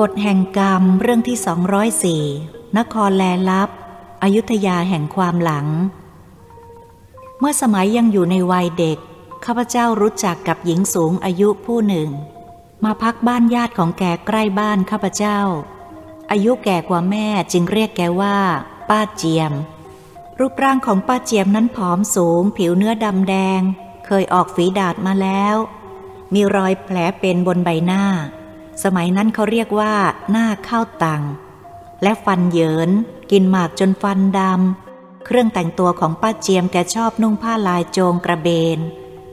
กฎแห่งกรรมเรื่องที่ 204 นครแลลับ อยุธยาแห่งความหลัง เมื่อสมัยยังอยู่ในวัยเด็ก ข้าพเจ้ารู้จักกับหญิงสูงอายุผู้หนึ่ง มาพักบ้านญาติของแกใกล้บ้านข้าพเจ้า อายุแก่กว่าแม่จึงเรียกแกว่า ป้าเจียม รูปร่างของป้าเจียมนั้นผอมสูง ผิวเนื้อดำแดง เคยออกฝีดาดมาแล้ว มีรอยแผลเป็นบนใบหน้า สมัยนั้นเขาเรียกว่า หน้าข้าวตัง และฟันเหยิน กินหมากจนฟันดำ เครื่องแต่งตัวของป้าเจียมแกชอบนุ่งผ้าลายโจงกระเบน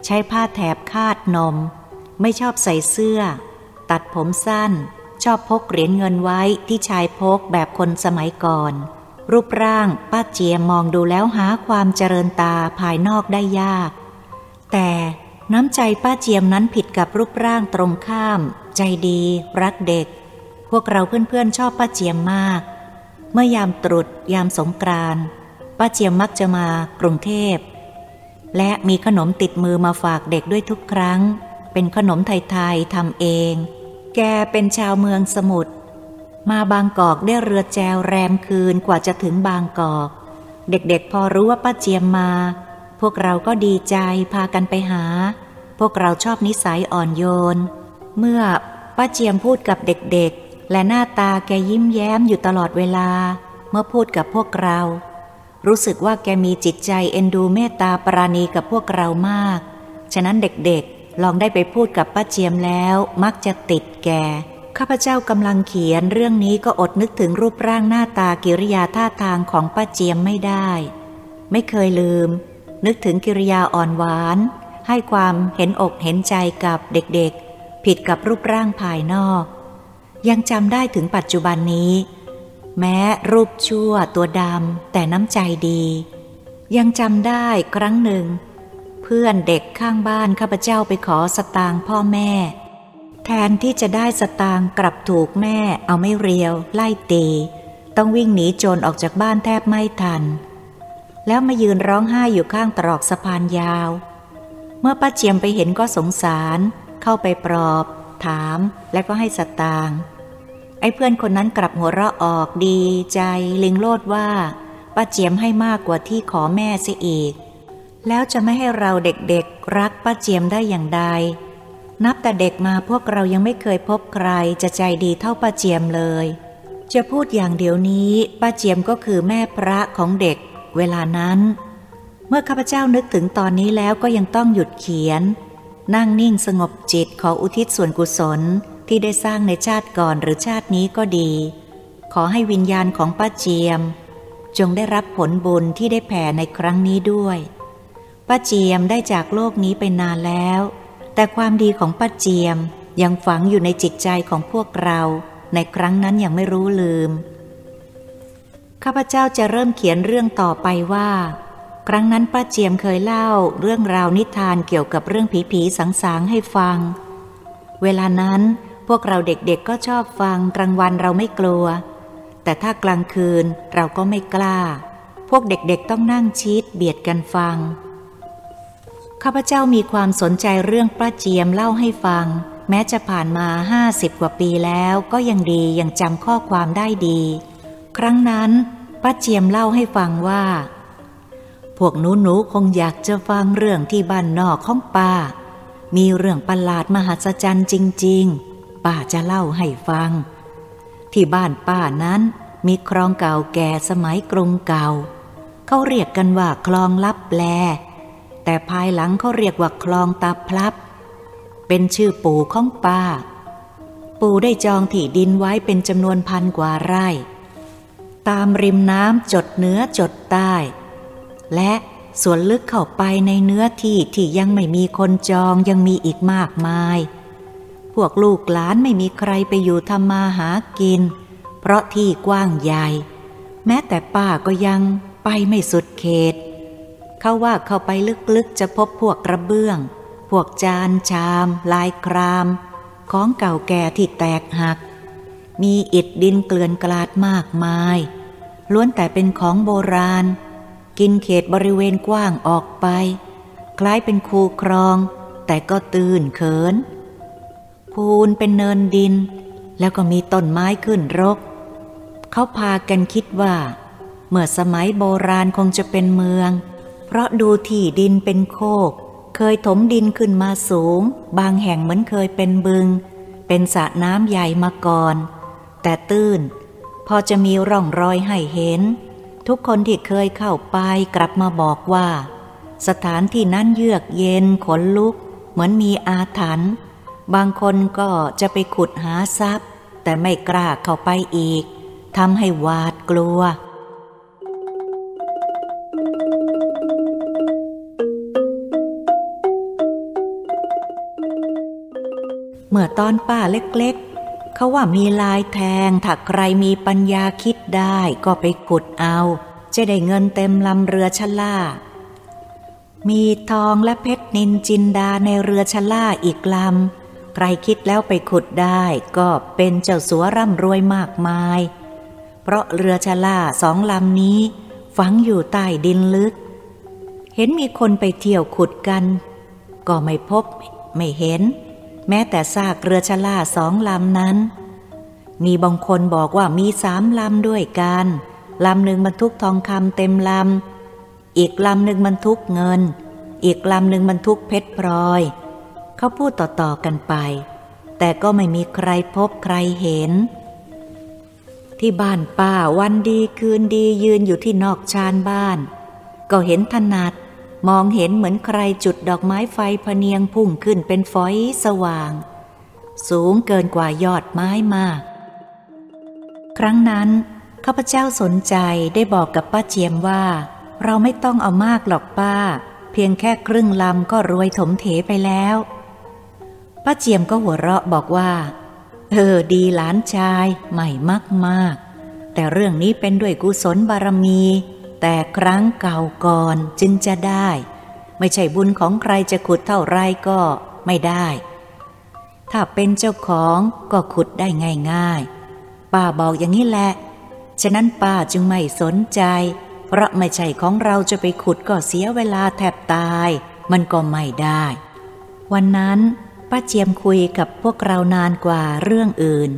ใช้ผ้าแถบคาดนม ไม่ชอบใส่เสื้อ ตัดผมสั้น ชอบพกเหรียญเงินไว้ที่ชายพกแบบคนสมัยก่อน รูปร่างป้าเจียมมองดูแล้วหาความเจริญตาภายนอกได้ยาก แต่น้ำใจป้าเจียมนั้นผิดกับรูปร่างตรงข้าม ใจดีรักเด็ก พวกเราเพื่อนๆชอบป้าเจียมมาก เมื่อยามตรุษยามสงกรานป้าเจียมมักจะมากรุงเทพ และมีขนมติดมือมาฝากเด็กด้วยทุกครั้ง เป็นขนมไทยๆทำเอง แกเป็นชาวเมืองสมุทรมาบางกอกได้เรือแจวแรมคืนกว่าจะถึงบางกอก เด็กๆพอรู้ว่าป้าเจียมมา พวกเราก็ดีใจพากันไปหา พวกเราชอบนิสัยอ่อนโยน เมื่อป้าเจียมพูดกับเด็กๆ และหน้าตาแกยิ้มแย้มอยู่ตลอดเวลา เมื่อพูดกับพวกเรา รู้สึกว่าแกมีจิตใจเอ็นดูเมตตาปราณีกับพวกเรามาก ฉะนั้นเด็กๆ ลองได้ไปพูดกับป้าเจียมแล้ว มักจะติดแก ข้าพเจ้ากำลังเขียนเรื่องนี้ก็อดนึกถึงรูปร่างหน้าตากิริยาท่าทางของป้าเจียมไม่ได้ ไม่เคยลืม นึกถึงกิริยาอ่อนหวาน ให้ความเห็นอกเห็นใจกับเด็กๆ ผิดกับรูปร่างภายนอก ยังจำได้ถึงปัจจุบันนี้ แม้รูปชั่วตัวดำแต่น้ำใจดี ยังจำได้ครั้งหนึ่ง เพื่อนเด็กข้างบ้านข้าพเจ้าไปขอสตางค์พ่อแม่ แทนที่จะได้สตางค์กลับถูกแม่เอาไม่เรียว ไล่ตี ต้องวิ่งหนีโจรออกจากบ้านแทบไม่ทัน แล้วมายืนร้องไห้อยู่ข้างตรอกสะพานยาว เมื่อป้าเจียมไปเห็นก็สงสาร เข้าไปปลอบ ถามและก็ให้สตางค์ไอ้เพื่อนคนนั้นกลับหัวเราะออกดีใจลิงโลดว่าป้าเจียมให้มากกว่าที่ขอแม่เสียอีก แล้วจะไม่ให้เราเด็กๆรักป้าเจียมได้อย่างใด นับแต่เด็กมาพวกเรายังไม่เคยพบใครจะใจดีเท่าป้าเจียมเลย จะพูดอย่างเดี๋ยวนี้ป้าเจียมก็คือแม่พระของเด็ก เวลานั้น เมื่อข้าพเจ้านึกถึงตอนนี้แล้วก็ยังต้องหยุดเขียน นั่งนิ่งสงบจิตขออุทิศส่วนกุศลที่ได้สร้างในชาติก่อนหรือชาตินี้ก็ดี ขอให้วิญญาณของป้าเจียม จงได้รับผลบุญที่ได้แผ่ในครั้งนี้ด้วยป้าเจียมได้จากโลกนี้ไปนานแล้ว แต่ความดีของป้าเจียมยังฝังอยู่ในจิตใจของพวกเราในครั้งนั้นยังไม่รู้ลืม ข้าพเจ้าจะเริ่มเขียนเรื่องต่อไปว่า ครั้งนั้นป้าเจียมเคยเล่าเรื่องราวนิทานเกี่ยวกับเรื่องผีผีสางสางให้ฟัง เวลานั้นพวกเราเด็กๆก็ชอบฟังกลางวันเราไม่กลัว แต่ถ้ากลางคืนเราก็ไม่กล้า พวกเด็กๆต้องนั่งชิดเบียดกันฟัง ข้าพเจ้ามีความสนใจเรื่องป้าเจียมเล่าให้ฟัง แม้จะผ่านมาห้าสิบกว่าปีแล้วก็ยังดียังจำข้อความได้ดี ครั้งนั้นป้าเจียมเล่าให้ฟังว่า พวกหนูหนูคงอยากจะฟังเรื่องที่บ้านนอกของป้า มีเรื่องประหลาดมหัศจรรย์จริง ๆ ป้าจะเล่าให้ฟัง ที่บ้านป้านั้นมีคลองเก่าแก่สมัยกรุงเก่า เขาเรียกกันว่าคลองลับแลแต่ภายหลังเขาเรียกว่าคลองตาพลับ เป็นชื่อปู่ของป้า ปู่ได้จองที่ดินไว้เป็นจำนวนพันกว่าไร่ ตามริมน้ำจดเนื้อจดใต้ และส่วนลึกเข้าไปในเนื้อที่ที่ยังไม่มีคนจองยังมีอีกมากมาย พวกลูกหลานไม่มีใครไปอยู่ทำมาหากิน เพราะที่กว้างใหญ่ แม้แต่ป้าก็ยังไปไม่สุดเขต เขาว่าเข้าไปลึกๆจะพบพวกกระเบื้อง พวกจานชาม ลายคราม ของเก่าแก่ที่แตกหัก มีอิฐดินเกลื่อนกลาดมากมาย ล้วนแต่เป็นของโบราณ กินเขตบริเวณกว้างออกไป คล้ายเป็นคูครอง แต่ก็ตื่นเขินพูนเป็นเนินดิน แล้วก็มีต้นไม้ขึ้นรก เขาพากันคิดว่า เมื่อสมัยโบราณคงจะเป็นเมือง เพราะดูที่ดินเป็นโคก เคยถมดินขึ้นมาสูง บางแห่งเหมือนเคยเป็นบึง เป็นสระน้ำใหญ่มาก่อน แต่ตื้น พอจะมีร่องรอยให้เห็น ทุกคนที่เคยเข้าไปกลับมาบอกว่า สถานที่นั้นเยือกเย็นขนลุก เหมือนมีอาถรรพ์บางคนก็จะไปขุดหาทรัพย์ แต่ไม่กล้าเข้าไปอีกทำให้หวาดกลัว เมื่อตอนป้าเล็กๆ เขาว่ามีลายแทง ถ้าใครมีปัญญาคิดได้ก็ไปขุดเอา จะได้เงินเต็มลำเรือชล่า มีทองและเพชรนินจินดาในเรือชล่าอีกลำ ใครคิดแล้วไปขุดได้ก็เป็นเจ้าสัวร่ำรวยมากมาย เพราะเรือชล่าสองลำนี้ ฝังอยู่ใต้ดินลึก เห็นมีคนไปเที่ยวขุดกัน ก็ไม่พบไม่เห็น แม้แต่ซากเรือชลาสองลำนั้น มีบางคนบอกว่ามีสามลำด้วยกันลำหนึ่งบรรทุกทองคำเต็มลำ อีกลำหนึ่งบรรทุกเงิน อีกลำหนึ่งบรรทุกเพชรพลอย เขาพูดต่อๆกันไป แต่ก็ไม่มีใครพบใครเห็น ที่บ้านป้าวันดีคืนดียืนอยู่ที่นอกชานบ้าน ก็เห็นถนัด มองเห็นเหมือนใครจุดดอกไม้ไฟพเนียงพุ่งขึ้นเป็นฝอยสว่าง สูงเกินกว่ายอดไม้มาก ครั้งนั้นข้าพเจ้าสนใจได้บอกกับป้าเจียมว่า เราไม่ต้องเอามากหรอกป้า เพียงแค่ครึ่งลำก็รวยถมเถไปแล้วป้าเจียมก็หัวเราะบอกว่า เออดีหลานชายใหม่มากมากแต่เรื่องนี้เป็นด้วยกุศลบารมี แต่ครั้งเก่าก่อนจึงจะได้ ไม่ใช่บุญของใครจะขุดเท่าไรก็ไม่ได้ ถ้าเป็นเจ้าของก็ขุดได้ง่ายๆ ป้าบอกอย่างนี้แหละ ฉะนั้นป้าจึงไม่สนใจ เพราะไม่ใช่ของเราจะไปขุดก็เสียเวลาแทบตาย มันก็ไม่ได้ วันนั้นป้าเจียมคุยกับพวกเรานานกว่าเรื่องอื่น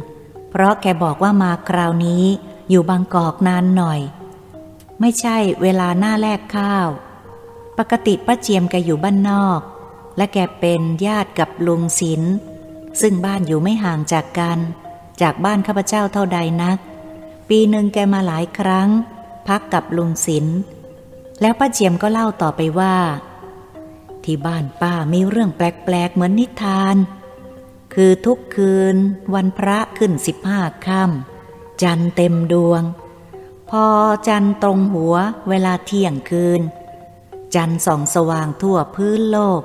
เพราะแกบอกว่ามาคราวนี้อยู่บางกอกนานหน่อย ไม่ใช่เวลาหน้าแลกข้าว ปกติป้าเจียมแกอยู่บ้านนอก และแกเป็นญาติกับลุงศิลซึ่งบ้านอยู่ไม่ห่างจากกัน จากบ้านข้าพเจ้าเท่าใดนัก ปีหนึ่งแกมาหลายครั้ง พักกับลุงศิลแล้วป้าเจียมก็เล่าต่อไปว่า ที่บ้านป้ามีเรื่องแปลกๆเหมือนนิทาน คือทุกคืน วันพระขึ้นสิบห้าค่ำจันเต็มดวง พอจันตรงหัวเวลาเที่ยงคืน จันส่องสว่างทั่วพื้นโลก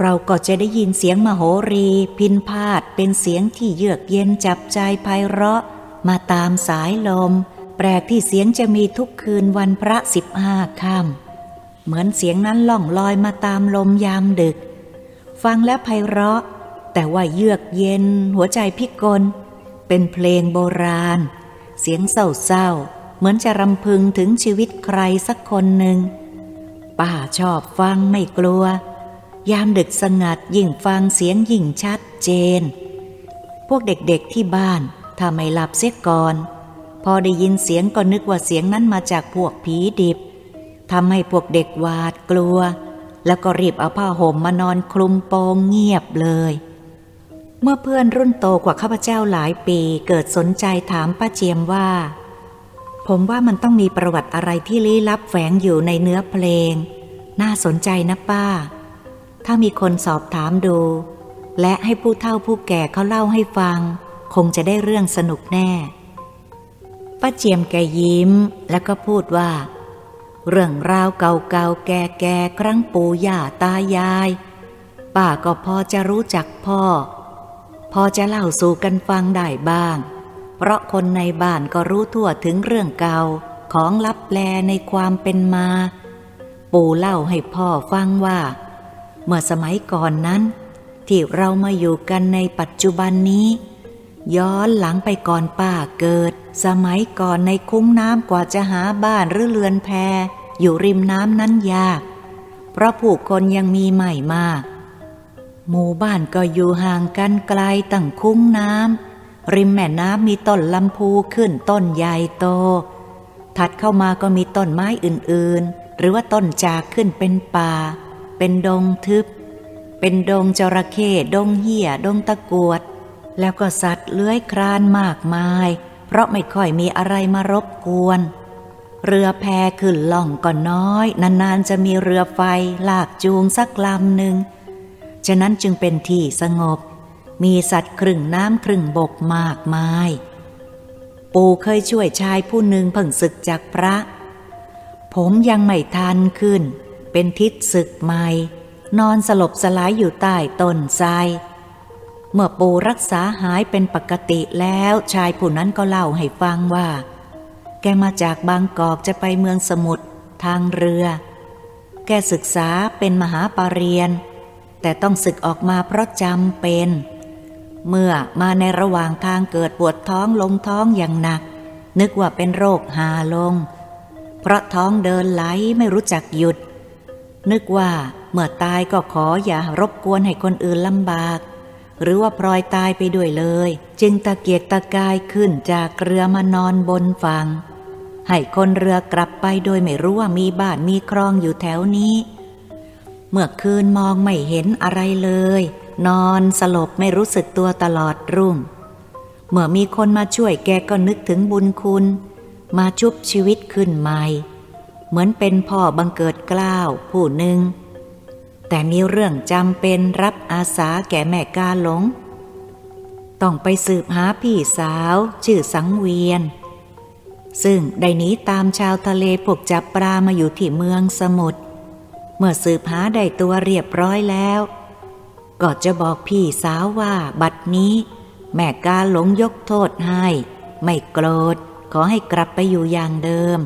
เราก็จะได้ยินเสียงมโหรี พินพาดเป็นเสียงที่เยือกเย็นจับใจไพเราะ มาตามสายลม แปลกที่เสียงจะมีทุกคืนวันพระสิบห้าค่ำเหมือนเสียงนั้นล่องลอยมาตามลมยามดึก ฟังและไพเราะ แต่ว่าเยือกเย็นหัวใจพิกลเป็นเพลงโบราณ เสียงเศร้าๆ เหมือนจะรำพึงถึงชีวิตใครสักคนหนึ่ง ป้าชอบฟังไม่กลัว ยามดึกสงัดยิ่งฟังเสียงยิ่งชัดเจน พวกเด็กๆที่บ้านถ้าไม่หลับเสียก่อน พอได้ยินเสียงก็นึกว่าเสียงนั้นมาจากพวกผีดิบทำให้พวกเด็กหวาดกลัว แล้วก็รีบเอาผ้าห่มมานอนคลุมโปงเงียบเลย เมื่อเพื่อนรุ่นโตกว่าข้าพเจ้าหลายปีเกิดสนใจถามป้าเจียมว่า ผมว่ามันต้องมีประวัติอะไรที่ลี้ลับแฝงอยู่ในเนื้อเพลง น่าสนใจนะป้า ถ้ามีคนสอบถามดู และให้ผู้เฒ่าผู้แก่เขาเล่าให้ฟัง คงจะได้เรื่องสนุกแน่ ป้าเจียมแกยิ้มแล้วก็พูดว่า เรื่องราวเก่าๆแก่ๆครั้งปู่ย่าตายาย ป้าก็พอจะรู้จักพ่อ พอจะเล่าสู่กันฟังได้บ้าง เพราะคนในบ้านก็รู้ทั่วถึงเรื่องเก่าของลับแลในความเป็นมา ปู่เล่าให้พ่อฟังว่า เมื่อสมัยก่อนนั้น ที่เรามาอยู่กันในปัจจุบันนี้ ย้อนหลังไปก่อนป้าเกิด สมัยก่อนในคุ้งน้ำกว่าจะหาบ้านหรือเรือนแพอยู่ริมน้ำนั้นยาก เพราะผู้คนยังมีใหม่มาก หมู่บ้านก็อยู่ห่างกันไกลตั้งคุ้งน้ำ ริมแม่น้ำมีต้นลำพูขึ้นต้นใหญ่โต ถัดเข้ามาก็มีต้นไม้อื่นๆ หรือว่าต้นจากขึ้นเป็นป่า เป็นดงทึบ เป็นดงจระเข้ดงเหี้ยดงตะกวด แล้วก็สัตว์เลื้อยครานมากมาย เพราะไม่ค่อยมีอะไรมารบกวน เรือแพขึ้นล่องก็น้อย นานๆจะมีเรือไฟลากจูงสักลำหนึ่ง ฉะนั้นจึงเป็นที่สงบ มีสัตว์ครึ่งน้ำครึ่งบกมากมาย ปู่เคยช่วยชายผู้หนึ่งเพิ่งศึกจากพระ ผมยังไม่ทันขึ้น เป็นทิศศึกใหม่ นอนสลบสลายอยู่ใต้ต้นไทรเมื่อปู่รักษาหายเป็นปกติแล้วชายผู้นั้นก็เล่าให้ฟังว่า แกมาจากบางกอกจะไปเมืองสมุทรทางเรือ แกศึกษาเป็นมหาปรริญญาแต่ต้องศึกออกมาเพราะจำเป็น เมื่อมาในระหว่างทางเกิดปวดท้องลงท้องอย่างหนัก นึกว่าเป็นโรคหาลง เพราะท้องเดินไหลไม่รู้จักหยุด นึกว่าเมื่อตายก็ขออย่ารบกวนให้คนอื่นลำบาก หรือว่าปล่อยตายไปด้วยเลย จึงตะเกียกตะกายขึ้นจากเรือมานอนบนฝั่งให้คนเรือกลับไปโดยไม่รู้ว่ามีบ้านมีครองอยู่แถวนี้ เมื่อคืนมองไม่เห็นอะไรเลย นอนสลบไม่รู้สึกตัวตลอดรุ่ง เมื่อมีคนมาช่วยแกก็นึกถึงบุญคุณ มาชุบชีวิตขึ้นใหม่ เหมือนเป็นพ่อบังเกิดกล้าวผู้หนึ่ง แต่มีเรื่องจำเป็นรับอาสาแก่แม่กาหลง ต้องไปสืบหาพี่สาวชื่อสังเวียน ซึ่งได้หนีตามชาวทะเลพวกจับปลามาอยู่ที่เมืองสมุทรเมื่อสืบหาได้ตัวเรียบร้อยแล้ว ก็จะบอกพี่สาวว่าบัดนี้ แม่กาหลงยกโทษให้ ไม่โกรธ ขอให้กลับไปอยู่อย่างเดิม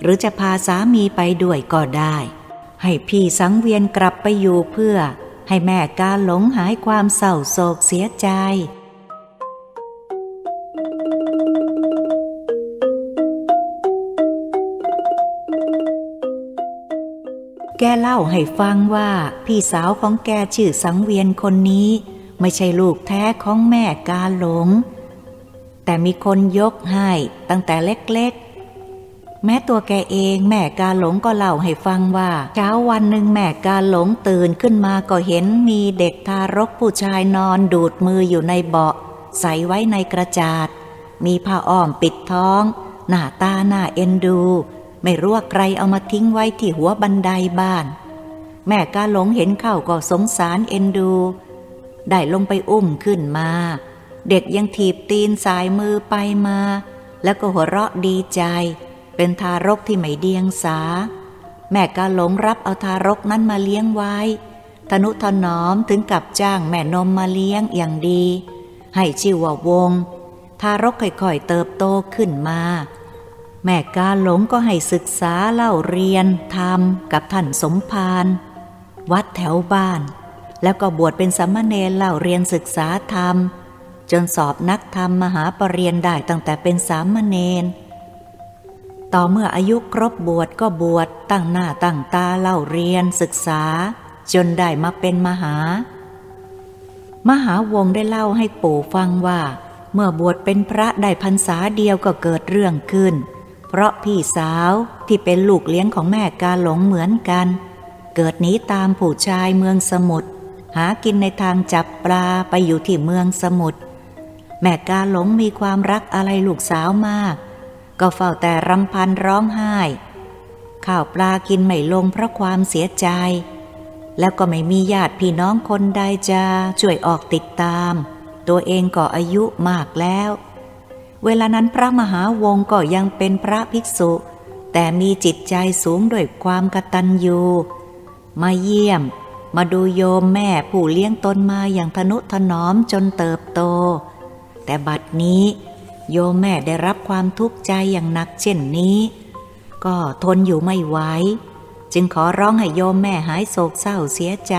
หรือจะพาสามีไปด้วยก็ได้ ให้พี่สังเวียนกลับไปอยู่เพื่อ ให้แม่กาหลงหายความเศร้าโศกเสียใจ แกเล่าให้ฟังว่าพี่สาวของแกชื่อสังเวียนคนนี้ ไม่ใช่ลูกแท้ของแม่กาหลง แต่มีคนยกให้ตั้งแต่เล็กๆ แม้ตัวแกเองแม่กาหลงก็เล่าให้ฟังว่า เช้าวันหนึ่งแม่กาหลงตื่นขึ้นมาก็เห็นมีเด็กทารกผู้ชายนอนดูดมืออยู่ในเบาะ ใส่ไว้ในกระจาด มีผ้าอ้อมปิดท้อง หน้าตาหน้าเอ็นดู ไม่รู้ว่าใครเอามาทิ้งไว้ที่หัวบันไดบ้าน แม่กาหลงเห็นเข้าก็สงสารเอ็นดู ได้ลงไปอุ้มขึ้นมา เด็กยังถีบตีนสายมือไปมา แล้วก็หัวเราะดีใจ เป็นทารกที่ไม่เดียงสา แม่กาหลงรับเอาทารกนั้นมาเลี้ยงไว้ทนุถนอมถึงกับจ้างแม่นมมาเลี้ยงอย่างดี ให้ชื่อว่าวง ทารกค่อยๆเติบโตขึ้นมา แม่กาหลงก็ให้ศึกษาเล่าเรียนธรรมกับท่านสมภารวัดแถวบ้าน แล้วก็บวชเป็นสมณเณรเล่าเรียนศึกษาธรรม จนสอบนักธรรมมหาปรริญญาได้ตั้งแต่เป็นสามเณรต่อเมื่ออายุครบบวชก็บวชตั้งหน้าตั้งตาเล่าเรียนศึกษา จนได้มาเป็นมหา มหาวงได้เล่าให้ปู่ฟังว่า เมื่อบวชเป็นพระได้พรรษาเดียวก็เกิดเรื่องขึ้น เพราะพี่สาวที่เป็นลูกเลี้ยงของแม่กาหลงเหมือนกัน เกิดหนีตามผู้ชายเมืองสมุทรหากินในทางจับปลาไปอยู่ที่เมืองสมุทรแม่กาหลงมีความรักอะไรลูกสาวมาก ก็เฝ้าแต่รำพันร้องไห้ ข้าวปลากินไม่ลงเพราะความเสียใจ แล้วก็ไม่มีญาติพี่น้องคนใดจะช่วยออกติดตาม ตัวเองก็อายุมากแล้ว เวลานั้นพระมหาวงก็ยังเป็นพระภิกษุ แต่มีจิตใจสูงด้วยความกตัญญู มาเยี่ยม มาดูโยมแม่ผู้เลี้ยงตนมาอย่างทนุถนอมจนเติบโต แต่บัดนี้ โยมแม่ได้รับความทุกข์ใจอย่างหนักเช่นนี้ ก็ทนอยู่ไม่ไหวจึงขอร้องให้โยมแม่หายโศกเศร้าเสียใจ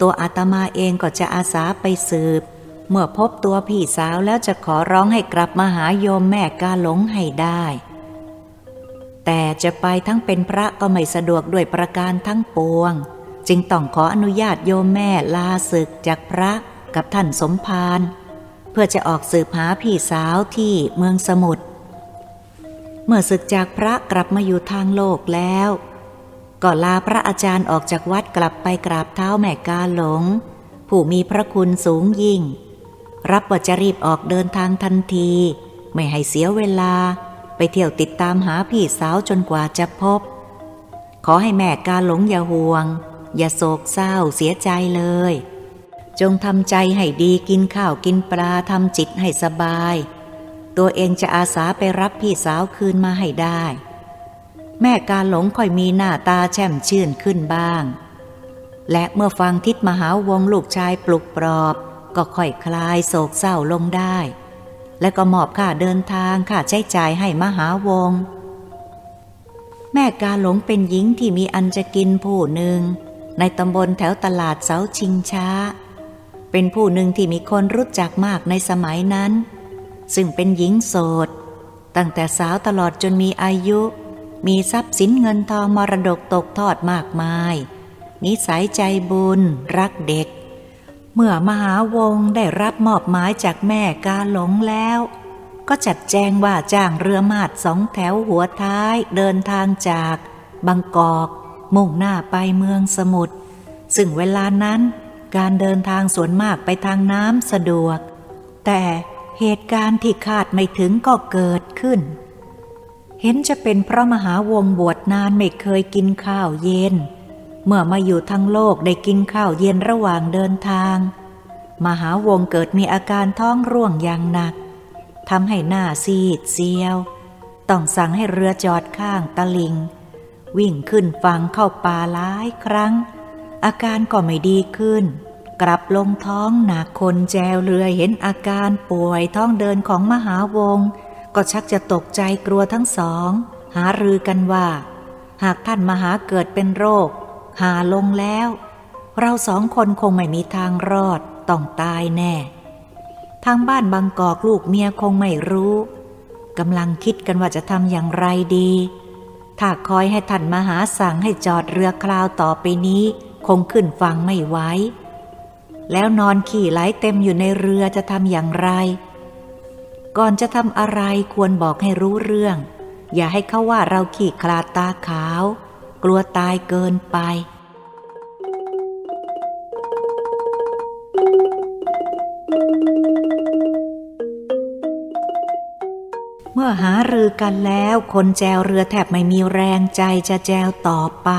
ตัวอาตมาเองก็จะอาสาไปสืบ เมื่อพบตัวพี่สาวแล้วจะขอร้องให้กลับมาหาโยมแม่กาหลงให้ได้ แต่จะไปทั้งเป็นพระก็ไม่สะดวกด้วยประการทั้งปวง จึงต้องขออนุญาตโยมแม่ลาศึกจากพระกับท่านสมภารเพื่อจะออกสืบหาพี่สาวที่เมืองสมุทรเมื่อศึกจากพระกลับมาอยู่ทางโลกแล้วก็ลาพระอาจารย์ออกจากวัดกลับไปกราบเท้าแม่กาหลง ผู้มีพระคุณสูงยิ่ง รับว่าจะรีบออกเดินทางทันที ไม่ให้เสียเวลา ไปเที่ยวติดตามหาพี่สาวจนกว่าจะพบ ขอให้แม่กาหลงอย่าห่วง อย่าโศกเศร้าเสียใจเลย จงทำใจให้ดีกินข้าวกินปลาทำจิตให้สบาย ตัวเองจะอาสาไปรับพี่สาวคืนมาให้ได้ แม่กาหลงค่อยมีหน้าตาแช่มชื่นขึ้นบ้าง และเมื่อฟังทิศมหาวงลูกชายปลุกปลอบ ก็ค่อยคลายโศกเศร้าลงได้ และก็มอบค่าเดินทางค่าใช้จ่ายให้มหาวง แม่กาหลงเป็นหญิงที่มีอันจะกินผู้หนึ่ง ในตำบลแถวตลาดเสาชิงช้า เป็นผู้หนึ่งที่มีคนรู้จักมากในสมัยนั้น ซึ่งเป็นหญิงโสด ตั้งแต่สาวตลอดจนมีอายุ มีทรัพย์สินเงินทองมรดกตกทอดมากมาย นิสัยใจบุญ รักเด็ก มื่อมหาวงได้รับมอบหมายจากแม่กาหลงแล้ว ก็จัดแจงว่าจ้างเรือมาดสองแถวหัวท้ายเดินทางจากบางกอก มุ่งหน้าไปเมืองสมุทรซึ่งเวลานั้นการเดินทางส่วนมากไปทางน้ำสะดวก แต่เหตุการณ์ที่คาดไม่ถึงก็เกิดขึ้น เห็นจะเป็นเพราะมหาวงบวชนานไม่เคยกินข้าวเย็น เมื่อมาอยู่ทั้งโลกได้กินข้าวเย็นระหว่างเดินทาง มหาวงเกิดมีอาการท้องร่วงอย่างหนักทำให้หน้าซีดเซียว ต้องสั่งให้เรือจอดข้างตะลิง วิ่งขึ้นฝั่งเข้าป่าหลายครั้ง อาการก็ไม่ดีขึ้น กลับลงท้องหนักคนแจวเรือเห็นอาการป่วยท้องเดินของมหาวง ก็ชักจะตกใจกลัวทั้งสอง หารือกันว่า หากท่านมหาเกิดเป็นโรค หาลงแล้ว เราสองคนคงไม่มีทางรอดต้องตายแน่ ทางบ้านบางกอกลูกเมียคงไม่รู้กำลังคิดกันว่าจะทำอย่างไรดี ถ้าคอยให้ท่านมหาสั่งให้จอดเรือคราวต่อไปนี้ คงขึ้นฟังไม่ไหวแล้วนอนขี่ไหลเต็มอยู่ในเรือจะทำอย่างไร ก่อนจะทำอะไรควรบอกให้รู้เรื่อง อย่าให้เขาว่าเราขี่คลาดตาขาว กลัวตายเกินไป เมื่อหารือกันแล้วคนแจวเรือแทบไม่มีแรงใจจะแจวต่อไป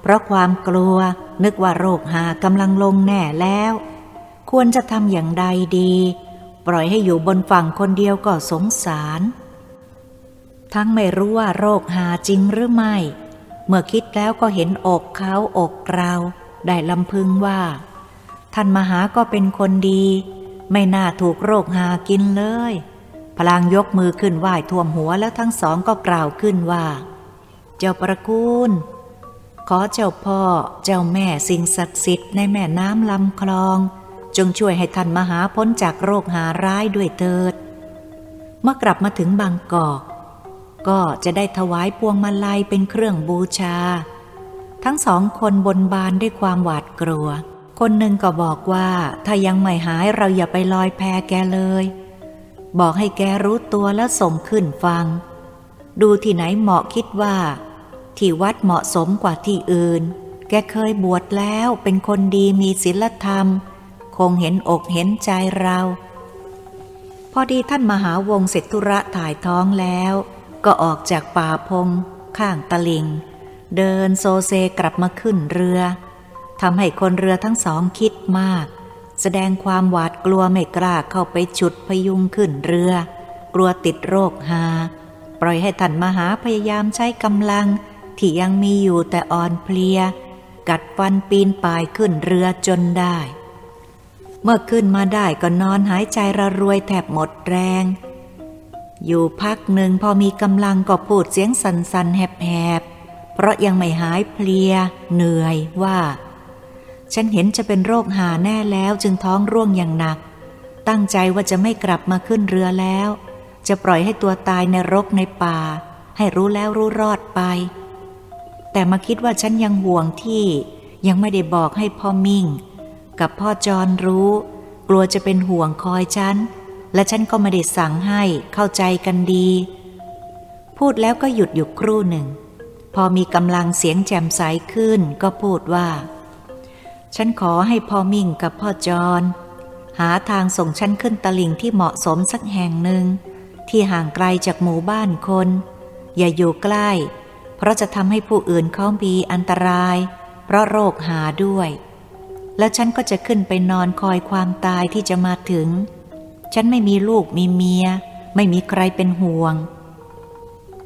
เพราะความกลัวนึกว่าโรคหากำลังลงแน่แล้ว ควรจะทำอย่างใดดี ปล่อยให้อยู่บนฝั่งคนเดียวก็สงสาร ทั้งไม่รู้ว่าโรคหาจริงหรือไม่ เมื่อคิดแล้วก็เห็นอกเขาอกเราได้ลำพึงว่า ท่านมหาก็เป็นคนดี ไม่น่าถูกโรคหากินเลย พลางยกมือขึ้นไหว้ท่วมหัวแล้วทั้งสองก็กล่าวขึ้นว่า เจ้าประคุณขอเจ้าพ่อเจ้าแม่สิ่งศักดิ์สิทธิ์ในแม่น้ำลำคลอง จงช่วยให้ท่านมหาพ้นจากโรคหาร้ายด้วยเถิด เมื่อกลับมาถึงบางกอก ก็จะได้ถวายพวงมาลัยเป็นเครื่องบูชา ทั้งสองคนบนบานด้วยความหวาดกลัว คนหนึ่งก็บอกว่าถ้ายังไม่หายเราอย่าไปลอยแพแกเลย บอกให้แกรู้ตัวแล้วส่งขึ้นฟัง ดูที่ไหนเหมาะคิดว่า ที่วัดเหมาะสมกว่าที่อื่น แกเคยบวชแล้วเป็นคนดีมีศีลธรรม คงเห็นอกเห็นใจเรา พอดีท่านมหาวงเสร็จธุระถ่ายท้องแล้ว ก็ออกจากป่าพง ข้างตะลิง เดินโซเซกลับมาขึ้นเรือทำให้คนเรือทั้งสองคิดมาก แสดงความหวาดกลัวไม่กล้าเข้าไปฉุดพยุงขึ้นเรือ กลัวติดโรคหา ปล่อยให้ท่านมหาพยายามใช้กำลัง ที่ยังมีอยู่แต่อ่อนเพลีย กัดฟันปีนป่ายขึ้นเรือจนได้ เมื่อขึ้นมาได้ก็นอนหายใจระรวยแทบหมดแรง อยู่พักหนึ่งพอมีกำลังก็พูดเสียงสันๆแหบๆ เพราะยังไม่หายเพลีย เหนื่อยว่า ฉันเห็นจะเป็นโรคหาแน่แล้วจึงท้องร่วงอย่างหนัก ตั้งใจว่าจะไม่กลับมาขึ้นเรือแล้ว จะปล่อยให้ตัวตายในรกในป่า ให้รู้แล้วรู้รอดไป แต่มาคิดว่าฉันยังห่วงที่ยังไม่ได้บอกให้พ่อมิ่ง กับพ่อจอนรู้ กลัวจะเป็นห่วงคอยฉัน และฉันก็ไม่ได้สั่งให้เข้าใจกันดี พูดแล้วก็หยุดอยู่ครู่หนึ่ง พอมีกำลังเสียงแจ่มใสขึ้นก็พูดว่า ฉันขอให้พ่อมิ่งกับพ่อจรหาทางส่งฉันขึ้นตลิ่งที่เหมาะสมสักแห่งหนึ่ง ที่ห่างไกลจากหมู่บ้านคน อย่าอยู่ใกล้ เพราะจะทำให้ผู้อื่นเขามีอันตราย เพราะโรคหาด้วย แล้วฉันก็จะขึ้นไปนอนคอยความตายที่จะมาถึง ฉันไม่มีลูกมีเมีย ไม่มีใครเป็นห่วง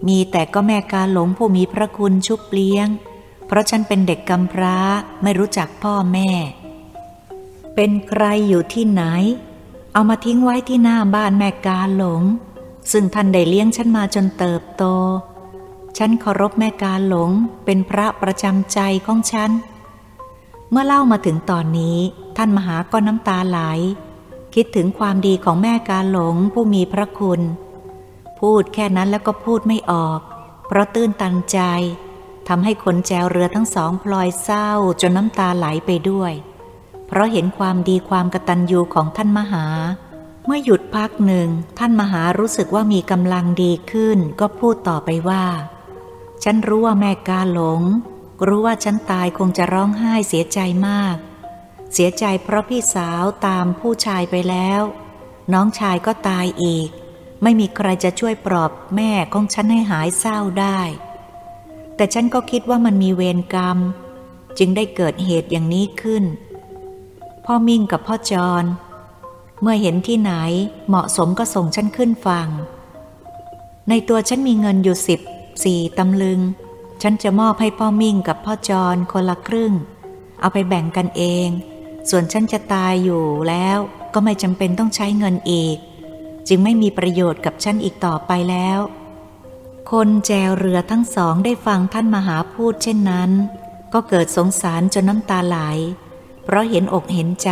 มีแต่ก็แม่กาหลงผู้มีพระคุณชุบเลี้ยง เพราะฉันเป็นเด็กกำพร้าไม่รู้จักพ่อแม่ เป็นใครอยู่ที่ไหน เอามาทิ้งไว้ที่หน้าบ้านแม่กาหลง ซึ่งท่านได้เลี้ยงฉันมาจนเติบโต ฉันเคารพแม่กาหลงเป็นพระประจำใจของฉัน เมื่อเล่ามาถึงตอนนี้ท่านมหาก็น้ำตาไหล คิดถึงความดีของแม่กาหลงผู้มีพระคุณ พูดแค่นั้นแล้วก็พูดไม่ออก เพราะตื้นตันใจทำให้คนแจวเรือทั้งสองพลอยเศร้าจนน้ำตาไหลไปด้วย เพราะเห็นความดีความกตัญญูของท่านมหา เมื่อหยุดพักหนึ่ง ท่านมหารู้สึกว่ามีกำลังดีขึ้น ก็พูดต่อไปว่า ฉันรู้ว่าแม่กาหลง รู้ว่าฉันตายคงจะร้องไห้เสียใจมาก เสียใจเพราะพี่สาวตามผู้ชายไปแล้ว น้องชายก็ตายอีก ไม่มีใครจะช่วยปลอบแม่ของฉันให้หายเศร้าได้ แต่ฉันก็คิดว่ามันมีเวรกรรม จึงได้เกิดเหตุอย่างนี้ขึ้น พ่อมิ่งกับพ่อจรเมื่อเห็นที่ไหนเหมาะสมก็ส่งฉันขึ้นฟัง ในตัวฉันมีเงินอยู่สิบสี่ตำลึง ฉันจะมอบให้พ่อมิ่งกับพ่อจรคนละครึ่ง เอาไปแบ่งกันเอง ส่วนฉันจะตายอยู่แล้วก็ไม่จำเป็นต้องใช้เงินอีก จึงไม่มีประโยชน์กับฉันอีกต่อไปแล้ว คนแจวเรือทั้งสองได้ฟังท่านมหาพูดเช่นนั้น ก็เกิดสงสารจนน้ำตาไหล เพราะเห็นอกเห็นใจ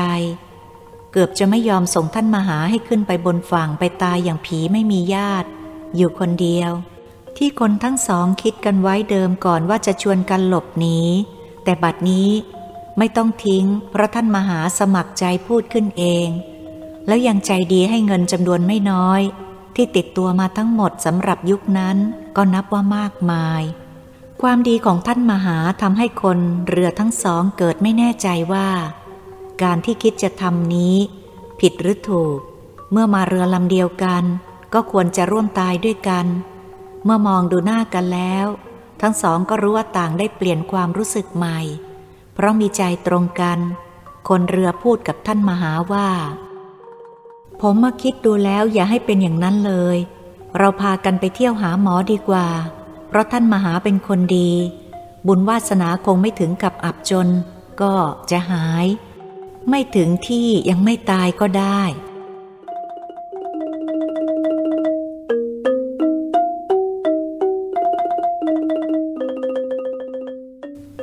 เกือบจะไม่ยอมส่งท่านมหาให้ขึ้นไปบนฝั่งไปตายอย่างผีไม่มีญาติ อยู่คนเดียว ที่คนทั้งสองคิดกันไว้เดิมก่อนว่าจะชวนกันหลบหนีแต่บัดนี้ ไม่ต้องทิ้ง เพราะท่านมหาสมัครใจพูดขึ้นเอง แล้วยังใจดีให้เงินจำนวนไม่น้อย ที่ติดตัวมาทั้งหมดสำหรับยุคนั้นก็นับว่ามากมาย ความดีของท่านมหาทำให้คนเรือทั้งสองเกิดไม่แน่ใจว่า การที่คิดจะทำนี้ ผิดหรือถูก เมื่อมาเรือลำเดียวกัน ก็ควรจะร่วมตายด้วยกัน เมื่อมองดูหน้ากันแล้ว ทั้งสองก็รู้ว่าต่างได้เปลี่ยนความรู้สึกใหม่ เพราะมีใจตรงกัน คนเรือพูดกับท่านมหาว่า ผมมาคิดดูแล้วอย่าให้เป็นอย่างนั้นเลย เราพากันไปเที่ยวหาหมอดีกว่า เพราะท่านมหาเป็นคนดี บุญวาสนาคงไม่ถึงกับอับจน ก็จะหาย ไม่ถึงที่ยังไม่ตายก็ได้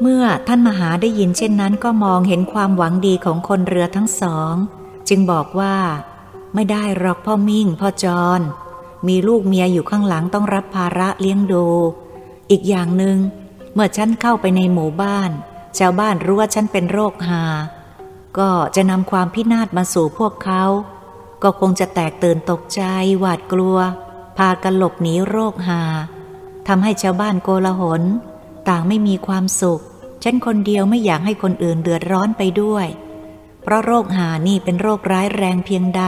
เมื่อท่านมหาได้ยินเช่นนั้นก็มองเห็นความหวังดีของคนเรือทั้งสอง จึงบอกว่า ไม่ได้หรอกพ่อมิ่งพ่อจรมีลูกเมียอยู่ข้างหลังต้องรับภาระเลี้ยงดู อีกอย่างหนึง่งเมื่อฉันเข้าไปในหมู่บ้าน ชาวบ้านรู้ว่าฉันเป็นโรคหา ก็จะนำความพินาศมาสู่พวกเขา ก็คงจะแตกตื่นตกใจหวาดกลัว พากันหลบหนีโรคหาทำให้ชาวบ้านโกลาหลต่างไม่มีความสุข ฉันคนเดียวไม่อยากให้คนอื่นเดือดร้อนไปด้วย เพราะโรคหานี่เป็นโรคร้ายแรงเพียงใด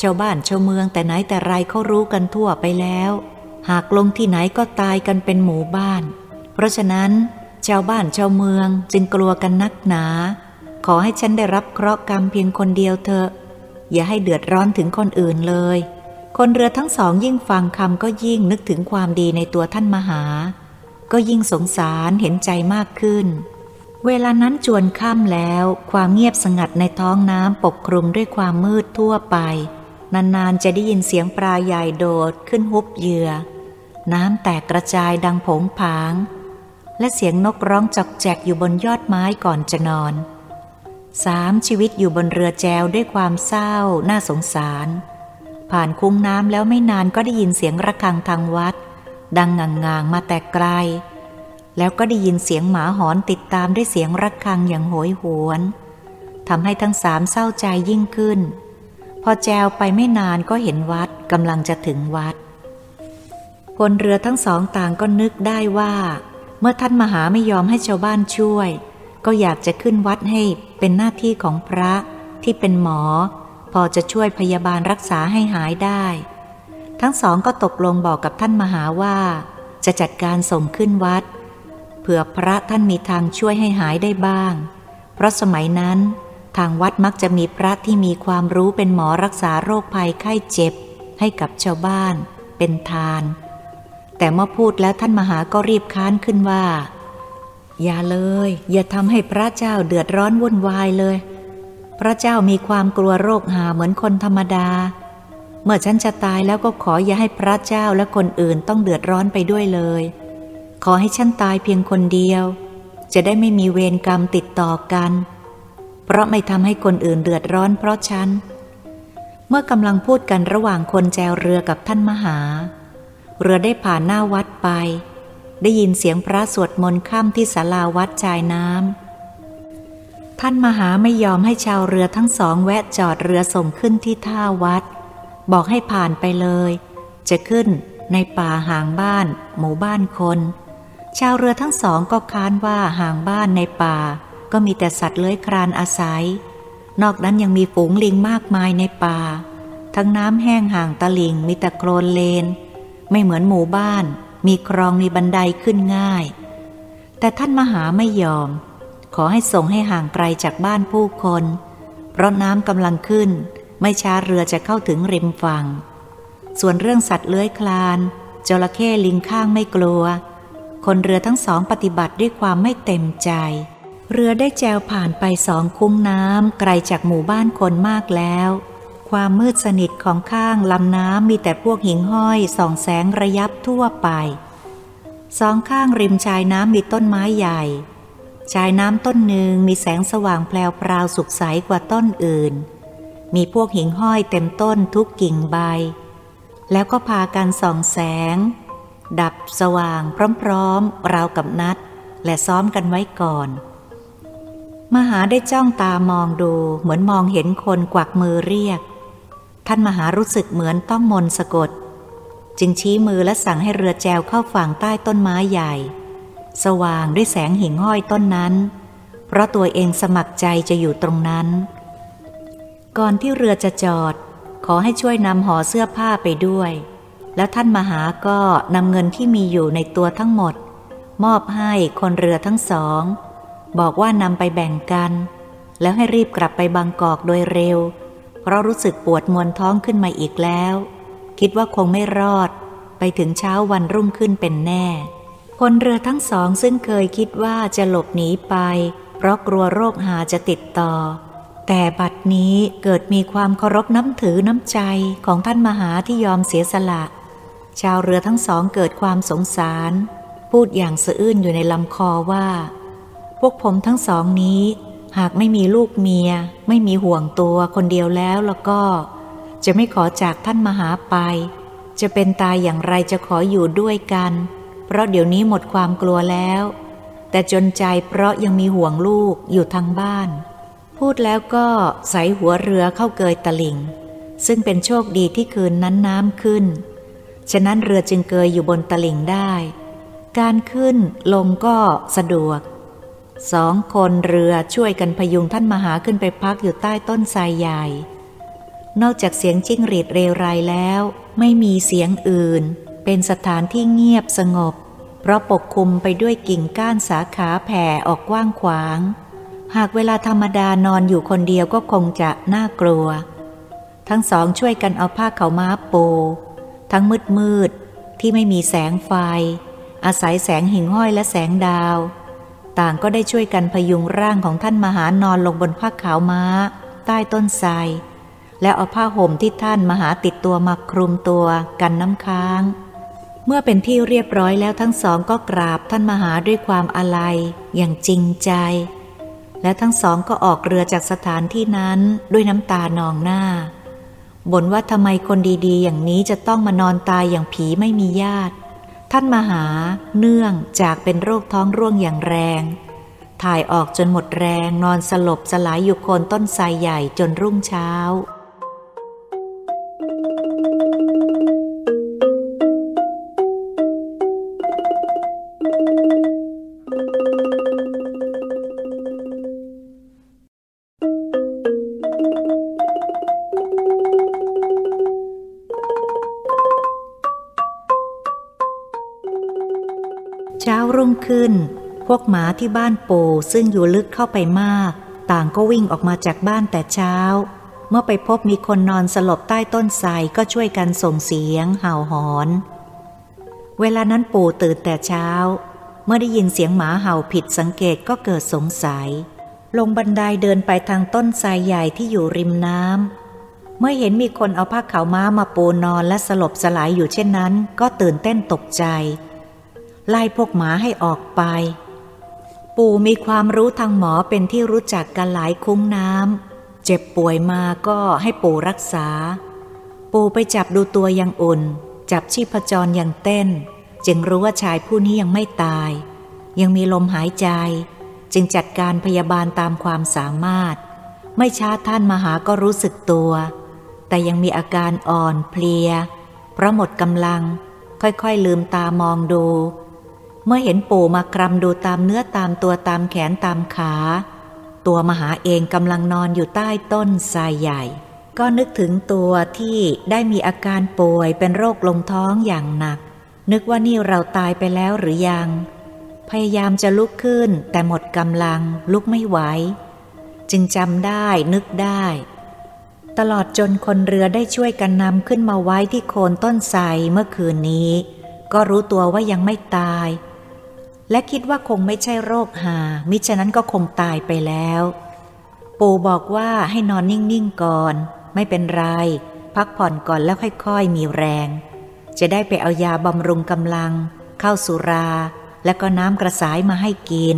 ชาวบ้านชาวเมืองแต่ไหนแต่ไรเขารู้กันทั่วไปแล้ว หากลงที่ไหนก็ตายกันเป็นหมู่บ้าน เพราะฉะนั้น ชาวบ้านชาวเมืองจึงกลัวกันนักหนา ขอให้ฉันได้รับเคราะห์กรรมเพียงคนเดียวเถอะ อย่าให้เดือดร้อนถึงคนอื่นเลย คนเรือทั้งสองยิ่งฟังคำก็ยิ่งนึกถึงความดีในตัวท่านมหา ก็ยิ่งสงสารเห็นใจมากขึ้น เวลานั้นจวนค่ำแล้ว ความเงียบสงัดในท้องน้ำปกคลุมด้วยความมืดทั่วไป นานๆจะได้ยินเสียงปลาใหญ่โดดขึ้นฮุบเหยื่อ น้ำแตกกระจายดังผงผาง และเสียงนกร้องจอกแจกอยู่บนยอดไม้ก่อนจะนอนสามชีวิตอยู่บนเรือแจวด้วยความเศร้า น่าสงสาร ผ่านคุ้งน้ำแล้วไม่นานก็ได้ยินเสียงระฆังทางวัด ดังงางๆมาแต่ไกล แล้วก็ได้ยินเสียงหมาหอนติดตามด้วยเสียงระฆังอย่างโหยหวนทำให้ทั้งสามเศร้าใจยิ่งขึ้น พอแจวไปไม่นานก็เห็นวัดกำลังจะถึงวัดคนเรือทั้งสองต่างก็นึกได้ว่า เมื่อท่านมหาไม่ยอมให้ชาวบ้านช่วย ก็อยากจะขึ้นวัดให้เป็นหน้าที่ของพระที่เป็นหมอ พอจะช่วยพยาบาลรักษาให้หายได้ ทั้งสองก็ตกลงบอกกับท่านมหาว่า จะจัดการส่งขึ้นวัด เผื่อพระท่านมีทางช่วยให้หายได้บ้าง เพราะสมัยนั้น ทางวัดมักจะมีพระที่มีความรู้เป็นหมอรักษาโรคภัยไข้เจ็บ ให้กับชาวบ้าน เป็นทาน แต่เมื่อพูดแล้วท่านมหาก็รีบค้านขึ้นว่า อย่าเลย อย่าทำให้พระเจ้าเดือดร้อนวุ่นวายเลย พระเจ้ามีความกลัวโรคหาเหมือนคนธรรมดา เมื่อฉันจะตายแล้วก็ขออย่าให้พระเจ้าและคนอื่นต้องเดือดร้อนไปด้วยเลย ขอให้ฉันตายเพียงคนเดียว จะได้ไม่มีเวรกรรมติดต่อกัน เพราะไม่ทำให้คนอื่นเดือดร้อนเพราะฉัน เมื่อกำลังพูดกันระหว่างคนแจวเรือกับท่านมหา เรือได้ผ่านหน้าวัดไป ได้ยินเสียงพระสวดมนต์ค่ำที่ศาลาวัดชายน้ำท่านมหาไม่ยอมให้ชาวเรือทั้งสองแวะจอดเรือส่งขึ้นที่ท่าวัด บอกให้ผ่านไปเลย จะขึ้นในป่าห่างบ้าน หมู่บ้านคน ชาวเรือทั้งสองก็ค้านว่าห่างบ้านในป่า ก็มีแต่สัตว์เลื้อยคลานอาศัย นอกนั้นยังมีฝูงลิงมากมายในป่า ทั้งน้ำแห้งห่างตะลิงมีแต่โคลนเลน ไม่เหมือนหมู่บ้าน มีคลองมีบันไดขึ้นง่าย แต่ท่านมหาไม่ยอม ขอให้ส่งให้ห่างไกลจากบ้านผู้คน เพราะน้ำกำลังขึ้น ไม่ช้าเรือจะเข้าถึงริมฝั่ง ส่วนเรื่องสัตว์เลื้อยคลานจระเข้ลิงข้างไม่กลัว คนเรือทั้งสองปฏิบัติด้วยความไม่เต็มใจ เรือได้แจวผ่านไปสองคุ้งน้ำไกลจากหมู่บ้านคนมากแล้ว ความมืดสนิทของข้างลำน้ำมีแต่พวกหิ่งห้อยส่องแสงระยับทั่วไป สองข้างริมชายน้ำมีต้นไม้ใหญ่ ชายน้ำต้นหนึ่งมีแสงสว่างแพลวพราวสุขใสกว่าต้นอื่น มีพวกหิ่งห้อยเต็มต้นทุกกิ่งใบ แล้วก็พากันส่องแสง ดับสว่างพร้อมๆราวกับนัด และซ้อมกันไว้ก่อน มหาได้จ้องตามองดูเหมือนมองเห็นคนกวักมือเรียก ท่านมหารู้สึกเหมือนต้องมนสะกด จึงชี้มือและสั่งให้เรือแจวเข้าฝั่งใต้ต้นไม้ใหญ่ สว่างด้วยแสงหิ่งห้อยต้นนั้น เพราะตัวเองสมัครใจจะอยู่ตรงนั้น ก่อนที่เรือจะจอด ขอให้ช่วยนำห่อเสื้อผ้าไปด้วย แล้วท่านมหาก็นำเงินที่มีอยู่ในตัวทั้งหมด มอบให้คนเรือทั้งสอง บอกว่านำไปแบ่งกัน แล้วให้รีบกลับไปบางกอกโดยเร็ว เพราะรู้สึกปวดมวนท้องขึ้นมาอีกแล้ว คิดว่าคงไม่รอด ไปถึงเช้าวันรุ่งขึ้นเป็นแน่ คนเรือทั้งสองซึ่งเคยคิดว่าจะหลบหนีไป เพราะกลัวโรคหาจะติดต่อ แต่บัดนี้เกิดมีความเคารพน้ำถือน้ำใจของท่านมหาที่ยอมเสียสละ ชาวเรือทั้งสองเกิดความสงสาร พูดอย่างสะอื้นอยู่ในลำคอว่า พวกผมทั้งสองนี้ หากไม่มีลูกเมีย ไม่มีห่วงตัวคนเดียวแล้วแล้วก็ จะไม่ขอจากท่านมหาไป จะเป็นตายอย่างไรจะขออยู่ด้วยกัน เพราะเดี๋ยวนี้หมดความกลัวแล้ว แต่จนใจเพราะยังมีห่วงลูกอยู่ทางบ้าน พูดแล้วก็ใส่หัวเรือเข้าเกยตลิ่ง ซึ่งเป็นโชคดีที่คืนนั้นน้ำขึ้น ฉะนั้นเรือจึงเกยอยู่บนตลิ่งได้ การขึ้นลงก็สะดวก สองคนเรือช่วยกันพยุงท่านมหาขึ้นไปพักอยู่ใต้ต้นไทรใหญ่ นอกจากเสียงจิ้งหรีดเรไรแล้ว ไม่มีเสียงอื่น เป็นสถานที่เงียบสงบ เพราะปกคลุมไปด้วยกิ่งก้านสาขาแผ่ออกกว้างขวาง หากเวลาธรรมดานอนอยู่คนเดียวก็คงจะน่ากลัว ทั้งสองช่วยกันเอาผ้าเขาม้าปู ทั้งมืดมืดที่ไม่มีแสงไฟ อาศัยแสงหิ่งห้อยและแสงดาว ต่างก็ได้ช่วยกันพยุงร่างของท่านมหานอนลงบนผ้าขาวม้า ใต้ต้นไทรแล้วเอาผ้าห่มที่ท่านมหาติดตัวมาคลุมตัวกันน้ำค้าง เมื่อเป็นที่เรียบร้อยแล้วทั้งสองก็กราบท่านมหาด้วยความอาลัยอย่างจริงใจ และทั้งสองก็ออกเรือจากสถานที่นั้นด้วยน้ำตานองหน้าบ่นว่าทำไมคนดีๆ อย่างนี้จะต้องมานอนตายอย่างผีไม่มีญาติ ท่านมหาเนื่องจากเป็นโรคท้องร่วงอย่างแรง ถ่ายออกจนหมดแรงนอนสลบสลายอยู่โคนต้นไทรใหญ่จนรุ่งเช้า วกหมาที่บ้านปู่ซึ่งอยู่ลึกเข้าไปมาก ต่างก็วิ่งออกมาจากบ้านแต่เช้า เมื่อไปพบมีคนนอนสลบใต้ต้นไทรก็ช่วยกันส่งเสียงเห่าหอน เวลานั้นปู่ตื่นแต่เช้า เมื่อได้ยินเสียงหมาเห่าผิดสังเกตก็เกิดสงสัย ลงบันไดเดินไปทางต้นไทรใหญ่ที่อยู่ริมน้ำเมื่อเห็นมีคนเอาผ้าขาวม้ามาปูนอนและสลบสลายอยู่เช่นนั้น ก็ตื่นเต้นตกใจ ไล่พวกหมาให้ออกไป ปู่มีความรู้ทางหมอเป็นที่รู้จักกันหลายคุ้งน้ำเจ็บป่วยมาก็ให้ปู่รักษา ปู่ไปจับดูตัวยังอุ่น จับชีพจรยังเต้น จึงรู้ว่าชายผู้นี้ยังไม่ตาย ยังมีลมหายใจ จึงจัดการพยาบาลตามความสามารถ ไม่ช้าท่านมหาก็รู้สึกตัว แต่ยังมีอาการอ่อนเพลีย เพราะหมดกำลัง ค่อยๆลืมตามองดู เมื่อเห็นปู่มากรำดูตามเนื้อตามตัวตามแขนตามขา ตัวมหาเองกำลังนอนอยู่ใต้ต้นทรายใหญ่ ก็นึกถึงตัวที่ได้มีอาการป่วยเป็นโรคลงท้องอย่างหนัก นึกว่านี่เราตายไปแล้วหรือยัง พยายามจะลุกขึ้นแต่หมดกำลังลุกไม่ไหว จึงจำได้นึกได้ ตลอดจนคนเรือได้ช่วยกันนำขึ้นมาไว้ที่โคนต้นไทรเมื่อคืนนี้ ก็รู้ตัวว่ายังไม่ตาย และคิดว่าคงไม่ใช่โรคหา มิฉะนั้นก็คงตายไปแล้ว ปู่บอกว่าให้นอนนิ่งๆก่อน ไม่เป็นไร พักผ่อนก่อนแล้วค่อยๆ มีแรง จะได้ไปเอายาบำรุงกำลัง เข้าสุรา และก็น้ำกระสายมาให้กิน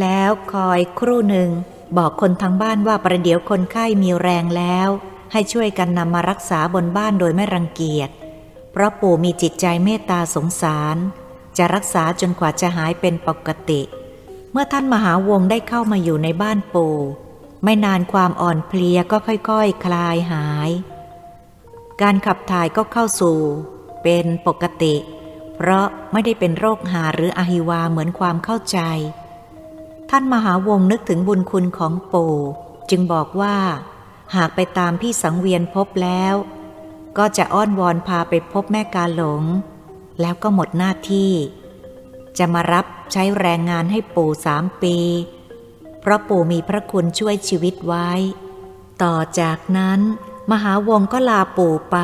แล้วคอยครู่หนึ่ง บอกคนทางบ้านว่าประเดี๋ยวคนไข้มีแรงแล้ว ให้ช่วยกันนำมารักษาบนบ้านโดยไม่รังเกียจ เพราะปู่มีจิตใจเมตตาสงสาร จะรักษาจนกว่าจะหายเป็นปกติ เมื่อท่านมหาวงได้เข้ามาอยู่ในบ้านปู่ ไม่นานความอ่อนเพลียก็ค่อยๆคคลายหาย การขับถ่ายก็เข้าสู่ เป็นปกติ เพราะไม่ได้เป็นโรคหาหรืออหิวาเหมือนความเข้าใจ ท่านมหาวงนึกถึงบุญคุณของปู่จึงบอกว่า หากไปตามพี่สังเวียนพบแล้ว ก็จะอ้อนวอนพาไปพบแม่กาหลง แล้วก็หมดหน้าที่ จะมารับใช้แรงงานให้ปู่สามปี เพราะปู่มีพระคุณช่วยชีวิตไว้ ต่อจากนั้น มหาวงก็ลาปู่ไป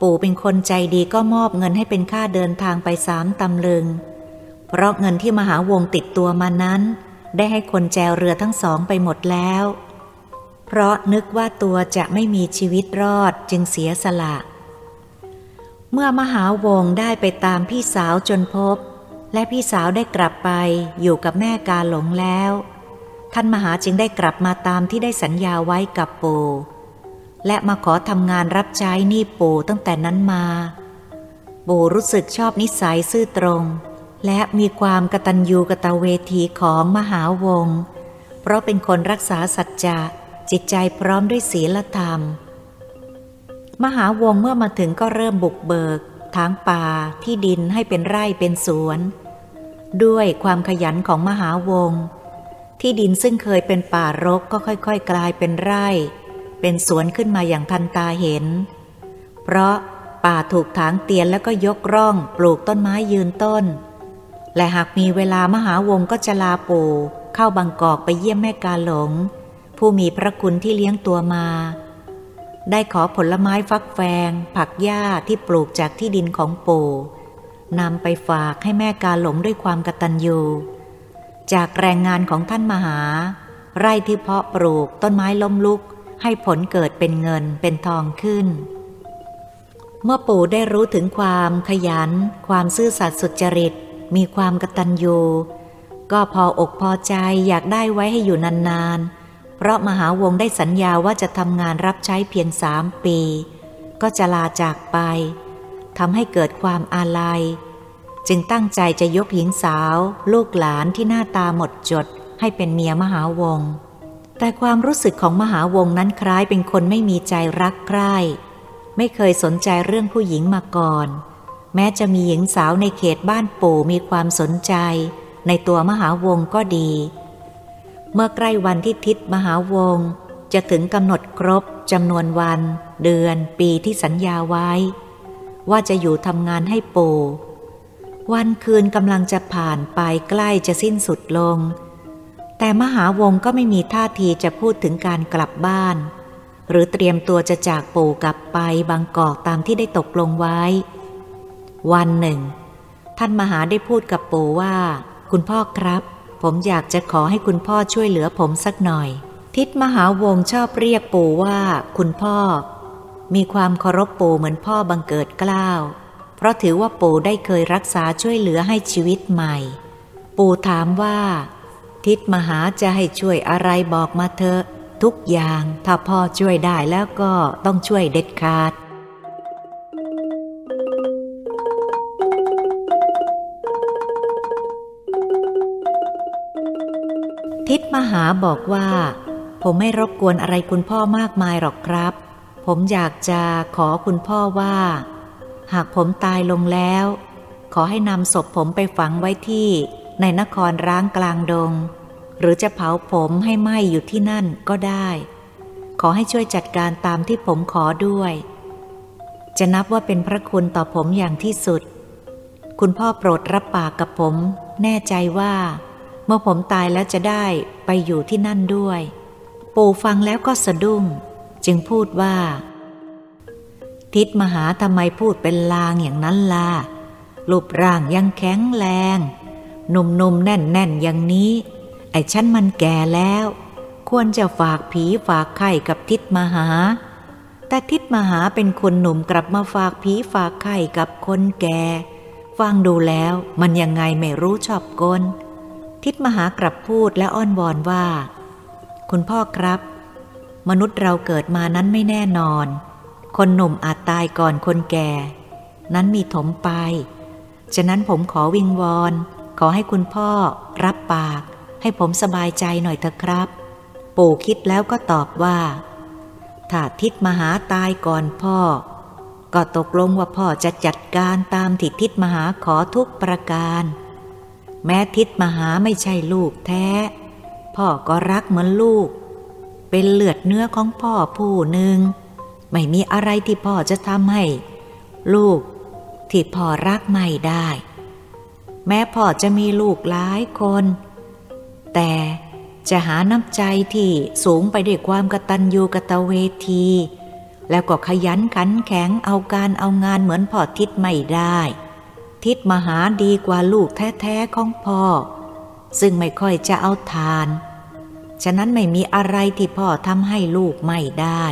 ปู่เป็นคนใจดีก็มอบเงินให้เป็นค่าเดินทางไปสามตำลึง เพราะเงินที่มหาวงติดตัวมานั้น ได้ให้คนแจวเรือทั้งสองไปหมดแล้ว เพราะนึกว่าตัวจะไม่มีชีวิตรอดจึงเสียสละ เมื่อมหาวงได้ไปตามพี่สาวจนพบ และพี่สาวได้กลับไปอยู่กับแม่กาหลงแล้ว ท่านมหาจึงได้กลับมาตามที่ได้สัญญาไว้กับปู่และมาขอทำงานรับใช้นี่ปู่ตั้งแต่นั้นมา ปู่รู้สึกชอบนิสัยซื่อตรง และมีความกตัญญูกตเวทีของมหาวง เพราะเป็นคนรักษาสัจจะจิตใจพร้อมด้วยศีลธรรม มหาวงเมื่อมาถึงก็เริ่มบุกเบิก ทางป่าที่ดินให้เป็นไร่เป็นสวน ด้วยความขยันของมหาวง ที่ดินซึ่งเคยเป็นป่ารกก็ค่อยๆ กลายเป็นไร่ เป็นสวนขึ้นมาอย่างทันตาเห็น เพราะป่าถูกถางเตียนแล้วก็ยกร่องปลูกต้นไม้ยืนต้น และหากมีเวลามหาวงก็จะลาปู่เข้าบางกอกไปเยี่ยมแม่กาหลง ผู้มีพระคุณที่เลี้ยงตัวมา ได้ขอผลไม้ฟักแฟง ผักหญ้าที่ปลูกจากที่ดินของปู่นำไปฝากให้แม่กาหลงด้วยความกตัญญู จากแรงงานของท่านมหา ไร่ที่เพาะปลูกต้นไม้ล้มลุก ให้ผลเกิดเป็นเงินเป็นทองขึ้น เมื่อปู่ได้รู้ถึงความขยัน ความซื่อสัตย์สุจริต มีความกตัญญู ก็พออกพอใจอยากได้ไว้ให้อยู่นานๆ ราะมหาวงได้สัญญาว่าจะทำงานรับใช้เพียงสามปี ก็จะลาจากไปทำให้เกิดความอาลัย จึงตั้งใจจะยกหญิงสาว ลูกหลานที่หน้าตาหมดจด ให้เป็นเมียมหาวง แต่ความรู้สึกของมหาวงนั้นคล้ายเป็นคนไม่มีใจรักใคร่ ไม่เคยสนใจเรื่องผู้หญิงมาก่อน แม้จะมีหญิงสาวในเขตบ้านปู่มีความสนใจ ในตัวมหาวงก็ดี เมื่อใกล้วันที่ทิศมหาวง จะถึงกำหนดครบจำนวนวัน เดือน ปีที่สัญญาไว้ ว่าจะอยู่ทำงานให้ปู่วันคืนกำลังจะผ่านไปใกล้จะสิ้นสุดลง แต่มหาวงก็ไม่มีท่าทีจะพูดถึงการกลับบ้าน หรือเตรียมตัวจะจากปู่กลับไปบางกอกตามที่ได้ตกลงไว้ วันหนึ่ง ท่านมหาได้พูดกับปู่ว่า คุณพ่อครับ ผมอยากจะขอให้คุณพ่อช่วยเหลือผมสักหน่อย ทิศมหาวงชอบเรียกปู่ว่า คุณพ่อ มีความเคารพปู่เหมือนพ่อบังเกิดกล้าว เพราะถือว่าปู่ได้เคยรักษาช่วยเหลือให้ชีวิตใหม่ ปู่ถามว่า ทิศมหาจะให้ช่วยอะไรบอกมาเถอะ ทุกอย่างถ้าพ่อช่วยได้แล้วก็ต้องช่วยเด็ดขาด ทิศมหาบอกว่า ผมไม่รบกวนอะไรคุณพ่อมากมายหรอกครับ ผมอยากจะขอคุณพ่อว่า หากผมตายลงแล้ว ขอให้นำศพผมไปฝังไว้ที่ในนครร้างกลางดง หรือจะเผาผมให้ไหม้อยู่ที่นั่นก็ได้ ขอให้ช่วยจัดการตามที่ผมขอด้วย จะนับว่าเป็นพระคุณต่อผมอย่างที่สุด คุณพ่อโปรดรับปากกับผม แน่ใจว่า เมื่อผมตายแล้วจะได้ไปอยู่ที่นั่นด้วย ปู่ฟังแล้วก็สะดุ้ง จึงพูดว่า ทิศมหาทำไมพูดเป็นลางอย่างนั้นล่ะรูปร่างยังแข็งแรง หนุ่มๆแน่นๆอย่างนี้ ไอ้ฉันมันแก่แล้ว ควรจะฝากผีฝากไข่กับทิศมหา แต่ทิศมหาเป็นคนหนุ่มกลับมาฝากผีฝากไข่กับคนแก่ ฟังดูแล้วมันยังไงไม่รู้ชอบกล ทิศมหากลับพูดและอ้อนวอนว่า คุณพ่อครับ มนุษย์เราเกิดมานั้นไม่แน่นอน คนหนุ่มอาจตายก่อนคนแก่ นั้นมีถมไป ฉะนั้นผมขอวิงวอน ขอให้คุณพ่อ รับปาก ให้ผมสบายใจหน่อยเถอะครับ ปู่คิดแล้วก็ตอบว่า ถ้าทิศมหาตายก่อนพ่อ ก็ตกลงว่าพ่อจะจัดการตามที่ทิศมหาขอทุกประการ แม้ทิศมหาไม่ใช่ลูกแท้ พ่อก็รักเหมือนลูก เป็นเลือดเนื้อของพ่อผู้หนึ่ง ไม่มีอะไรที่พ่อจะทำให้ ลูกที่พ่อรักไม่ได้ แม้พ่อจะมีลูกหลายคน แต่จะหาน้ำใจที่สูงไปด้วยความกตัญญูกตเวที แล้วก็ขยันขันแข็งเอาการเอางานเหมือนพ่อทิศไม่ได้ ทิศมหาดีกว่าลูกแท้ๆของพ่อ ซึ่งไม่ค่อยจะเอาทาน ฉะนั้นไม่มีอะไรที่พ่อทำให้ลูกไม่ได้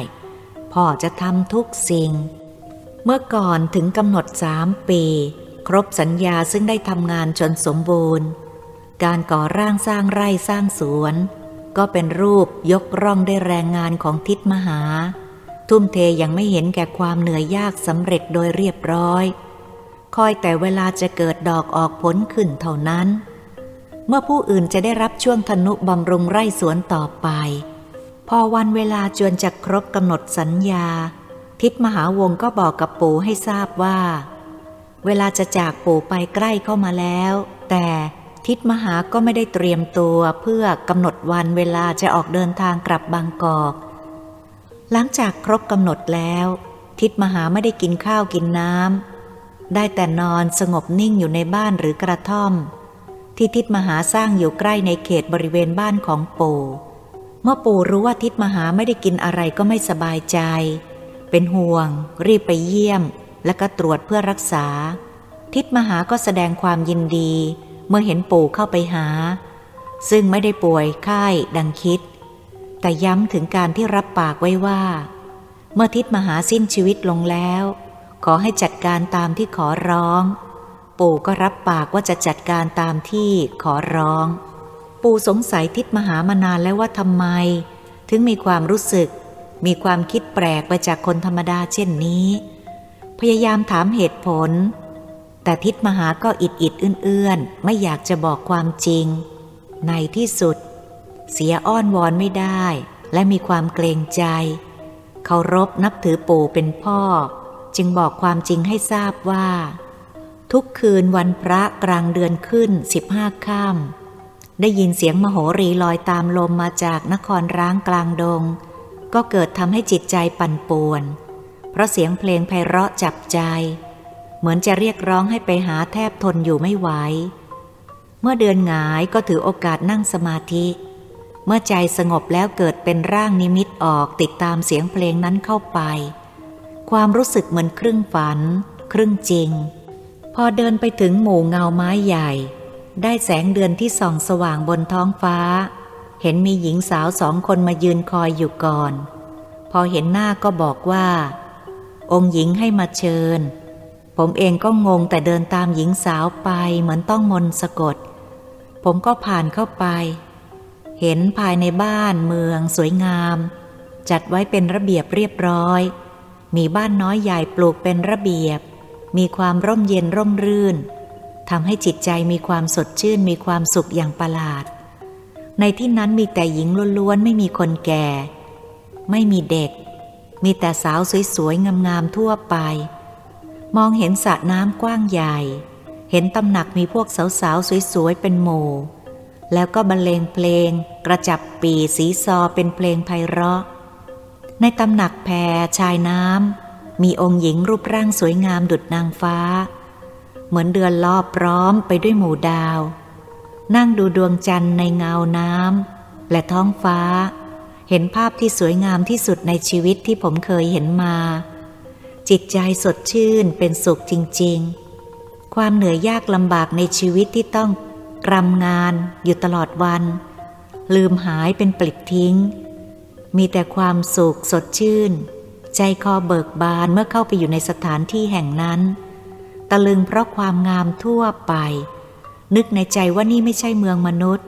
พ่อจะทำทุกสิ่ง เมื่อก่อนถึงกำหนดสามปี ครบสัญญาซึ่งได้ทำงานจนสมบูรณ์ การก่อร่างสร้างไร่สร้างสวน ก็เป็นรูปยกร่องได้แรงงานของทิศมหา ทุ่มเทยังไม่เห็นแก่ความเหนื่อยยากสำเร็จโดยเรียบร้อย คอยแต่เวลาจะเกิดดอกออกผลขึ้นเท่านั้น เมื่อผู้อื่นจะได้รับช่วงธนุบำรุงไร่สวนต่อไป พอวันเวลาจวนจะครบกำหนดสัญญา ทิศมหาวงก็บอกกับปู่ให้ทราบว่า เวลาจะจากปู่ไปใกล้เข้ามาแล้ว แต่ทิศมหาก็ไม่ได้เตรียมตัวเพื่อกำหนดวันเวลาจะออกเดินทางกลับบางกอก หลังจากครบกำหนดแล้ว ทิศมหาไม่ได้กินข้าวกินน้ำ ได้แต่นอนสงบนิ่งอยู่ในบ้านหรือกระท่อม ที่ทิศมหาสร้างอยู่ใกล้ในเขตบริเวณบ้านของปู่เมื่อปู่รู้ว่าทิศมหาไม่ได้กินอะไรก็ไม่สบายใจ เป็นห่วง รีบไปเยี่ยม และก็ตรวจเพื่อรักษา ทิศมหาก็แสดงความยินดี เมื่อเห็นปู่เข้าไปหา ซึ่งไม่ได้ป่วยไข้ดังคิด แต่ย้ำถึงการที่รับปากไว้ว่า เมื่อทิศมหาสิ้นชีวิตลงแล้ว ขอให้จัดการตามที่ขอร้อง ปู่ก็รับปากว่าจะจัดการตามที่ขอร้อง ปู่สงสัยทิศมหามานานแล้วว่าทำไม ถึงมีความรู้สึก มีความคิดแปลกไปจากคนธรรมดาเช่นนี้ พยายามถามเหตุผล แต่ทิศมหาก็อิดอิดเอื้อนๆไม่อยากจะบอกความจริง ในที่สุด เสียอ้อนวอนไม่ได้ และมีความเกรงใจเคารพนับถือปู่เป็นพ่อ จึงบอกความจริงให้ทราบว่า ทุกคืนวันพระกลางเดือนขึ้นสิบห้าค่ำได้ยินเสียงมโหรีลอยตามลมมาจากนครร้างกลางดง ก็เกิดทำให้จิตใจปั่นป่วน เพราะเสียงเพลงไพเราะจับใจ เหมือนจะเรียกร้องให้ไปหาแทบทนอยู่ไม่ไหวเมื่อเดือนหงายก็ถือโอกาสนั่งสมาธิ เมื่อใจสงบแล้วเกิดเป็นร่างนิมิตออกติดตามเสียงเพลงนั้นเข้าไป ความรู้สึกเหมือนครึ่งฝัน ครึ่งจริง พอเดินไปถึงหมู่เงาไม้ใหญ่ ได้แสงเดือนที่ส่องสว่างบนท้องฟ้า เห็นมีหญิงสาวสองคนมายืนคอยอยู่ก่อน พอเห็นหน้าก็บอกว่า องค์หญิงให้มาเชิญ ผมเองก็งงแต่เดินตามหญิงสาวไปเหมือนต้องมนสะกด ผมก็ผ่านเข้าไป เห็นภายในบ้านเมืองสวยงาม จัดไว้เป็นระเบียบเรียบร้อย มีบ้านน้อยใหญ่ปลูกเป็นระเบียบ มีความร่มเย็นร่มรื่นทำให้จิตใจมีความสดชื่นมีความสุขอย่างประหลาด ในที่นั้นมีแต่หญิงล้วนๆไม่มีคนแก่ ไม่มีเด็ก มีแต่สาวสวยๆ งามๆ ทั่วไป มองเห็นสระน้ำกว้างใหญ่ เห็นตำหนักมีพวกสาวๆ สวยๆ เป็นหมู่ แล้วก็บรรเลงเพลง กระจับปีสีซอเป็นเพลงไพเราะ ในตำหนักแพรชายน้ำมีองค์หญิงรูปร่างสวยงามดุดนางฟ้า เหมือนเดือนรอบพร้อมไปด้วยหมู่ดาว นั่งดูดวงจันทร์ในเงาน้ำและท้องฟ้า เห็นภาพที่สวยงามที่สุดในชีวิตที่ผมเคยเห็นมา จิตใจสดชื่นเป็นสุขจริง ๆ ความเหนื่อยยากลำบากในชีวิตที่ต้องกรำงานอยู่ตลอดวัน ลืมหายเป็นปลิดทิ้ง มีแต่ความสุขสดชื่น ใจคอเบิกบานเมื่อเข้าไปอยู่ในสถานที่แห่งนั้น ตะลึงเพราะความงามทั่วไป นึกในใจว่านี่ไม่ใช่เมืองมนุษย์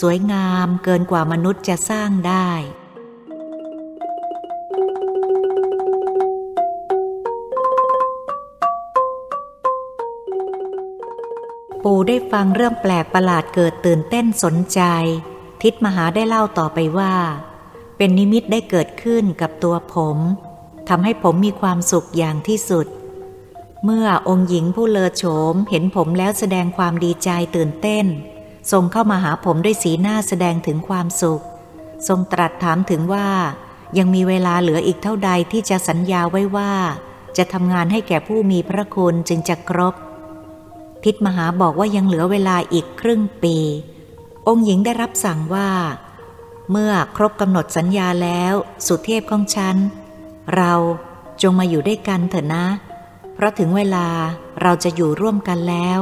สวยงามเกินกว่ามนุษย์จะสร้างได้ปู่ได้ฟังเรื่องแปลกประหลาดเกิดตื่นเต้นสนใจ ทิศมหาได้เล่าต่อไปว่า เป็นนิมิตได้เกิดขึ้นกับตัวผมทำให้ผมมีความสุขอย่างที่สุด เมื่อองค์หญิงผู้เลอโฉมเห็นผมแล้วแสดงความดีใจตื่นเต้น ทรงเข้ามาหาผมด้วยสีหน้าแสดงถึงความสุข ทรงตรัสถามถึงว่า ยังมีเวลาเหลืออีกเท่าใดที่จะสัญญาไว้ว่า จะทำงานให้แก่ผู้มีพระคุณจึงจะครบ ทิศมหาบอกว่ายังเหลือเวลาอีกครึ่งปี องค์หญิงได้รับสั่งว่า เมื่อครบกำหนดสัญญาแล้ว สุเทพของฉัน เราจงมาอยู่ด้วยกันเถอะนะ เพราะถึงเวลาเราจะอยู่ร่วมกันแล้ว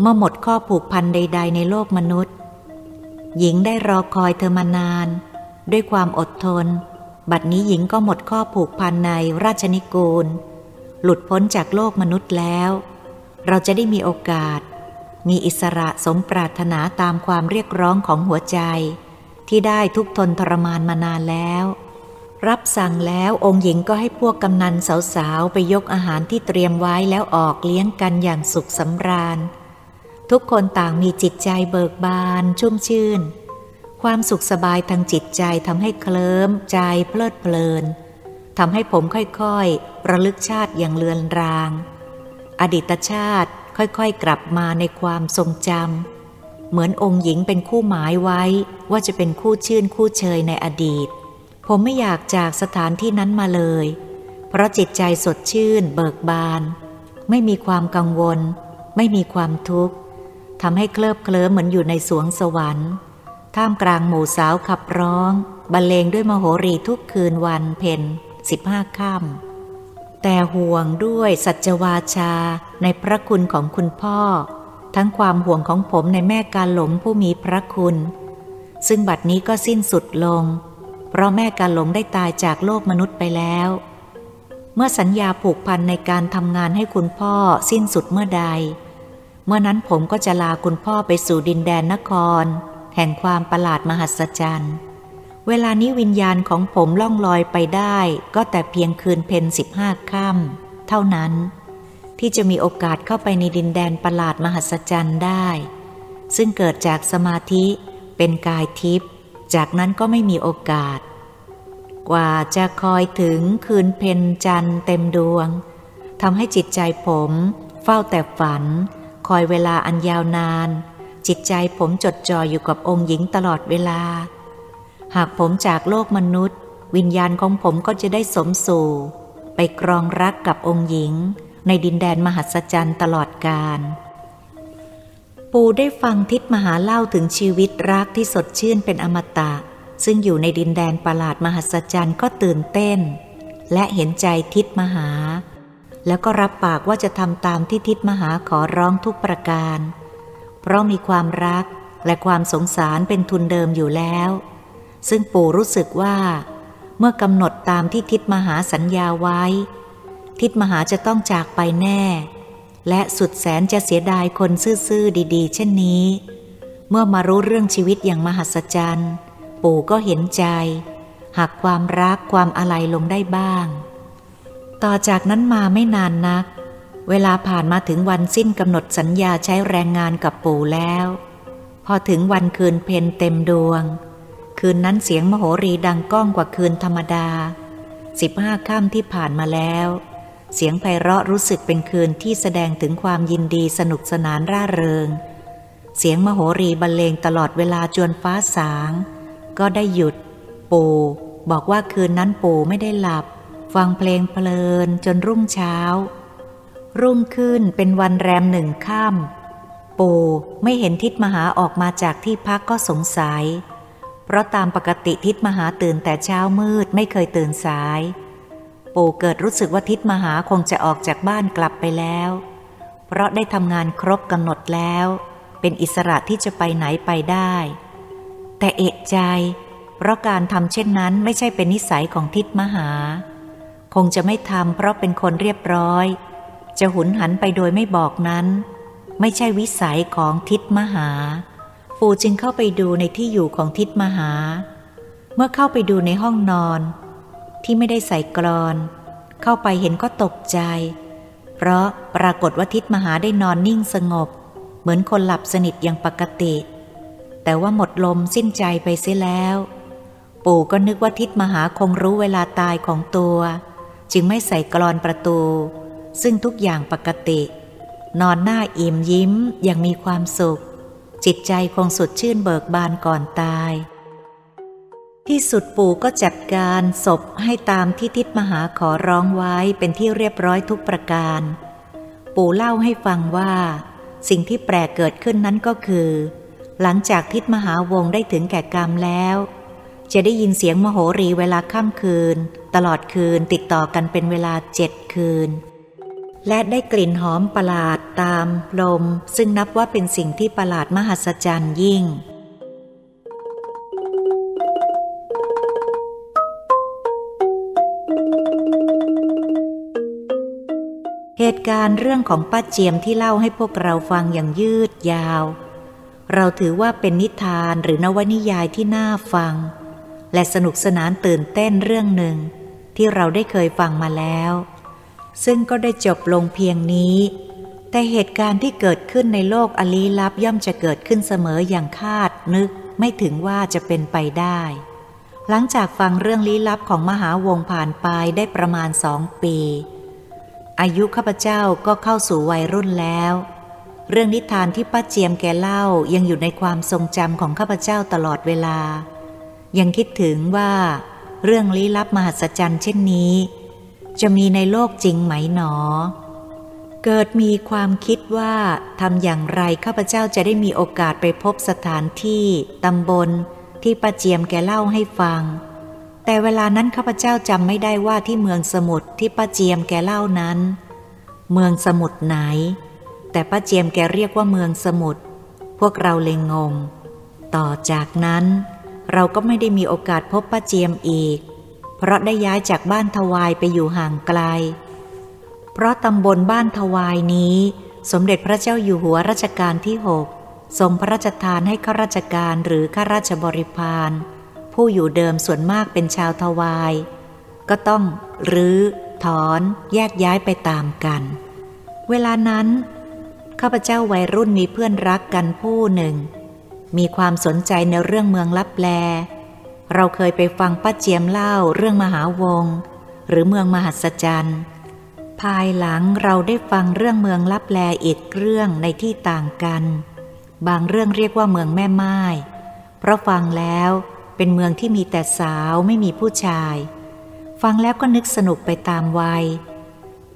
เมื่อหมดข้อผูกพันใด ๆ ในโลกมนุษย์ หญิงได้รอคอยเธอมานาน ด้วยความอดทน บัดนี้หญิงก็หมดข้อผูกพันในราชนิกูล หลุดพ้นจากโลกมนุษย์แล้ว เราจะได้มีโอกาส มีอิสระสมปรารถนาตามความเรียกร้องของหัวใจ ที่ได้ทุกทนทรมานมานานแล้ว รับสั่งแล้วองค์หญิงก็ให้พวกกำนันสาวๆ ไปยกอาหารที่เตรียมไว้แล้วออกเลี้ยงกันอย่างสุขสำราญ ทุกคนต่างมีจิตใจเบิกบานชุ่มชื่น ความสุขสบายทางจิตใจทำให้เคลิ้มใจเพลิดเพลินทำให้ผมค่อยๆ ระลึกชาติอย่างเลือนราง อดีตชาติค่อยๆ กลับมาในความทรงจำ เหมือนองค์หญิงเป็นคู่หมายไว้ว่าจะเป็นคู่ชื่นคู่เชยในอดีต ผมไม่อยากจากสถานที่นั้นมาเลย เพราะจิตใจสดชื่น เบิกบาน ไม่มีความกังวล ไม่มีความทุกข์ทำให้เคลิบเคลิ้มเหมือนอยู่ในสวงสวรรค์ ท่ามกลางหมู่สาวขับร้อง บรรเลงด้วยมโหรีทุกคืนวันเพนสิบห้าค่ำแต่ห่วงด้วยสัจวาชาในพระคุณของคุณพ่อ ทั้งความห่วงของผมในแม่กาหลงผู้มีพระคุณ ซึ่งบัดนี้ก็สิ้นสุดลง เพราะแม่กาหลงได้ตายจากโลกมนุษย์ไปแล้ว เมื่อสัญญาผูกพันในการทำงานให้คุณพ่อสิ้นสุดเมื่อใด เมื่อนั้นผมก็จะลาคุณพ่อไปสู่ดินแดนนคร แห่งความประหลาดมหัศจรรย์เวลานี้วิญญาณของผมล่องลอยไปได้ ก็แต่เพียงคืนเพนสิบห้าค่ำเท่านั้น ที่จะมีโอกาสเข้าไปในดินแดนประหลาดมหัศจรรย์ได้ ซึ่งเกิดจากสมาธิเป็นกายทิพย์จากนั้นก็ไม่มีโอกาส กว่าจะคอยถึงคืนเพนจันเต็มดวงทำให้จิตใจผมเฝ้าแต่ฝัน คอยเวลาอันยาวนาน จิตใจผมจดจ่ออยู่กับองค์หญิงตลอดเวลา หากผมจากโลกมนุษย์ วิญญาณของผมก็จะได้สมสู่ ไปครองรักกับองค์หญิง ในดินแดนมหัศจรรย์ตลอดกาลปู่ได้ฟังทิศมหาเล่าถึงชีวิตรักที่สดชื่นเป็นอมตะ ซึ่งอยู่ในดินแดนประหลาดมหัศจรรย์ก็ตื่นเต้น และเห็นใจทิศมหา แล้วก็รับปากว่าจะทำตามที่ทิศมหาขอร้องทุกประการ เพราะมีความรักและความสงสารเป็นทุนเดิมอยู่แล้ว ซึ่งปู่รู้สึกว่า เมื่อกำหนดตามที่ทิศมหาสัญญาไว้ ทิศมหาจะต้องจากไปแน่ และสุดแสนจะเสียดายคนซื่อๆดีๆ เช่นนี้ เมื่อมารู้เรื่องชีวิตอย่างมหัศจรรย์ ปู่ก็เห็นใจหักความรักความอะไรลงได้บ้าง ต่อจากนั้นมาไม่นานนัก เวลาผ่านมาถึงวันสิ้นกำหนดสัญญาใช้แรงงานกับปู่แล้ว พอถึงวันคืนเพนเต็มดวง คืนนั้นเสียงมโหรีดังก้องกว่าคืนธรรมดาสิบห้าค่ำที่ผ่านมาแล้ว เสียงไพเราะรู้สึกเป็นคืนที่แสดงถึงความยินดีสนุกสนานร่าเริง เสียงมโหรีบรรเลงตลอดเวลาจวนฟ้าสาง ก็ได้หยุด ปู่บอกว่าคืนนั้นปู่ไม่ได้หลับ ฟังเพลงเพลินจนรุ่งเช้า รุ่งขึ้นเป็นวันแรมหนึ่งค่ำปู่ไม่เห็นทิศมหาออกมาจากที่พักก็สงสัย เพราะตามปกติทิศมหาตื่นแต่เช้ามืดไม่เคยตื่นสาย ปู่เกิดรู้สึกว่าทิศมหาคงจะออกจากบ้านกลับไปแล้ว เพราะได้ทำงานครบกำหนดแล้ว เป็นอิสระที่จะไปไหนไปได้ แต่เอกใจ เพราะการทำเช่นนั้นไม่ใช่เป็นนิสัยของทิศมหา คงจะไม่ทำเพราะเป็นคนเรียบร้อย จะหุนหันไปโดยไม่บอกนั้น ไม่ใช่วิสัยของทิศมหา ปู่จึงเข้าไปดูในที่อยู่ของทิศมหา เมื่อเข้าไปดูในห้องนอน ที่ไม่ได้ใส่กรอน เข้าไปเห็นก็ตกใจ เพราะปรากฏว่าทิศมหาได้นอนนิ่งสงบ เหมือนคนหลับสนิทอย่างปกติ แต่ว่าหมดลมสิ้นใจไปเสียแล้ว ปู่ก็นึกว่าทิศมหาคงรู้เวลาตายของตัว จึงไม่ใส่กรอนประตู ซึ่งทุกอย่างปกติ นอนหน้าอิ่มยิ้มอย่างมีความสุข จิตใจคงสดชื่นเบิกบานก่อนตาย ที่สุดปู่ก็จัดการศพให้ตามที่ทิศมหาขอร้องไว้เป็นที่เรียบร้อยทุกประการ ปู่เล่าให้ฟังว่า สิ่งที่แปลกเกิดขึ้นนั้นก็คือ หลังจากทิศมหาวงได้ถึงแก่กรรมแล้ว จะได้ยินเสียงมโหรีเวลาค่ำคืน ตลอดคืนติดต่อกันเป็นเวลาเจ็ดคืน และได้กลิ่นหอมประหลาดตามลม ซึ่งนับว่าเป็นสิ่งที่ประหลาดมหัศจรรย์ยิ่ง เหตุการณ์เรื่องของป้าเจียมที่เล่าให้พวกเราฟังอย่างยืดยาว เราถือว่าเป็นนิทานหรือนวนิยายที่น่าฟัง และสนุกสนานตื่นเต้นเรื่องหนึ่ง ที่เราได้เคยฟังมาแล้ว ซึ่งก็ได้จบลงเพียงนี้ แต่เหตุการณ์ที่เกิดขึ้นในโลกอลี้ลับย่อมจะเกิดขึ้นเสมออย่างคาดนึกไม่ถึงว่าจะเป็นไปได้ หลังจากฟังเรื่องลี้ลับของมหาวงผ่านไปได้ประมาณสองปี อายุข้าพเจ้าก็เข้าสู่วัยรุ่นแล้ว เรื่องนิทานที่ป้าเจียมแกเล่ายังอยู่ในความทรงจำของข้าพเจ้าตลอดเวลา ยังคิดถึงว่า เรื่องลี้ลับมหัศจรรย์เช่นนี้ จะมีในโลกจริงไหมหนอ เกิดมีความคิดว่าทำอย่างไรข้าพเจ้าจะได้มีโอกาสไปพบสถานที่ตำบลที่ป้าเจียมแกเล่าให้ฟัง แต่เวลานั้นข้าพเจ้าจำไม่ได้ว่าที่เมืองสมุทรที่ป้าเจียมแกเล่านั้น เมืองสมุทรไหน แต่ป้าเจียมแกเรียกว่าเมืองสมุทรพวกเราเลยงง ต่อจากนั้น เราก็ไม่ได้มีโอกาสพบป้าเจียมอีก เพราะได้ย้ายจากบ้านทวายไปอยู่ห่างไกล เพราะตำบลบ้านทวายนี้ สมเด็จพระเจ้าอยู่หัวรัชกาลที่หกทรงพระราชทานให้ข้าราชการหรือข้าราชบริพาร ผู้อยู่เดิมส่วนมากเป็นชาวทวาย ก็ต้องรื้อ ถอนแยกย้ายไปตามกัน เวลานั้น ข้าพเจ้าวัยรุ่นมีเพื่อนรักกันผู้หนึ่ง มีความสนใจในเรื่องเมืองลับแล เราเคยไปฟังป้าเจียมเล่าเรื่องมหาวง หรือเมืองมหัศจรรย์ ภายหลังเราได้ฟังเรื่องเมืองลับแลอีกเรื่องในที่ต่างกัน บางเรื่องเรียกว่าเมืองแม่ไม้เพราะฟังแล้ว เป็นเมืองที่มีแต่สาวไม่มีผู้ชาย ฟังแล้วก็นึกสนุกไปตามวัย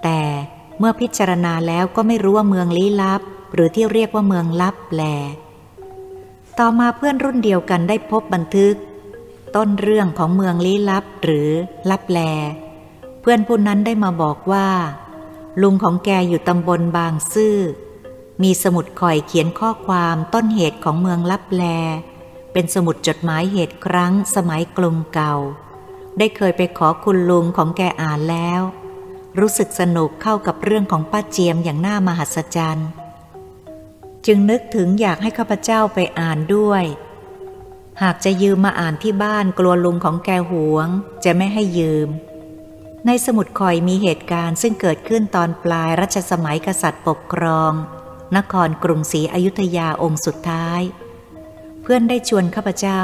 แต่เมื่อพิจารณาแล้วก็ไม่รู้ว่าเมืองลี้ลับ หรือที่เรียกว่าเมืองลับแล ต่อมาเพื่อนรุ่นเดียวกันได้พบบันทึก ต้นเรื่องของเมืองลี้ลับหรือลับแล เพื่อนผู้นั้นได้มาบอกว่า ลุงของแกอยู่ตำบลบางซื่อมีสมุดคอยเขียนข้อความต้นเหตุของเมืองลับแล เป็นสมุดจดหมายเหตุครั้งสมัยกรุงเก่า ได้เคยไปขอคุณลุงของแกอ่านแล้ว รู้สึกสนุกเข้ากับเรื่องของป้าเจียมอย่างน่ามหัศจรรย์จึงนึกถึงอยากให้ข้าพเจ้าไปอ่านด้วย หากจะยืมมาอ่านที่บ้านกลัวลุงของแกหวง จะไม่ให้ยืม ในสมุดคอยมีเหตุการณ์ซึ่งเกิดขึ้นตอนปลายรัชสมัยกษัตริย์ปกครอง นครกรุงศรีอยุธยาองค์สุดท้าย พื่อนได้ชวนข้าพเจ้า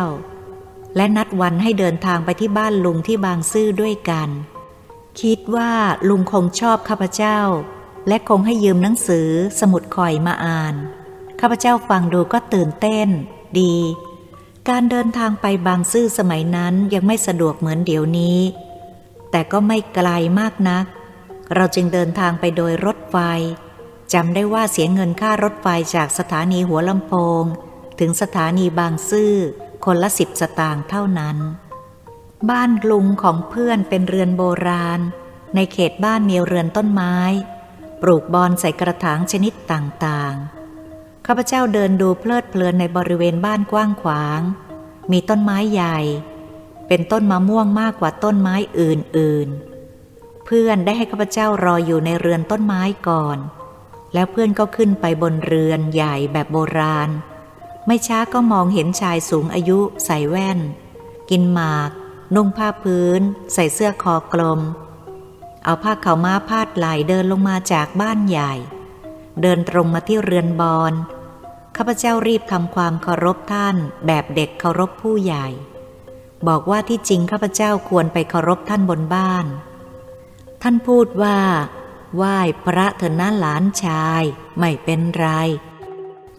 และนัดวันให้เดินทางไปที่บ้านลุงที่บางซื่อด้วยกัน คิดว่าลุงคงชอบข้าพเจ้า และคงให้ยืมหนังสือสมุดคอยมาอ่าน ข้าพเจ้าฟังดูก็ตื่นเต้น ดี การเดินทางไปบางซื่อสมัยนั้นยังไม่สะดวกเหมือนเดี๋ยวนี้ แต่ก็ไม่ไกลมากนัก เราจึงเดินทางไปโดยรถไฟจำได้ว่าเสียเงินค่ารถไฟจากสถานีหัวลำโพง ถึงสถานีบางซื่อคนละสิบสตางค์เท่านั้น บ้านลุงของเพื่อนเป็นเรือนโบราณ ในเขตบ้านมีเรือนต้นไม้ ปลูกบอนใส่กระถางชนิดต่างๆ ข้าพเจ้าเดินดูเพลิดเพลินในบริเวณบ้านกว้างขวาง มีต้นไม้ใหญ่ เป็นต้นมะม่วงมากกว่าต้นไม้อื่นๆ เพื่อนได้ให้ข้าพเจ้ารออยู่ในเรือนต้นไม้ก่อน แล้วเพื่อนก็ขึ้นไปบนเรือนใหญ่แบบโบราณ ไม่ช้าก็มองเห็นชายสูงอายุใส่แว่น กินหมาก นุ่งผ้าพื้น ใส่เสื้อคอกลม เอาผ้าเขาม้าพาดไหลเดินลงมาจากบ้านใหญ่ เดินตรงมาที่เรือนบอลข้าพเจ้ารีบทำความเคารพท่านแบบเด็กเคารพผู้ใหญ่ บอกว่าที่จริงข้าพเจ้าควรไปเคารพท่านบนบ้าน ท่านพูดว่า ไหว้พระเถอนะหลานชาย ไม่เป็นไร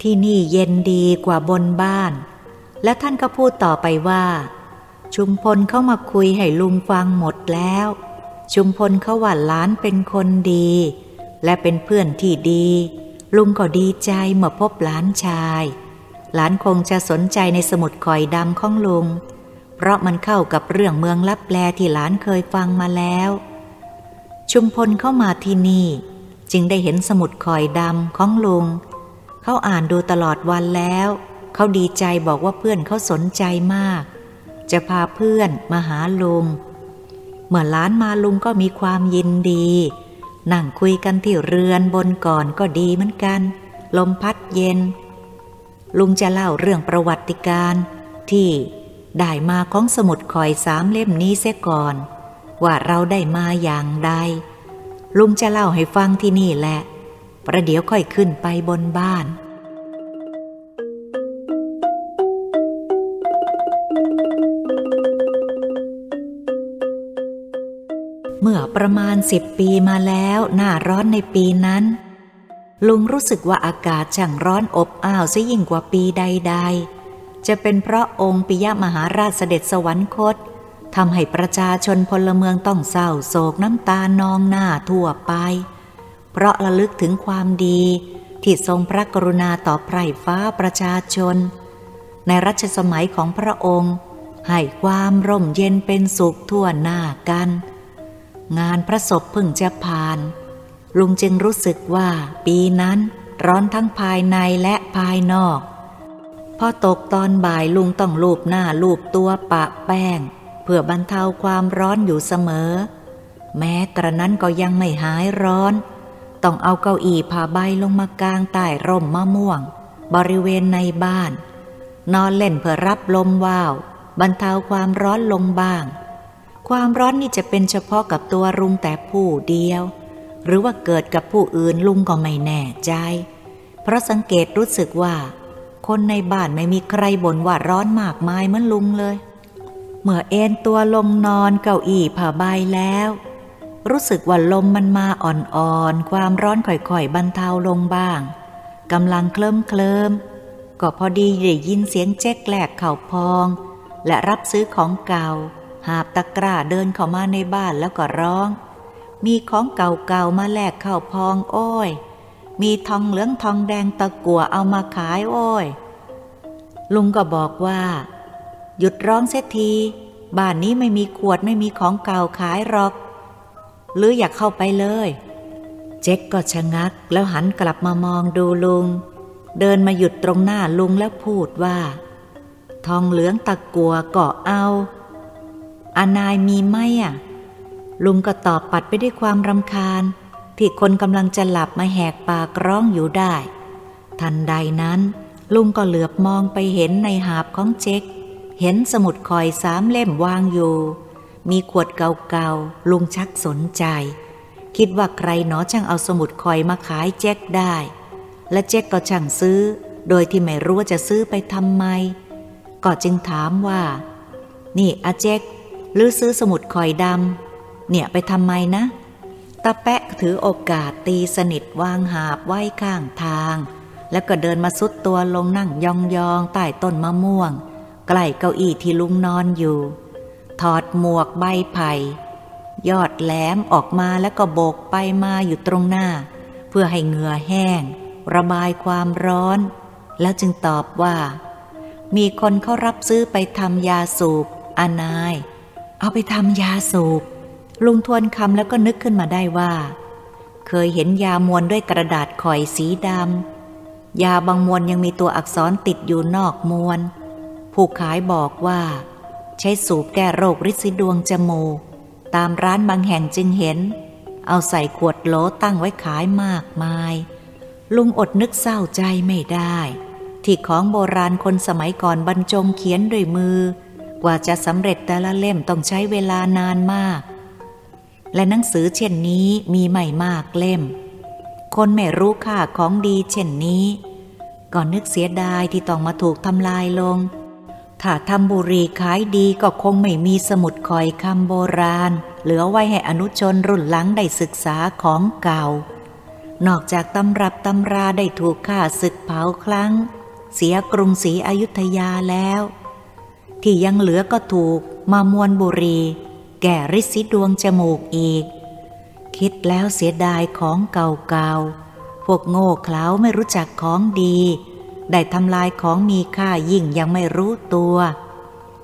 ที่นี่เย็นดีกว่าบนบ้าน และท่านก็พูดต่อไปว่า ชุมพลเข้ามาคุยให้ลุงฟังหมดแล้ว ชุมพลเขาว่าล้านเป็นคนดี และเป็นเพื่อนที่ดี ลุงก็ดีใจเมื่อพบหลานชาย หลานคงจะสนใจในสมุดคอยดำของลุง เพราะมันเข้ากับเรื่องเมืองลับแลที่หลานเคยฟังมาแล้ว ชุมพลเข้ามาที่นี่ จึงได้เห็นสมุดคอยดำของลุง เขาอ่านดูตลอดวันแล้ว เขาดีใจบอกว่าเพื่อนเขาสนใจมาก จะพาเพื่อนมาหาลุง เมื่อล้านมาลุงก็มีความยินดี นั่งคุยกันที่เรือนบนก่อนก็ดีเหมือนกัน ลมพัดเย็น ลุงจะเล่าเรื่องประวัติการที่ได้มาของสมุดคอยสามเล่มนี้เสียก่อน ว่าเราได้มาอย่างใดลุงจะเล่าให้ฟังที่นี่แหละ ประเดี๋ยวค่อยขึ้นไปบนบ้าน เมื่อประมาณสิบปีมาแล้วหน้าร้อนในปีนั้น ลุงรู้สึกว่าอากาศช่างร้อนอบอ้าวซะยิ่งกว่าปีใด ๆ จะเป็นเพราะองค์ปิยมหาราชเสด็จสวรรคตทำให้ประชาชนพลเมืองต้องเศร้าโศกน้ำตานองหน้าทั่วไป เพราะระลึกถึงความดีที่ทรงพระกรุณาต่อไพร่ฟ้าประชาชน ในรัชสมัยของพระองค์ ให้ความร่มเย็นเป็นสุขทั่วหน้ากัน งานพระศพพึ่งจะผ่าน ลุงจึงรู้สึกว่าปีนั้นร้อนทั้งภายในและภายนอก พอตกตอนบ่ายลุงต้องลูบหน้าลูบตัวปะแป้ง เพื่อบรรเทาความร้อนอยู่เสมอ แม้กระนั้นก็ยังไม่หายร้อน ต้องเอาเก้าอี้ผ้าใบลงมากลางใต้ร่มมะม่วง บริเวณในบ้าน นอนเล่นเพื่อรับลมว่าวบรรเทาความร้อนลงบ้าง ความร้อนนี่จะเป็นเฉพาะกับตัวรุงแต่ผู้เดียว หรือว่าเกิดกับผู้อื่นลุงก็ไม่แน่ใจ เพราะสังเกตรู้สึกว่า คนในบ้านไม่มีใครบ่นว่าร้อนมากมายเหมือนลุงเลย เมื่อเอนตัวลงนอนเก้าอี้ผ้าใบแล้ว รู้สึกว่าลมมันมาอ่อนๆ ความร้อนค่อยๆ บรรเทาลงบ้างกำลังเคลิ้มเคลิมก็พอดีได้ยินเสียงแจ๊กแหลกเข่าพอง และรับซื้อของเก่า หาบตะกร้าเดินเข้ามาในบ้านแล้วก็ร้อง มีของเก่าๆ มาแลกเข่าพองโอ้ย มีทองเหลืองทองแดงตะกัวเอามาขายโอ้ย ลุงก็บอกว่า หยุดร้องเสียที บ้านนี้ไม่มีขวดไม่มีของเก่าขายหรอก หรืออยากเข้าไปเลย เจ๊กก็ชะงักแล้วหันกลับมามองดูลุง เดินมาหยุดตรงหน้าลุงแล้วพูดว่า ทองเหลืองตะกัวก็เอาอานายมีไหมอะ ลุงก็ตอบปัดไปด้วยความรำคาญ ที่คนกำลังจะหลับมาแหกปากร้องอยู่ได้ ทันใดนั้น ลุงก็เหลือบมองไปเห็นในหาบของเจ๊กเห็นสมุดคอยสามเล่มวางอยู่ มีขวดเก่าๆ ลุงชักสนใจ คิดว่าใครหนอช่างเอาสมุดคอยมาขายแจ๊กได้ และเจ๊กก็ช่างซื้อ โดยที่ไม่รู้ว่าจะซื้อไปทำไม ก็จึงถามว่า นี่อาเจ๊กหรือซื้อสมุดคอยดำเนี่ยไปทำไมนะตาแปะถือโอกาสตีสนิทวางหาบไว้ข้างทาง แล้วก็เดินมาสุดตัวลงนั่งยองๆใต้ต้นมะม่วง ใกล้เก้าอี้ที่ลุงนอนอยู่ ถอดหมวกใบไผ่ยอดแหลมออกมาแล้วก็โบกไปมาอยู่ตรงหน้า เพื่อให้เหงื่อแห้ง ระบายความร้อน แล้วจึงตอบว่า มีคนเขารับซื้อไปทำยาสูบ อานาย เอาไปทำยาสูบ ลุงทวนคำแล้วก็นึกขึ้นมาได้ว่า เคยเห็นยามวนด้วยกระดาษข่อยสีดำยาบางมวนยังมีตัวอักษรติดอยู่นอกมวน ผู้ขายบอกว่า ใช้สูบแก้โรคริดสีดวงจมูก ตามร้านบางแห่งจึงเห็น เอาใส่ขวดโหลตั้งไว้ขายมากมาย ลุงอดนึกเศร้าใจไม่ได้ ที่ของโบราณคนสมัยก่อนบรรจงเขียนด้วยมือ กว่าจะสำเร็จแต่ละเล่มต้องใช้เวลานานมาก และหนังสือเช่นนี้มีไม่มากเล่ม คนไม่รู้ค่าของดีเช่นนี้ก็นึกเสียดายที่ต้องมาถูกทำลายลง ถ้าทำบุรีขายดีก็คงไม่มีสมุดคอยคำโบราณ เหลือไว้ให้อนุชนรุ่นหลังได้ศึกษาของเก่า นอกจากตำรับตำราได้ถูกฆ่าศึกเผาครั้ง เสียกรุงศรีอยุธยาแล้ว ที่ยังเหลือก็ถูกมามวนบุรี แก่ริสิดวงจมูกอีก คิดแล้วเสียดายของเก่าๆพวกโง่เขลาไม่รู้จักของดี ได้ทำลายของมีค่ายิ่งยังไม่รู้ตัว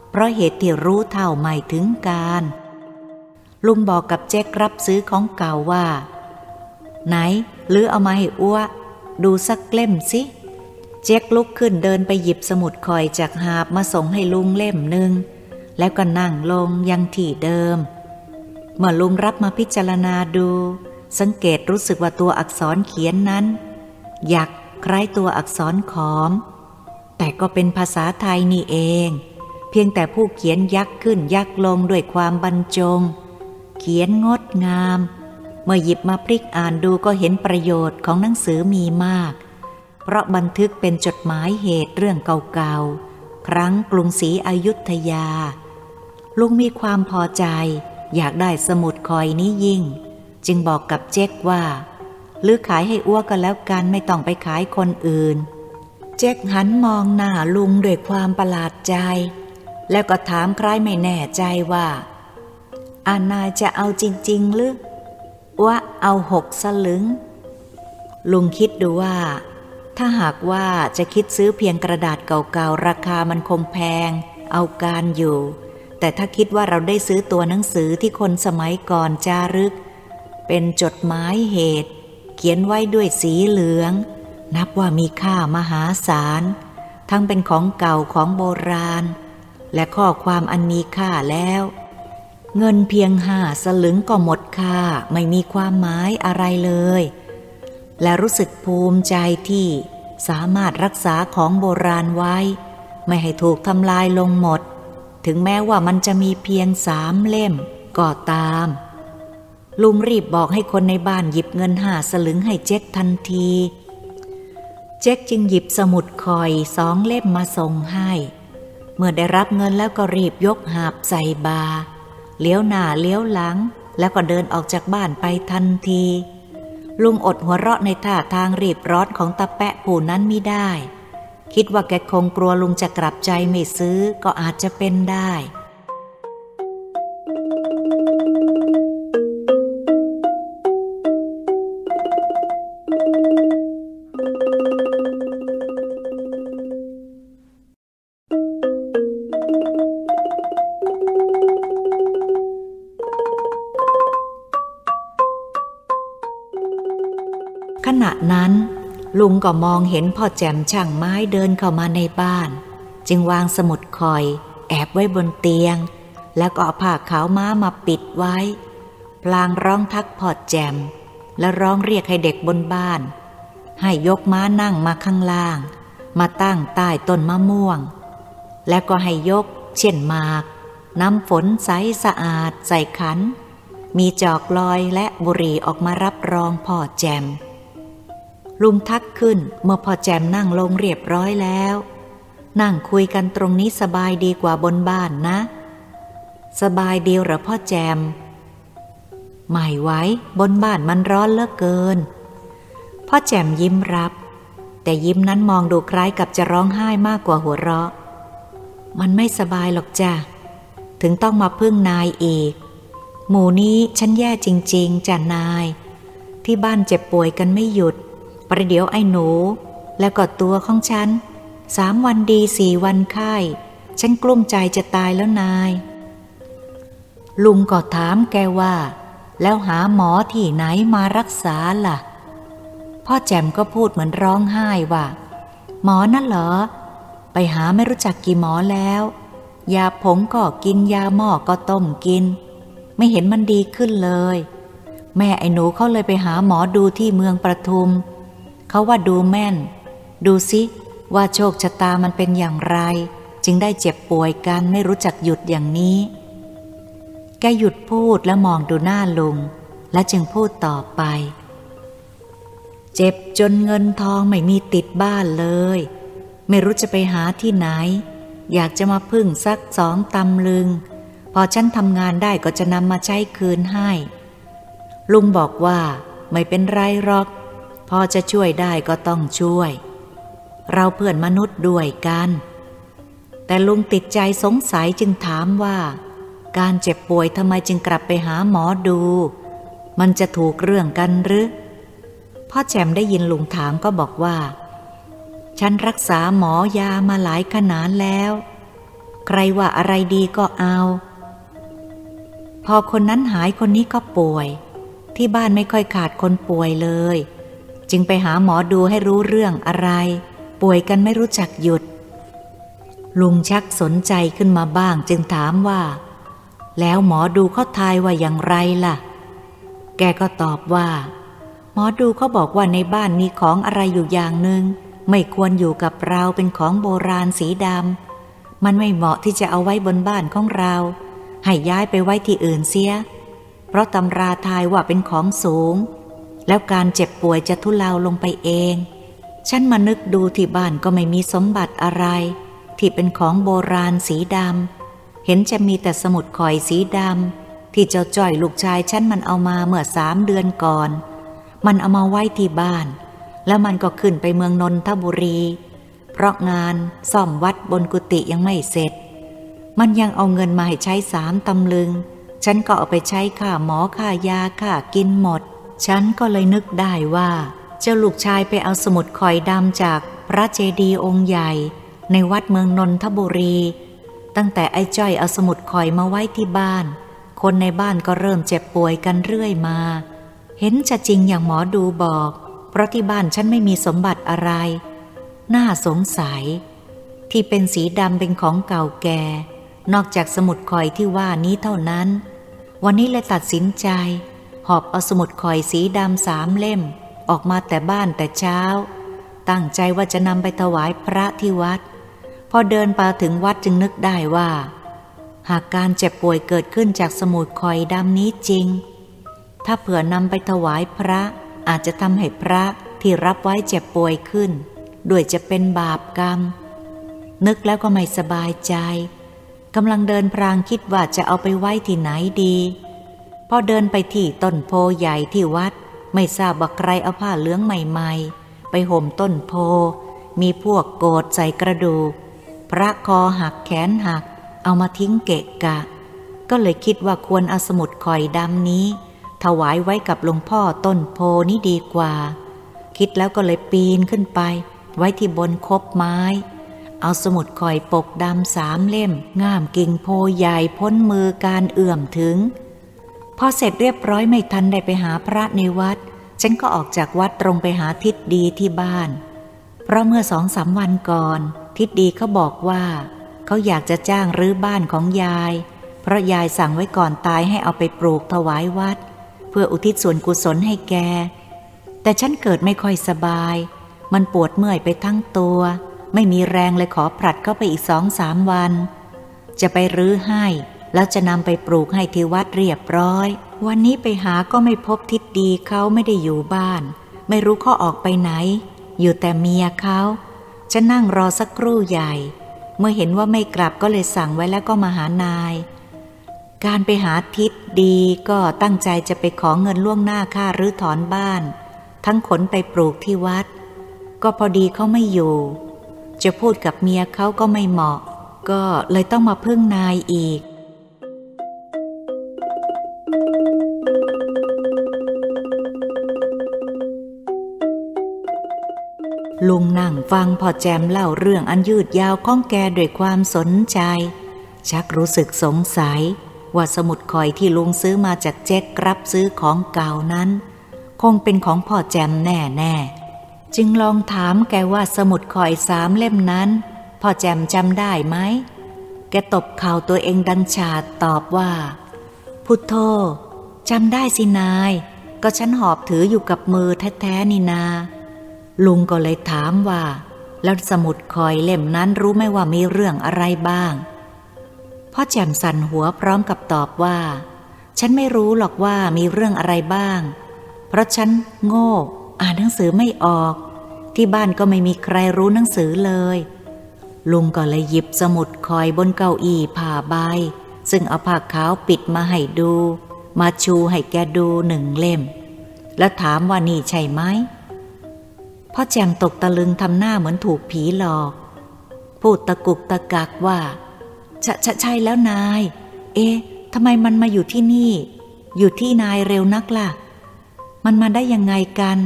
เพราะเหตุที่รู้เท่าไม่ถึงการ ลุงบอกกับแจ็ครับซื้อของเก่าว่า ไหนหรือเอามาให้อ้วดูสักเล่มสิเจ๊กลุกขึ้นเดินไปหยิบสมุดคอยจากหาบมาส่งให้ลุงเล่มหนึ่งแล้วก็นั่งลงยังที่เดิม เมื่อลุงรับมาพิจารณาดู สังเกตรู้สึกว่าตัวอักษรเขียนนั้นอยาก คล้ายตัวอักษรขอม แต่ก็เป็นภาษาไทยนี่เอง เพียงแต่ผู้เขียนยักขึ้นยักลงด้วยความบรรจง เขียนงดงาม เมื่อหยิบมาพลิกอ่านดูก็เห็นประโยชน์ของหนังสือมีมาก เพราะบันทึกเป็นจดหมายเหตุเรื่องเก่าๆ ครั้งกรุงศรีอยุธยา ลุงมีความพอใจ อยากได้สมุดคอยนี้ยิ่ง จึงบอกกับเจ๊กว่า หรือขายให้อ้วกกันแล้วกันไม่ต้องไปขายคนอื่น เจ๊กหันมองหน้าลุงด้วยความประหลาดใจ แล้วก็ถามใครไม่แน่ใจว่า อานาจะเอาจริง ๆ หรือว่าเอาหกสลึง ลุงคิดดูว่า ถ้าหากว่าจะคิดซื้อเพียงกระดาษเก่าๆ ราคามันคงแพง เอาการอยู่ แต่ถ้าคิดว่าเราได้ซื้อตัวหนังสือที่คนสมัยก่อนจารึก เป็นจดหมายเหตุ เขียนไว้ด้วยสีเหลือง นับว่ามีค่ามหาศาล ทั้งเป็นของเก่าของโบราณ และข้อความอันมีค่าแล้ว เงินเพียงห้าสลึงก็หมดค่าไม่มีความหมายอะไรเลย และรู้สึกภูมิใจที่สามารถรักษาของโบราณไว้ ไม่ให้ถูกทำลายลงหมด ถึงแม้ว่ามันจะมีเพียงสามเล่มก็ตาม ลุงรีบบอกให้คนในบ้านหยิบเงินห้าสลึงให้เจ๊กทันที เจ๊กจึงหยิบสมุดคอยสองเล่มมาส่งให้ เมื่อได้รับเงินแล้วก็รีบยกหาบใส่บา เลี้ยวหน้าเลี้ยวหลัง แล้วก็เดินออกจากบ้านไปทันที ลุงอดหัวเราะในท่าทางรีบร้อนของตาแปะผู้นั้นไม่ได้ คิดว่าแกคงกลัวลุงจะกลับใจไม่ซื้อก็อาจจะเป็นได้ ลุงก็มองเห็นพ่อแจมช่างไม้เดินเข้ามาในบ้าน จึงวางสมุดคอย แอบไว้บนเตียง แล้วก็เอาผ้าขาวม้ามาปิดไว้ พลางร้องทักพ่อแจมและร้องเรียกให้เด็กบนบ้าน ให้ยกม้านั่งมาข้างล่าง มาตั้งใต้ต้นมะม่วง แล้วก็ให้ยก เช่นมาก น้ำฝนใสสะอาดใส่ขัน มีจอกลอยและบุหรี่ออกมารับรองพ่อแจม ลุงทักขึ้นเมื่อพอแจมนั่งลงเรียบร้อยแล้ว นั่งคุยกันตรงนี้สบายดีกว่าบนบ้านนะ สบายดีหรอพ่อแจม ไม่ไว้บนบ้านมันร้อนเลือเกิน พ่อแจมยิ้มรับ แต่ยิ้มนั้นมองดูคล้ายกับจะร้องไห้มากกว่าหัวเราะ มันไม่สบายหรอกจ้ะ ถึงต้องมาพึ่งนายอีก หมู่นี้ฉันแย่จริง ๆจ้ะนาย ที่บ้านเจ็บป่วยกันไม่หยุด ประเดี๋ยวไอ้หนู แล้วก็ตัวของฉันสามวันดีสี่วันไข้ฉันกลุ้มใจจะตายแล้วนาย ลุงก็ถามแกว่า แล้วหาหมอที่ไหนมารักษาล่ะ พ่อแจมก็พูดเหมือนร้องไห้ว่า หมอนั่นเหรอ ไปหาไม่รู้จักกี่หมอแล้ว ยาผงก็กินยาหม้อก็ต้มกิน ไม่เห็นมันดีขึ้นเลย แม่ไอ้หนูเขาเลยไปหาหมอดูที่เมืองประทุม เขาว่าดูแม่น ดูสิว่าโชคชะตามันเป็นอย่างไร จึงได้เจ็บป่วยกันไม่รู้จักหยุดอย่างนี้ แกหยุดพูดแล้วมองดูหน้าลุง และจึงพูดต่อไป เจ็บจนเงินทองไม่มีติดบ้านเลย ไม่รู้จะไปหาที่ไหน อยากจะมาพึ่งสักสองตำลึง พอฉันทำงานได้ก็จะนำมาใช้คืนให้ ลุงบอกว่าไม่เป็นไรหรอก พอจะช่วยได้ก็ต้องช่วย เราเพื่อนมนุษย์ด้วยกัน แต่ลุงติดใจสงสัยจึงถามว่า การเจ็บป่วยทำไมจึงกลับไปหาหมอดู มันจะถูกเรื่องกันหรือพ่อแจมได้ยินลุงถามก็บอกว่า ฉันรักษาหมอยามาหลายขนาดแล้ว ใครว่าอะไรดีก็เอา พอคนนั้นหายคนนี้ก็ป่วย ที่บ้านไม่ค่อยขาดคนป่วยเลย จึงไปหาหมอดูให้รู้เรื่องอะไร ป่วยกันไม่รู้จักหยุด ลุงชักสนใจขึ้นมาบ้างจึงถามว่า แล้วหมอดูเขาทายว่าอย่างไรล่ะ แกก็ตอบว่า หมอดูเขาบอกว่าในบ้านมีของอะไรอยู่อย่างหนึ่งไม่ควรอยู่กับเราเป็นของโบราณสีดำมันไม่เหมาะที่จะเอาไว้บนบ้านของเรา ให้ย้ายไปไว้ที่อื่นเสีย เพราะตำราทายว่าเป็นของสูง แล้วการเจ็บป่วยจะทุเลาลงไปเอง ฉันมานึกดูที่บ้านก็ไม่มีสมบัติอะไร ที่เป็นของโบราณสีดำ เห็นจะมีแต่สมุดข่อยสีดำ ที่เจ้าจ้อยลูกชายฉันมันเอามาเมื่อสามเดือนก่อน มันเอามาไว้ที่บ้าน แล้วมันก็ขึ้นไปเมืองนนทบุรี เพราะงานซ่อมวัดบนกุฏิยังไม่เสร็จ มันยังเอาเงินมาให้ใช้สามตำลึง ฉันก็เอาไปใช้ค่าหมอค่ายาค่ากินหมด ฉันก็เลยนึกได้ว่า เจ้าลูกชายไปเอาสมุดคอยดำจากพระเจดีย์องค์ใหญ่ ในวัดเมืองนนทบุรี ตั้งแต่ไอ้จ้อยเอาสมุดคอยมาไว้ที่บ้าน คนในบ้านก็เริ่มเจ็บป่วยกันเรื่อยมา เห็นจะจริงอย่างหมอดูบอก เพราะที่บ้านฉันไม่มีสมบัติอะไร น่าสงสัย ที่เป็นสีดำเป็นของเก่าแก่ นอกจากสมุดคอยที่ว่านี้เท่านั้น วันนี้เลยตัดสินใจ หอบเอาสมุดข่อยสีดำสามเล่ม ออกมาแต่บ้านแต่เช้า ตั้งใจว่าจะนำไปถวายพระที่วัด พอเดินไปถึงวัดจึงนึกได้ว่า หากการเจ็บป่วยเกิดขึ้นจากสมุดข่อยดำนี้จริง ถ้าเผื่อนำไปถวายพระอาจจะทำให้พระที่รับไว้เจ็บป่วยขึ้น ด้วยจะเป็นบาปกรรม นึกแล้วก็ไม่สบายใจกำลังเดินพรางคิดว่าจะเอาไปไว้ที่ไหนดี พอเดินไปที่ต้นโพใหญ่ที่วัด ไม่ทราบว่าใครเอาผ้าเหลืองใหม่ๆ ไปห่มต้นโพ มีพวกโกดใส่กระดูก พระคอหักแขนหัก เอามาทิ้งเกะกะ ก็เลยคิดว่าควรเอาสมุดข่อยดำนี้ ถวายไว้กับหลวงพ่อต้นโพนี้ดีกว่า คิดแล้วก็เลยปีนขึ้นไป ไว้ที่บนคบไม้ เอาสมุดข่อยปกดำสามเล่ม ง่ามกิ่งโพใหญ่พ้นมือการเอื่อมถึง พอเสร็จเรียบร้อยไม่ทันได้ไปหาพระในวัด ฉันก็ออกจากวัดตรงไปหาทิดดีที่บ้าน เพราะเมื่อสองสามวันก่อน ทิดดีเขาบอกว่า เขาอยากจะจ้างรื้อบ้านของยาย เพราะยายสั่งไว้ก่อนตายให้เอาไปปลูกถวายวัด เพื่ออุทิศส่วนกุศลให้แก แต่ฉันเกิดไม่ค่อยสบาย มันปวดเมื่อยไปทั้งตัว ไม่มีแรงเลยขอผลัดเข้าไปอีกสองสามวัน จะไปรื้อให้ แล้วจะนำไปปลูกให้ที่วัดเรียบร้อย วันนี้ไปหาก็ไม่พบทิศดีเขาไม่ได้อยู่บ้าน ไม่รู้เขาออกไปไหน อยู่แต่เมียเขาจะนั่งรอสักครู่ใหญ่ เมื่อเห็นว่าไม่กลับก็เลยสั่งไว้แล้วก็มาหานาย การไปหาทิศดีก็ตั้งใจจะไปขอเงินล่วงหน้าค่ารื้อถอนบ้าน ทั้งขนไปปลูกที่วัด ก็พอดีเขาไม่อยู่ จะพูดกับเมียเขาก็ไม่เหมาะ ก็เลยต้องมาพึ่งนายอีก ลุงนั่งฟังพอแจมเล่าเรื่องอันยืดยาวข้องแกด้วยความสนใจ ชักรู้สึกสงสัย ว่าสมุดคอยที่ลุงซื้อมาจากเจ๊กรับซื้อของเก่านั้น คงเป็นของพ่อแจมแน่แน่จึงลองถามแกว่าสมุดคอยสามเล่มนั้นพ่อแจมจำได้ไหม แกตบเข่าตัวเองดังฉาดตอบว่า พุทโธจำได้สินาย ก็ฉันหอบถืออยู่กับมือแท้ๆนี่นา ลุงก็เลยถามว่า แล้วสมุดคอยเล่มนั้นรู้ไหมว่ามีเรื่องอะไรบ้างพ่อแจ่มสั่นหัวพร้อมกับตอบว่า ฉันไม่รู้หรอกว่ามีเรื่องอะไรบ้าง เพราะฉันโง่ อ่านหนังสือไม่ออก ที่บ้านก็ไม่มีใครรู้หนังสือเลย ลุงก็เลยหยิบสมุดคอยบนเก้าอี้ผ่าใบซึ่งเอาผ้าขาวปิดมาให้ดู มาชูให้แกดูหนึ่งเล่ม แล้วถามว่านี่ใช่ไหม พ่อแจมตกตะลึงทำหน้าเหมือนถูกผีหลอก พูดตะกุกตะกักว่าชะชะใช่แล้วนาย เอ๊ะทำไมมันมาอยู่ที่นี่ อยู่ที่นายเร็วนักละ่ะ มันมาได้ยังไงกัน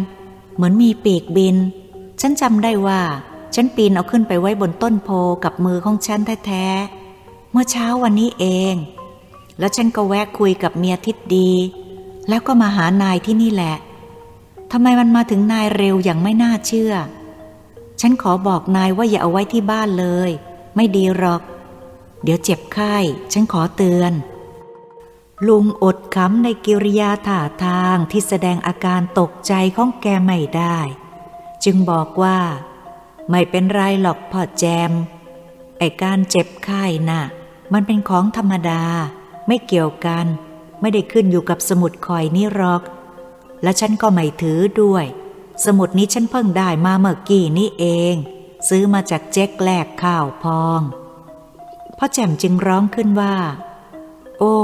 เหมือนมีปีกบิน ฉันจำได้ว่า ฉันปีนเอาขึ้นไปไว้บนต้นโพกับมือของฉันแท้ๆ เมื่อเช้าวันนี้เอง แล้วฉันก็แวะคุยกับเมียทิดดี แล้วก็มาหานายที่นี่แหละ ทำไมมันมาถึงนายเร็วอย่างไม่น่าเชื่อ ฉันขอบอกนายว่าอย่าเอาไว้ที่บ้านเลย ไม่ดีหรอก เดี๋ยวเจ็บไข้ ฉันขอเตือน ลุงอดขำในกิริยาท่าทางที่แสดงอาการตกใจของแกไม่ได้ จึงบอกว่า ไม่เป็นไรหรอกพ่อแจม ไอการเจ็บไข้นะ่ะ มันเป็นของธรรมดา ไม่เกี่ยวกัน ไม่ได้ขึ้นอยู่กับสมุดคอยนี่หรอก และฉันก็ไม่ถือด้วย สมุดนี้ฉันเพิ่งได้มาเมื่อกี้นี่เอง ซื้อมาจากเจ๊กแลกข้าวพองพ่อแจ่มจึงร้องขึ้นว่า โอ้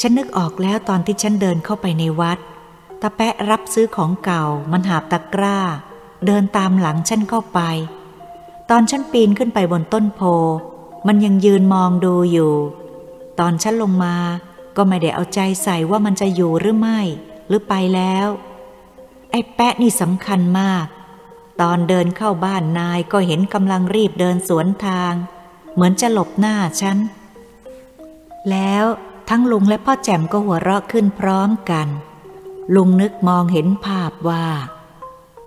ฉันนึกออกแล้วตอนที่ฉันเดินเข้าไปในวัดตาแปะรับซื้อของเก่า มันหาบตะกร้า เดินตามหลังฉันเข้าไป ตอนฉันปีนขึ้นไปบนต้นโพ มันยังยืนมองดูอยู่ ตอนฉันลงมาก็ไม่ได้เอาใจใส่ว่ามันจะอยู่หรือไม่ หรือไปแล้ว ไอ้แปะนี่สำคัญมาก ตอนเดินเข้าบ้านนายก็เห็นกำลังรีบเดินสวนทาง เหมือนจะหลบหน้าฉัน แล้วทั้งลุงและพ่อแจ่มก็หัวเราะขึ้นพร้อมกัน ลุงนึกมองเห็นภาพว่า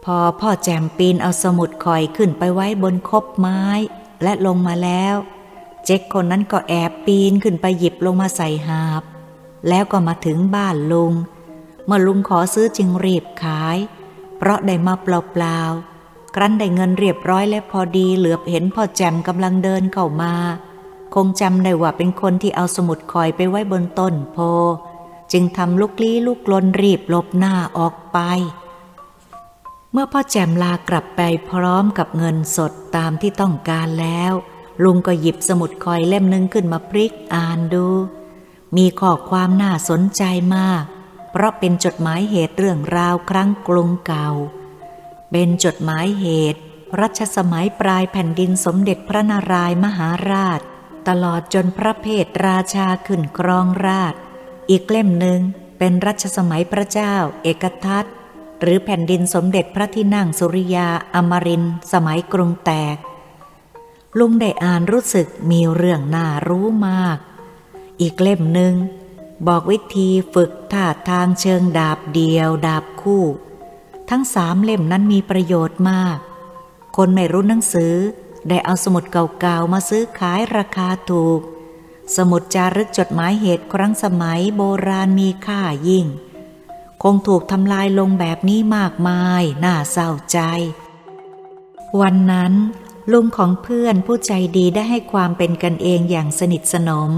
พอพ่อแจ่มปีนเอาสมุดคอยขึ้นไปไว้บนคบไม้ และลงมาแล้วเจ๊กคนนั้นก็แอบปีนขึ้นไปหยิบลงมาใส่หาบ แล้วก็มาถึงบ้านลุง เมื่อลุงขอซื้อจึงรีบขาย เพราะได้มาเปล่าๆ ครั้นได้เงินเรียบร้อยและพอดีเหลือบเห็นพ่อแจมกำลังเดินเข้ามา คงจำได้ว่าเป็นคนที่เอาสมุดคอยไปไว้บนต้นโพ จึงทำลุกลี้ลุกลนรีบหลบหน้าออกไป เมื่อพ่อแจมลากลับไปพร้อมกับเงินสดตามที่ต้องการแล้ว ลุงก็หยิบสมุดคอยเล่มหนึ่งขึ้นมาพลิกอ่านดู มีข้อความน่าสนใจมาก เพราะเป็นจดหมายเหตุเรื่องราวครั้งกรุงเก่า เป็นจดหมายเหตุ รัชสมัยปลายแผ่นดินสมเด็จพระนารายมหาราช ตลอดจนพระเพทราชาขึ้นครองราช อีกเล่มหนึ่งเป็นรัชสมัยพระเจ้า เอกทัตหรือแผ่นดินสมเด็จพระที่นั่งสุริยาอมรินสมัยกรุงแตก ลุงได้อ่านรู้สึกมีเรื่องน่ารู้มาก อีกเล่มหนึ่ง บอกวิธีฝึกท่าทางเชิงดาบเดียว ดาบคู่ ทั้งสามเล่มนั้นมีประโยชน์มาก คนไม่รู้หนังสือได้เอาสมุดเก่าๆมาซื้อขายราคาถูก สมุดจารึกจดหมายเหตุครั้งสมัยโบราณมีค่ายิ่ง คงถูกทำลายลงแบบนี้มากมาย น่าเศร้าใจ วันนั้นลุงของเพื่อนผู้ใจดีได้ให้ความเป็นกันเองอย่างสนิทสนม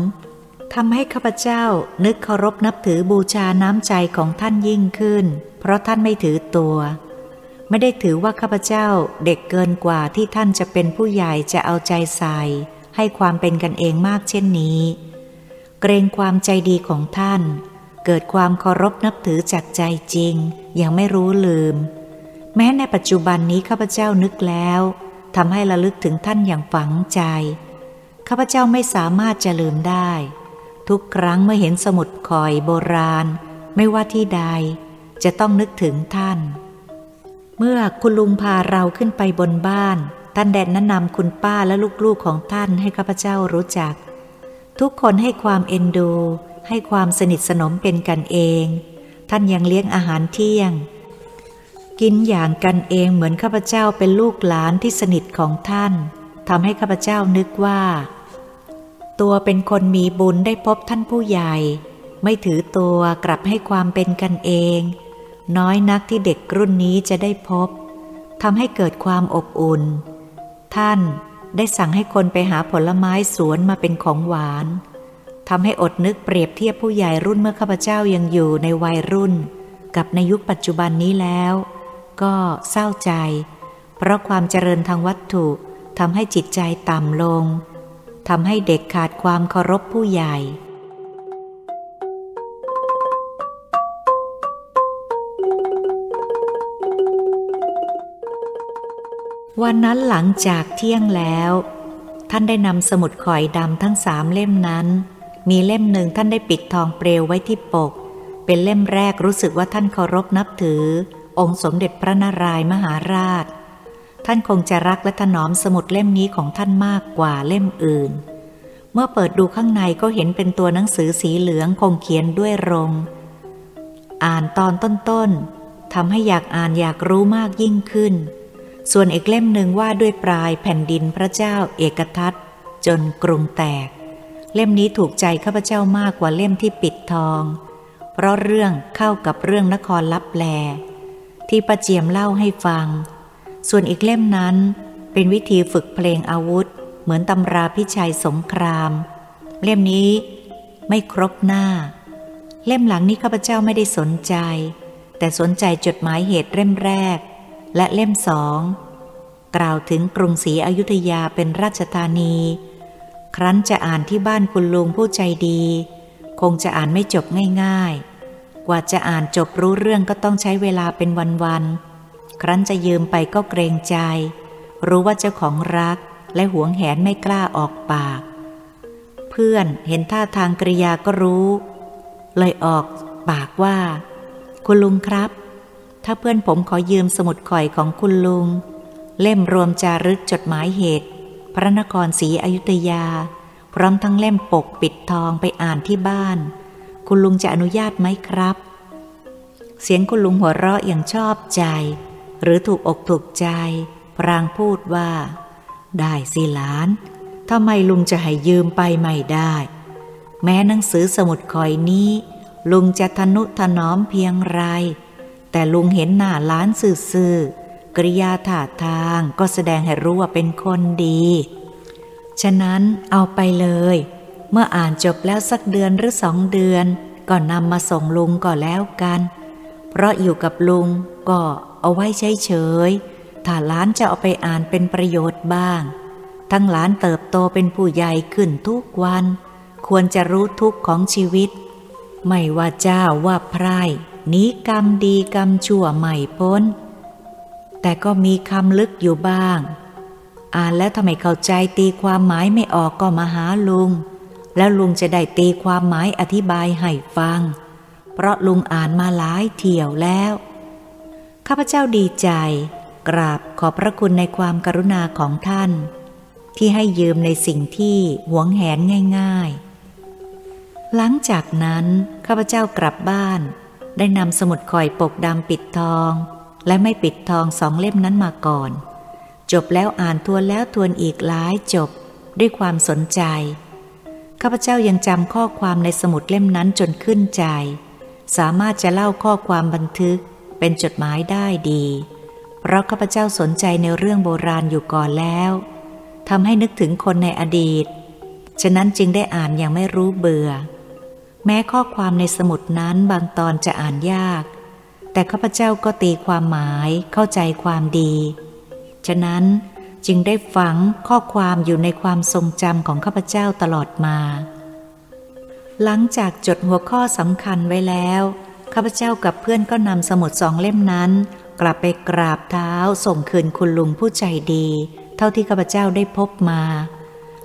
ทำให้ข้าพเจ้านึกเคารพนับถือบูชาน้ำใจของท่านยิ่งขึ้น เพราะท่านไม่ถือตัว ไม่ได้ถือว่าข้าพเจ้าเด็กเกินกว่าที่ท่านจะเป็นผู้ใหญ่จะเอาใจใส่ ให้ความเป็นกันเองมากเช่นนี้ เกรงความใจดีของท่าน เกิดความเคารพนับถือจากใจจริง ยังไม่รู้ลืม แม้ในปัจจุบันนี้ข้าพเจ้านึกแล้วทำให้ระลึกถึงท่านอย่างฝังใจ ข้าพเจ้าไม่สามารถจะลืมได้ ทุกครั้งเมื่อเห็นสมุดคอยโบราณ ไม่ว่าที่ใดจะต้องนึกถึงท่าน เมื่อคุณลุงพาเราขึ้นไปบนบ้าน ท่านแดนแนะนำคุณป้าและลูกๆของท่านให้ข้าพเจ้ารู้จัก ทุกคนให้ความเอ็นดู ให้ความสนิทสนมเป็นกันเอง ท่านยังเลี้ยงอาหารเที่ยง กินอย่างกันเองเหมือนข้าพเจ้าเป็นลูกหลานที่สนิทของท่านทำให้ข้าพเจ้านึกว่า ตัวเป็นคนมีบุญได้พบท่านผู้ใหญ่ ไม่ถือตัวกลับให้ความเป็นกันเอง น้อยนักที่เด็กรุ่นนี้จะได้พบทำให้เกิดความอบอุ่น ท่านได้สั่งให้คนไปหาผลไม้สวนมาเป็นของหวานทำให้อดนึกเปรียบเทียบผู้ใหญ่รุ่นเมื่อข้าพเจ้ายังอยู่ในวัยรุ่น กับในยุคปัจจุบันนี้แล้ว ก็เศร้าใจ เพราะความเจริญทางวัตถุทำให้จิตใจต่ำลง ทำให้เด็กขาดความเคารพผู้ใหญ่ วันนั้นหลังจากเที่ยงแล้ว ท่านได้นำสมุดข่อยดำทั้งสามเล่มนั้น มีเล่มหนึ่งท่านได้ปิดทองเปลวไว้ที่ปก เป็นเล่มแรกรู้สึกว่าท่านเคารพนับถือ องค์สมเด็จพระนารายมหาราช ท่านคงจะรักและถนอมสมุดเล่มนี้ของท่านมากกว่าเล่มอื่น เมื่อเปิดดูข้างในก็เห็นเป็นตัวหนังสือสีเหลืองคงเขียนด้วยรง อ่านตอนต้นๆทำให้อยากอ่านอยากรู้มากยิ่งขึ้น ส่วนอีกเล่มหนึ่งว่าด้วยปลายแผ่นดินพระเจ้าเอกทัตจนกรุงแตก เล่มนี้ถูกใจข้าพเจ้ามากกว่าเล่มที่ปิดทอง เพราะเรื่องเข้ากับเรื่องนครลับแลที่ประเจียมเล่าให้ฟัง ส่วนอีกเล่มนั้น เป็นวิธีฝึกเพลงอาวุธ เหมือนตำราพิชัยสงคราม เล่มนี้ไม่ครบหน้า เล่มหลังนี้ข้าพเจ้าไม่ได้สนใจ แต่สนใจจดหมายเหตุเล่มแรก และเล่มสองกล่าวถึงกรุงศรีอยุธยาเป็นราชธานี ครั้นจะอ่านที่บ้านคุณลุงผู้ใจดี คงจะอ่านไม่จบง่ายๆ กว่าจะอ่านจบรู้เรื่องก็ต้องใช้เวลาเป็นวันๆ ครั้นจะยืมไปก็เกรงใจ รู้ว่าเจ้าของรักและหวงแหนไม่กล้าออกปาก เพื่อนเห็นท่าทางกริยาก็รู้ เลยออกปากว่า คุณลุงครับ ถ้าเพื่อนผมขอยืมสมุดข่อยของคุณลุง เล่มรวมจารึกจดหมายเหตุ พระนครศรีอยุธยา พร้อมทั้งเล่มปกปิดทองไปอ่านที่บ้าน คุณลุงจะอนุญาตไหมครับ เสียงคุณลุงหัวเราะอย่างชอบใจ หรือถูกอกถูกใจ พรางพูดว่า ได้สิหลานทำไมลุงจะให้ยืมไปไม่ได้ แม้หนังสือสมุดคอยนี้ ลุงจะทนุถนอมเพียงไร แต่ลุงเห็นหน้าล้านซื่อๆกริยาท่าทางก็แสดงให้รู้ว่าเป็นคนดี ฉะนั้นเอาไปเลย เมื่ออ่านจบแล้วสักเดือนหรือสองเดือน ก็ก็นำมาส่งลุงก็แล้วกัน เพราะอยู่กับลุงก็เอาไว้เฉยๆถ้าล้านจะเอาไปอ่านเป็นประโยชน์บ้าง ทั้งหลานเติบโตเป็นผู้ใหญ่ขึ้นทุกวัน ควรจะรู้ทุกของชีวิต ไม่ว่าเจ้าว่าไพร่นี้กรรมดีกรรมชั่วใหม่พ้น แต่ก็มีคำลึกอยู่บ้าง อ่านแล้วทำไมเข้าใจตีความหมายไม่ออกก็มาหาลุง แล้วลุงจะได้ตีความหมายอธิบายให้ฟัง เพราะลุงอ่านมาหลายเที่ยวแล้ว ข้าพเจ้าดีใจ กราบขอบพระคุณในความกรุณาของท่าน ที่ให้ยืมในสิ่งที่หวงแหนง่ายๆ หลังจากนั้นข้าพเจ้ากลับบ้าน ได้นำสมุดข่อยปกดำปิดทอง และไม่ปิดทองสองเล่มนั้นมาก่อน จบแล้วอ่านทวนแล้วทวนอีกหลายจบด้วยความสนใจข้าพเจ้ายังจำข้อความในสมุดเล่มนั้นจนขึ้นใจ สามารถจะเล่าข้อความบันทึกเป็นจดหมายได้ดี เพราะข้าพเจ้าสนใจในเรื่องโบราณอยู่ก่อนแล้วทำให้นึกถึงคนในอดีต ฉะนั้นจึงได้อ่านอย่างไม่รู้เบื่อ แม้ข้อความในสมุดนั้นบางตอนจะอ่านยาก แต่ข้าพเจ้าก็ตีความหมายเข้าใจความดี ฉะนั้นจึงได้ฝังข้อความอยู่ในความทรงจำของข้าพเจ้าตลอดมา หลังจากจดหัวข้อสำคัญไว้แล้วข้าพเจ้ากับเพื่อนก็นำสมุดสองเล่มนั้น กลับไปกราบเท้าส่งคืนคุณลุงผู้ใจดี เท่าที่ข้าพเจ้าได้พบมา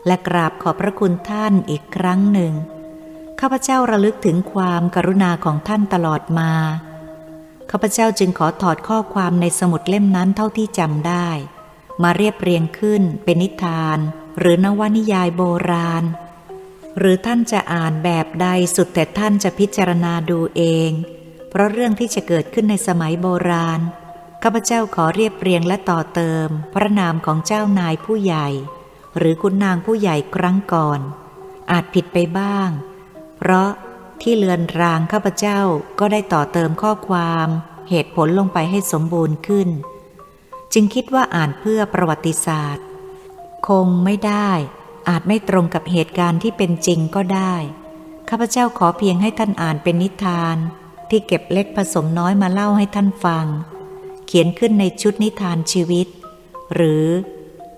และกราบขอบพระคุณท่านอีกครั้งหนึ่งข้าพเจ้าระลึกถึงความกรุณาของท่านตลอดมาข้าพเจ้าจึงขอถอดข้อความในสมุดเล่มนั้นเท่าที่จำได้ มาเรียบเรียงขึ้นเป็นนิทาน หรือนวนิยายโบราณ หรือท่านจะอ่านแบบใดสุดแต่ท่านจะพิจารณาดูเอง เพราะเรื่องที่จะเกิดขึ้นในสมัยโบราณ ข้าพเจ้าขอเรียบเรียงและต่อเติม พระนามของเจ้านายผู้ใหญ่ หรือคุณนางผู้ใหญ่ครั้งก่อน อาจผิดไปบ้าง เพราะที่เลือนรางข้าพเจ้าก็ได้ต่อเติมข้อความ เหตุผลลงไปให้สมบูรณ์ขึ้น จึงคิดว่าอ่านเพื่อประวัติศาสตร์ คงไม่ได้ อาจไม่ตรงกับเหตุการณ์ที่เป็นจริงก็ได้ ข้าพเจ้าขอเพียงให้ท่านอ่านเป็นนิทาน ที่เก็บเล็กผสมน้อยมาเล่าให้ท่านฟัง เขียนขึ้นในชุดนิทานชีวิต หรือ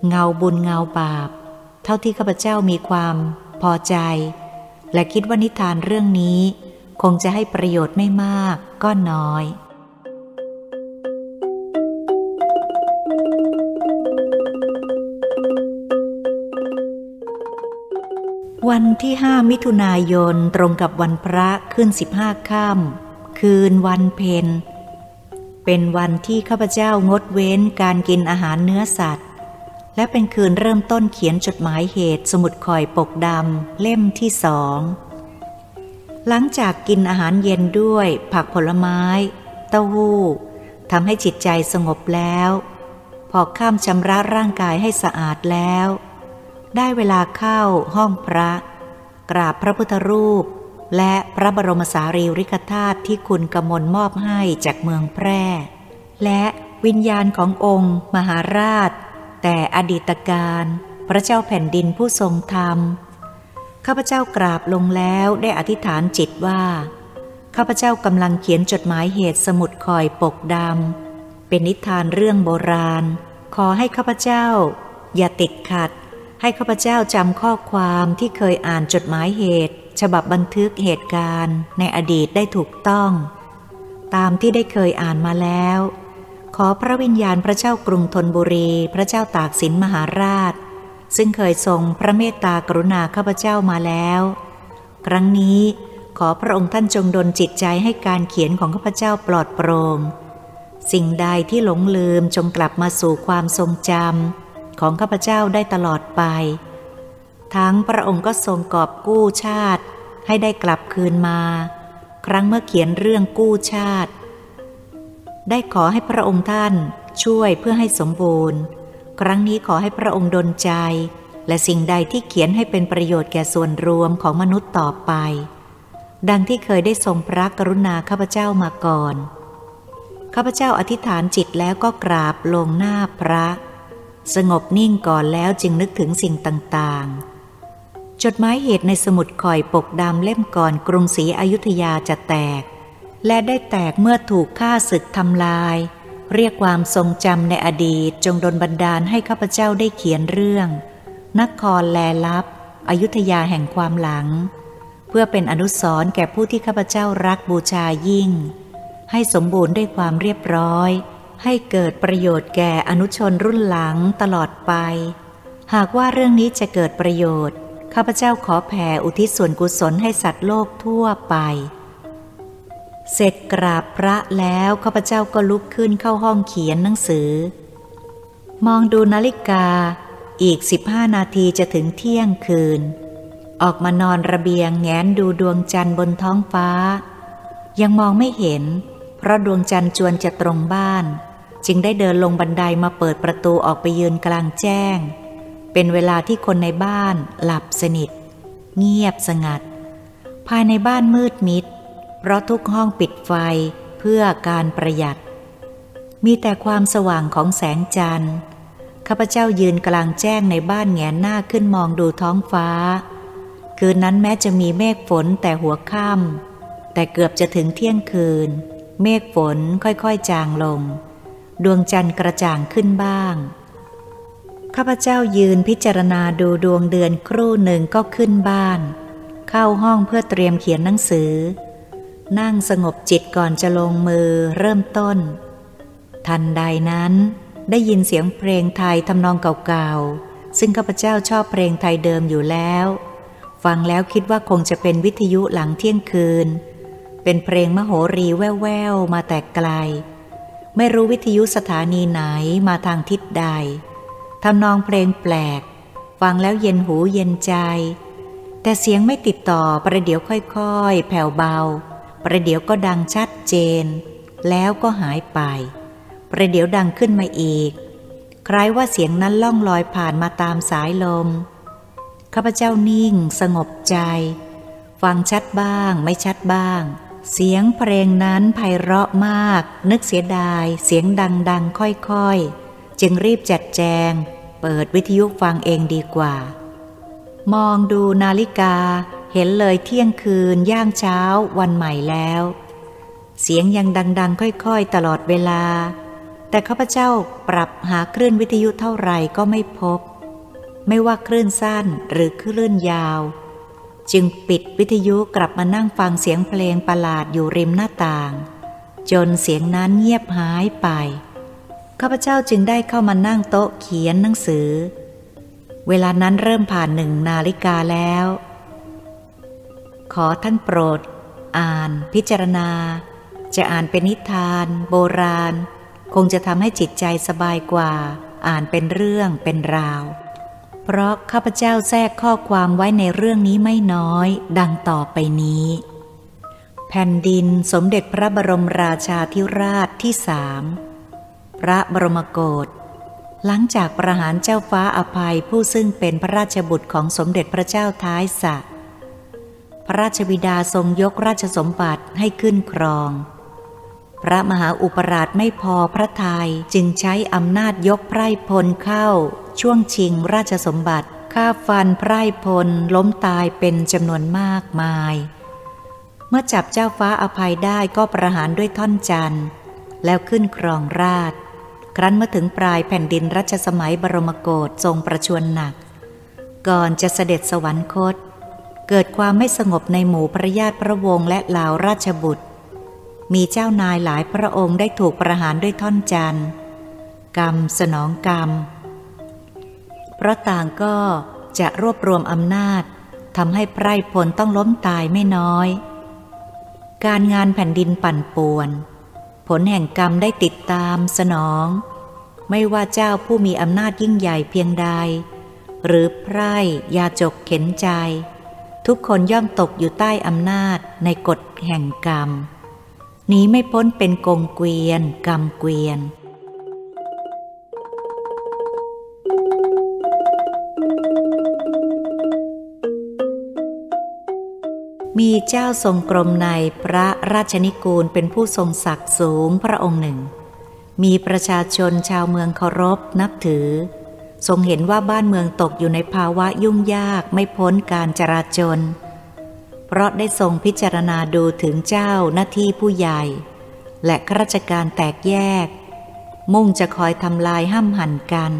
เงาบุญเงาบาป เท่าที่ข้าพเจ้ามีความพอใจ และคิดว่านิทานเรื่องนี้ คงจะให้ประโยชน์ไม่มากก็น้อย วันที่ห้ามิถุนายนตรงกับวันพระขึ้นสิบห้าค่ำคืนวันเพนเป็นวันที่ข้าพเจ้างดเว้นการกินอาหารเนื้อสัตว์ และเป็นคืนเริ่มต้นเขียนจดหมายเหตุสมุดคอยปกดำเล่มที่สองหลังจากกินอาหารเย็นด้วย ผักผลไม้ เต้าหู้ทำให้จิตใจสงบแล้ว พอข้ามชำระร่างกายให้สะอาดแล้ว ได้เวลาเข้าห้องพระ กราบพระพุทธรูป และพระบรมสารีริกธาตุที่คุณกมลมอบให้จากเมืองแพร่ และวิญญาณขององค์ มหาราช แต่อดีตการพระเจ้าแผ่นดินผู้ทรงธรรม ข้าพเจ้ากราบลงแล้วได้อธิษฐานจิตว่า ข้าพเจ้ากำลังเขียนจดหมายเหตุสมุดคอยปกดำเป็นนิทานเรื่องโบราณ ขอให้ข้าพเจ้า อย่าติดขัด ให้ข้าพเจ้าจำข้อความที่เคยอ่านจดหมายเหตุ ฉบับบันทึกเหตุการณ์ ในอดีตได้ถูกต้อง ตามที่ได้เคยอ่านมาแล้ว ขอพระวิญญาณพระเจ้ากรุงธนบุรี พระเจ้าตากสินมหาราช ซึ่งเคยทรงพระเมตตากรุณาข้าพเจ้ามาแล้ว ครั้งนี้ขอพระองค์ท่านจงดลจิตใจให้การเขียนของข้าพเจ้าปลอดโปร่งสิ่งใดที่หลงลืมจงกลับมาสู่ความทรงจำ ของข้าพเจ้าได้ตลอดไป ทั้งพระองค์ก็ทรงกอบกู้ชาติ ให้ได้กลับคืนมา ครั้งเมื่อเขียนเรื่องกู้ชาติ ได้ขอให้พระองค์ท่านช่วยเพื่อให้สมบูรณ์ ครั้งนี้ขอให้พระองค์ดลใจ และสิ่งใดที่เขียนให้เป็นประโยชน์แก่ส่วนรวมของมนุษย์ต่อไป ดังที่เคยได้ทรงพระกรุณาข้าพเจ้ามาก่อนข้าพเจ้าอธิษฐานจิตแล้วก็กราบลงหน้าพระ สงบนิ่งก่อนแล้วจึงนึกถึงสิ่งต่างๆ จดหมายเหตุในสมุดข่อยปกดำเล่มก่อนกรุงศรีอยุธยาจะแตก และได้แตกเมื่อถูกฆ่าศึกทำลาย เรียกความทรงจำในอดีตจงดลบันดาลให้ข้าพเจ้าได้เขียนเรื่อง นครแลลับ อยุธยาแห่งความหลัง เพื่อเป็นอนุสรณ์แก่ผู้ที่ข้าพเจ้ารักบูชายิ่ง ให้สมบูรณ์ด้วยความเรียบร้อย ให้เกิดประโยชน์แก่อนุชนรุ่นหลังตลอดไป หากว่าเรื่องนี้จะเกิดประโยชน์ ข้าพเจ้าขอแผ่อุทิศส่วนกุศลให้สัตว์โลกทั่วไป เสร็จกราบพระแล้วข้าพเจ้าก็ลุกขึ้นเข้าห้องเขียนหนังสือ มองดูนาฬิกา อีกสิบห้านาทีจะถึงเที่ยงคืน ออกมานอนระเบียงแงนดูดวงจันทร์บนท้องฟ้า ยังมองไม่เห็น เพราะดวงจันทร์จวนจะตรงบ้าน จึงได้เดินลงบันไดมาเปิดประตูออกไปยืนกลางแจ้ง เป็นเวลาที่คนในบ้านหลับสนิท เงียบสงัด ภายในบ้านมืดมิด เพราะทุกห้องปิดไฟเพื่อการประหยัด มีแต่ความสว่างของแสงจันทร์ข้าพเจ้ายืนกลางแจ้งในบ้านแงนหน้าขึ้นมองดูท้องฟ้า คืนนั้นแม้จะมีเมฆฝนแต่หัวค่ำแต่เกือบจะถึงเที่ยงคืน เมฆฝนค่อยๆจางลง ดวงจันทร์กระจ่างขึ้นบ้าง ข้าพเจ้ายืนพิจารณาดูดวงเดือนครู่หนึ่งก็ขึ้นบ้าน เข้าห้องเพื่อเตรียมเขียนหนังสือ นั่งสงบจิตก่อนจะลงมือเริ่มต้น ทันใดนั้นได้ยินเสียงเพลงไทยทำนองเก่าๆ ซึ่งข้าพเจ้าชอบเพลงไทยเดิมอยู่แล้ว ฟังแล้วคิดว่าคงจะเป็นวิทยุหลังเที่ยงคืน เป็นเพลงมโหรีแว่วๆ มาแต่ไกล ไม่รู้วิทยุสถานีไหนมาทางทิศใดทำนองเพลงแปลก ฟังแล้วเย็นหูเย็นใจ แต่เสียงไม่ติดต่อประเดี๋ยวค่อยๆ แผ่วเบา ประเดี๋ยวก็ดังชัดเจน แล้วก็หายไป ประเดี๋ยวดังขึ้นมาอีก คล้ายว่าเสียงนั้นล่องลอยผ่านมาตามสายลม ข้าพเจ้านิ่ง สงบใจ ฟังชัดบ้าง ไม่ชัดบ้าง เสียงเพลงนั้นไพเราะมาก นึกเสียดาย เสียงดังๆ ค่อยๆ จึงรีบจัดแจง เปิดวิทยุฟังเองดีกว่า มองดูนาฬิกา เห็นเลยเที่ยงคืนย่างเช้าวันใหม่แล้ว เสียงยังดัง ๆ ค่อยๆ ตลอดเวลา แต่ข้าพเจ้าปรับหาคลื่นวิทยุเท่าไหร่ก็ไม่พบ ไม่ว่าคลื่นสั้นหรือคลื่นยาว จึงปิดวิทยุกลับมานั่งฟังเสียงเพลงประหลาดอยู่ริมหน้าต่าง จนเสียงนั้นเงียบหายไป ข้าพเจ้าจึงได้เข้ามานั่งโต๊ะเขียนหนังสือ เวลานั้นเริ่มผ่านหนึ่งนาฬิกาแล้ว ขอท่านโปรด อ่าน พิจารณา จะอ่านเป็นนิทาน โบราณ คงจะทำให้จิตใจสบายกว่า อ่านเป็นเรื่องเป็นราว เพราะข้าพเจ้าแทรกข้อความไว้ในเรื่องนี้ไม่น้อย ดังต่อไปนี้ แผ่นดินสมเด็จพระบรมราชาธิราชที่สามพระบรมโกศหลังจากประหารเจ้าฟ้าอภัยผู้ซึ่งเป็นพระราชบุตรของสมเด็จพระเจ้าท้ายสะ พระราชบิดาทรงยกราชสมบัติให้ขึ้นครอง พระมหาอุปราชไม่พอพระทัยจึงใช้อำนาจยกไพร่พลเข้า ช่วงชิงราชสมบัติฆ่าฟันไพร่พลล้มตายเป็นจำนวนมากมาย เมื่อจับเจ้าฟ้าอภัยได้ก็ประหารด้วยท่อนจันทร์ แล้วขึ้นครองราช ครั้นเมื่อถึงปลายแผ่นดินรัชสมัยบรมโกศทรงประชวรหนัก ก่อนจะเสด็จสวรรคต เกิดความไม่สงบในหมู่พระญาติพระวงศ์และเหล่าราชบุตร มีเจ้านายหลายพระองค์ได้ถูกประหารด้วยท่อนจันทร์ กรรมสนองกรรม เพราะต่างก็จะรวบรวมอำนาจทำให้ไพร่พลต้องล้มตายไม่น้อย การงานแผ่นดินปั่นป่วน ผลแห่งกรรมได้ติดตามสนอง ไม่ว่าเจ้าผู้มีอำนาจยิ่งใหญ่เพียงใด หรือไพร่ยาจกเข็นใจ ทุกคนย่อมตกอยู่ใต้อำนาจในกฎแห่งกรรมหนีไม่พ้นเป็นกงเกวียน กรรมเกวียน มีเจ้าทรงกรมในพระราชนิกูลเป็นผู้ทรงศักดิ์สูงพระองค์หนึ่ง มีประชาชนชาวเมืองเคารพนับถือ ทรงเห็นว่าบ้านเมืองตกอยู่ในภาวะยุ่งยากไม่พ้นการจราจนเพราะได้ทรงพิจารณาดูถึงเจ้าหน้าที่ผู้ใหญ่ และข้าราชการแตกแยก มุ่งจะคอยทำลายห้ามหันกัน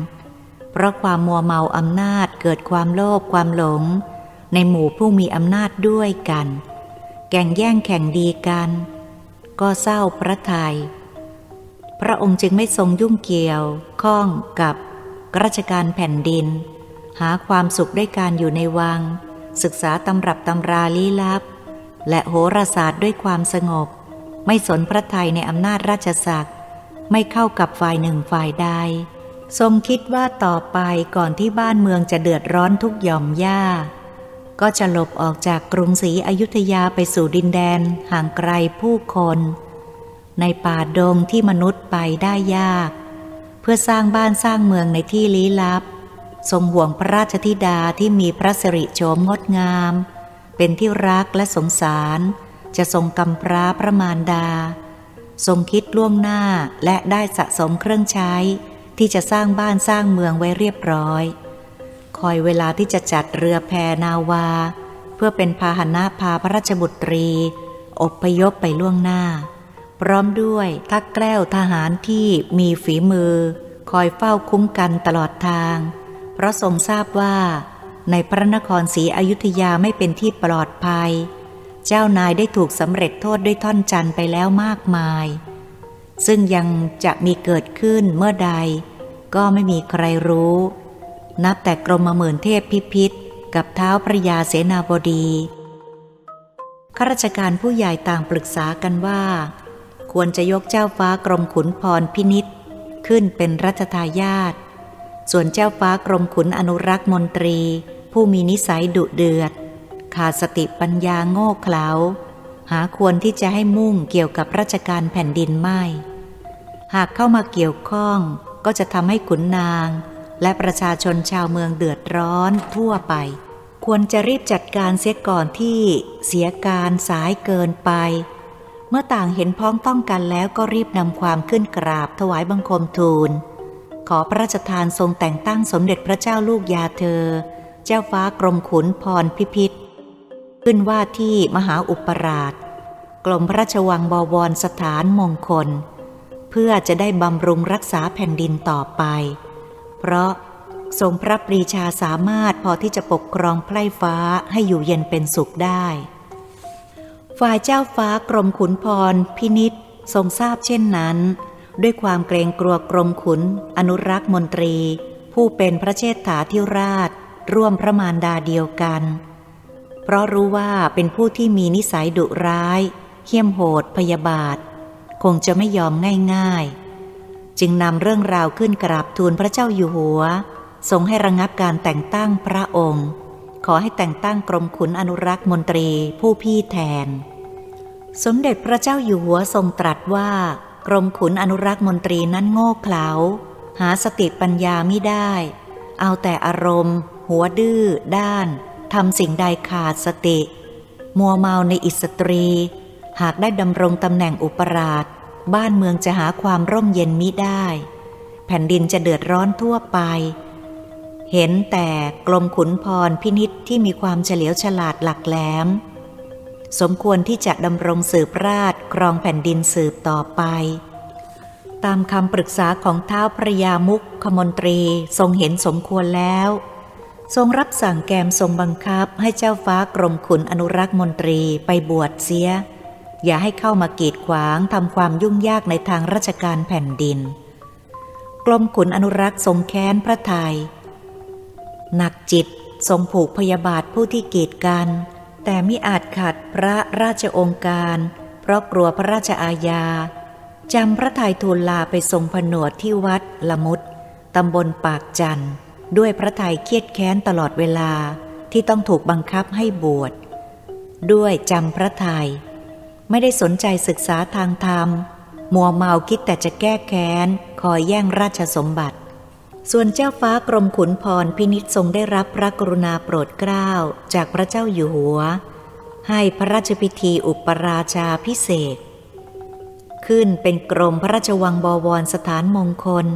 เพราะความมัวเมาอำนาจเกิดความโลภความหลง ในหมู่ผู้มีอำนาจด้วยกัน แก่งแย่งแข่งดีกัน ก็เศร้าพระทยัยพระองค์จึงไม่ทรงยุ่งเกี่ยวข้องกับราชการแผ่นดิน หาความสุขด้วยการอยู่ในวัง ศึกษาตำรับตำราลี้ลับ และโหราศาสตร์ด้วยความสงบ ไม่สนพระไทยในอำนาจราชศักดิ์ไม่เข้ากับฝ่ายหนึ่งฝ่ายใดทรงคิดว่าต่อไปก่อนที่บ้านเมืองจะเดือดร้อนทุกหย่อมย่า ก็จะหลบออกจากกรุงศรีอยุธยาไปสู่ดินแดนห่างไกลผู้คน ในป่าดงที่มนุษย์ไปได้ยาก เพื่อสร้างบ้านสร้างเมืองในที่ลี้ลับ ทรงห่วงพระราชธิดาที่มีพระสิริโฉมงดงาม เป็นที่รักและสงสาร จะทรงกำพร้าพระมารดา ทรงคิดล่วงหน้าและได้สะสมเครื่องใช้ ที่จะสร้างบ้านสร้างเมืองไว้เรียบร้อย คอยเวลาที่จะจัดเรือแพนาวา เพื่อเป็นพาหนะพาพระราชบุตรีอบพยพไปล่วงหน้า พร้อมด้วยทักแกล้วทหารที่มีฝีมือ คอยเฝ้าคุ้มกันตลอดทาง เพราะทรงทราบว่า ในพระนครศรีอยุธยาไม่เป็นที่ปลอดภัย เจ้านายได้ถูกสำเร็จโทษด้วยท่อนจันไปแล้วมากมาย ซึ่งยังจะมีเกิดขึ้นเมื่อใด ก็ไม่มีใครรู้ นับแต่กรมหมื่นเทพพิพิธกับเท้าพระยาเสนาบดีข้าราชการผู้ใหญ่ต่างปรึกษากันว่า ควรจะยกเจ้าฟ้ากรมขุนพรพินิษขึ้นเป็นรัชทายาทส่วนเจ้าฟ้ากรมขุนอนุรักษ์มนตรี ผู้มีนิสัยดุเดือด ขาดสติปัญญาโง่เขลาหาควรที่จะให้มุ่งเกี่ยวกับราชการแผ่นดินไม่ หากเข้ามาเกี่ยวข้องก็จะทำให้ขุนนาง และประชาชนชาวเมืองเดือดร้อนทั่วไป ควรจะรีบจัดการเสียก่อนที่เสียการสายเกินไป เมื่อต่างเห็นพ้องต้องกันแล้วก็รีบนำความขึ้นกราบถวายบังคมทูล ขอพระราชทานทรงแต่งตั้งสมเด็จพระเจ้าลูกยาเธอ เจ้าฟ้ากรมขุนพรพิพิธขึ้นว่าที่มหาอุปราชกรมพระราชวังบวรสถานมงคล เพื่อจะได้บำรุงรักษาแผ่นดินต่อไป เพราะทรงพระปรีชาสามารถพอที่จะปกครองไพร่ฟ้าให้อยู่เย็นเป็นสุขได้ ฝ่ายเจ้าฟ้ากรมขุนพรพินิษทรงทราบเช่นนั้น ด้วยความเกรงกลัวกรมขุน อนุรักษ์มนตรี ผู้เป็นพระเชษฐาธิราช ร่วมพระมารดาเดียวกัน เพราะรู้ว่าเป็นผู้ที่มีนิสัยดุร้ายเหี้ยมโหดพยาบาท คงจะไม่ยอมง่ายๆ จึงนำเรื่องราวขึ้นกราบทูลพระเจ้าอยู่หัว ทรงให้ระงงับการแต่งตั้งพระองค์ ขอให้แต่งตั้งกรมขุนอนุรักษ์มนตรีผู้พี่แทน สมเด็จพระเจ้าอยู่หัวทรงตรัสว่ากรมขุนอนุรักษ์มนตรีนั้นโง่เขลา หาสติปัญญาไม่ได้ เอาแต่อารมณ์ หัวดื้อ ด้านทำสิ่งใดขาดสติ มัวเมาในอิสตรี หากได้ดำรงตำแหน่งอุปราช บ้านเมืองจะหาความร่มเย็นมิได้ แผ่นดินจะเดือดร้อนทั่วไป เห็นแต่กลมขุนพรพินิษที่มีความเฉลียวฉลาดหลักแหลม สมควรที่จะดำรงสืบราชครองแผ่นดินสืบต่อไป ตามคำปรึกษาของเท้าพระยามุกขมนตรีทรงเห็นสมควรแล้ว ทรงรับสั่งแกมทรงบังคับให้เจ้าฟ้ากรมขุนอนุรักษ์มนตรีไปบวชเสีย อย่าให้เข้ามากีดขวางทำความยุ่งยากในทางราชการแผ่นดิน กรมขุนอนุรักษ์ทรงแค้นพระไทย หนักจิตทรงผูกพยาบาทผู้ที่กีดกัน แต่มิอาจขัดพระราชองค์การ เพราะกลัวพระราชอาญาจำพระทัยทูลลาไปทรงผนวดที่วัดละมุดตำบลปากจันด้วยพระทัยเครียดแค้นตลอดเวลาที่ต้องถูกบังคับให้บวชด้วยจำพระทยัย ไม่ได้สนใจศึกษาทางธรรม มัวเมาคิดแต่จะแก้แค้น คอยแย่งราชสมบัติ ส่วนเจ้าฟ้ากรมขุนพรพินิษทรงได้รับพระกรุณาโปรดเกล้าจากพระเจ้าอยู่หัว ให้พระราชพิธีอุปราชาพิเศษ ขึ้นเป็นกรมพระราชวังบวรสถานมงคล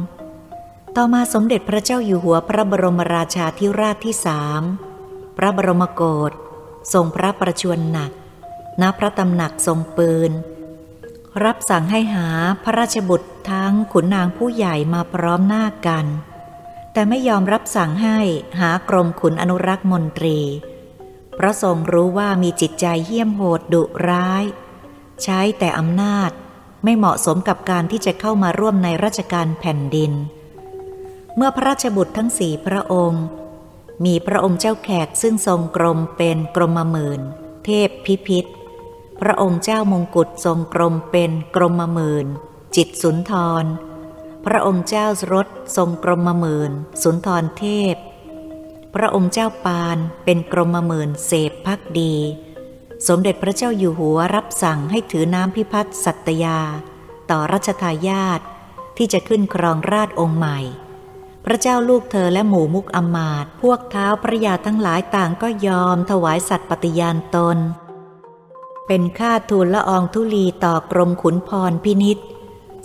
ต่อมาสมเด็จพระเจ้าอยู่หัวพระบรมราชาธิราชที่สามพระบรมโกศทรงพระประชวรหนัก ณพระตำหนักทรงปืน รับสั่งให้หาพระราชบุตรทั้งขุนนางผู้ใหญ่มาพร้อมหน้ากัน แต่ไม่ยอมรับสั่งให้หากรมขุนอนุรักษ์มนตรี เพราะทรงรู้ว่ามีจิตใจเหี้ยมโหดดุร้าย ใช้แต่อำนาจไม่เหมาะสมกับการที่จะเข้ามาร่วมในราชการแผ่นดิน เมื่อพระราชบุตรทั้งสี่พระองค์ มีพระองค์เจ้าแขกซึ่งทรงกรมเป็นกรมหมื่น เทพพิพิธ พระองค์เจ้ามงกุฎทรงกรมเป็นกรมหมื่น จิตสุนทร พระองค์เจ้ารถทรงกรมหมื่น สุนทรเทพ พระองค์เจ้าปานเป็นกรมหมื่นเสพพักดี สมเด็จพระเจ้าอยู่หัวรับสั่งให้ถือน้ำพิพัฒน์สัตยา ต่อรัชทายาทที่จะขึ้นครองราชองค์ใหม่ พระเจ้าลูกเธอและหมู่มุกอมาตพวกเท้าพระยาทั้งหลายต่างก็ยอมถวายสัตย์ปฏิญาณตน เป็นค่าทูลละอองทุลีต่อกรมขุนพรพินิษ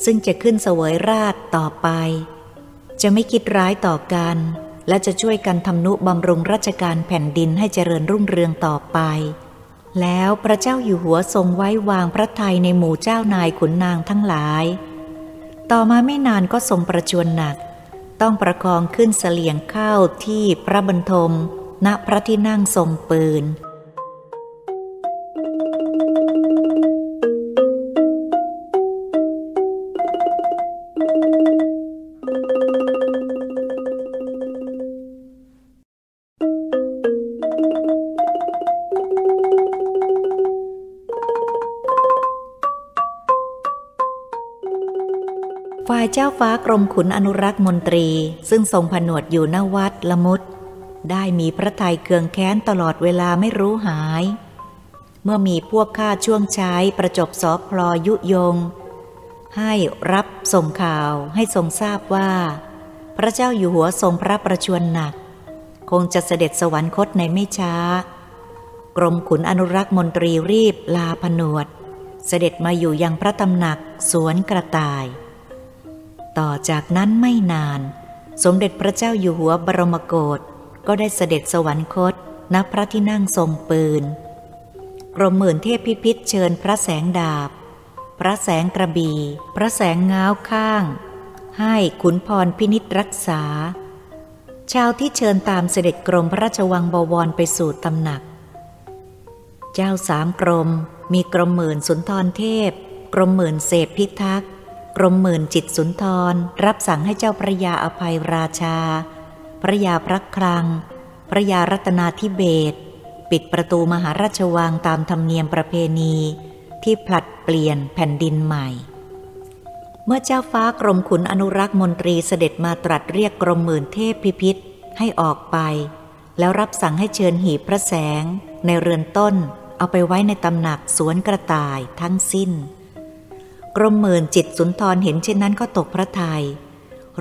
ซึ่งจะขึ้นเสวยราชต่อไป จะไม่คิดร้ายต่อกัน และจะช่วยกันทำนุบำรุงราชการแผ่นดินให้เจริญรุ่งเรืองต่อไป แล้วพระเจ้าอยู่หัวทรงไว้วางพระทัยในหมู่เจ้านายขุนนางทั้งหลาย ต่อมาไม่นานก็ทรงประชวรหนัก ต้องประคองขึ้นเสลียงเข้าที่พระบรรทม ณพระที่นั่งทรงปืนายเจ้าฟ้ากรมขุนอนุรักษ์มนตรี ซึ่งทรงผนวดอยู่ณวัดละมุดได้มีพระทัยเคืองแค้นตลอดเวลาไม่รู้หาย เมื่อมีพวกข้าช่วงใช้ประจบสอพลอยุยง ให้รับส่งข่าวให้ทรงทราบว่า พระเจ้าอยู่หัวทรงพระประชวรหนัก คงจะเสด็จสวรรคตในไม่ช้า กรมขุนอนุรักษ์มนตรีรีบลาผนวด เสด็จมาอยู่ยังพระตำหนักสวนกระต่าย ต่อจากนั้นไม่นาน สมเด็จพระเจ้าอยู่หัวบรมโกศก็ได้เสด็จสวรรคตณพระที่นั่งทรงปืน กรมหมื่นเทพพิพิธเชิญพระแสงดาบ พระแสงกระบี่ พระแสงง้าวข้าง ให้ขุนพรพินิษรักษา ชาวที่เชิญตามเสด็จกรมพระราชวังบวรไปสู่ตำหนัก เจ้าสามกรม มีกรมหมื่นสุนทรเทพ กรมหมื่นเสพพิทักษ์ กรมหมื่นจิตสุนทร รับสั่งให้เจ้าพระยาอภัยราชา พระยาพระครัง พระยารัตนาธิเบศปิดประตูมหาราชวังตามธรรมเนียมประเพณี ที่ผลัดเปลี่ยนแผ่นดินใหม่ เมื่อเจ้าฟ้ากรมขุนอนุรักษ์มนตรีเสด็จมาตรัสเรียกกรมหมื่นเทพพิพิธให้ออกไป แล้วรับสั่งให้เชิญหีบพระแสง ในเรือนต้นเอาไปไว้ในตำหนักสวนกระต่ายทั้งสิ้น กรมหมื่นจิตสุนทรเห็นเช่นนั้นก็ตกพระทยัย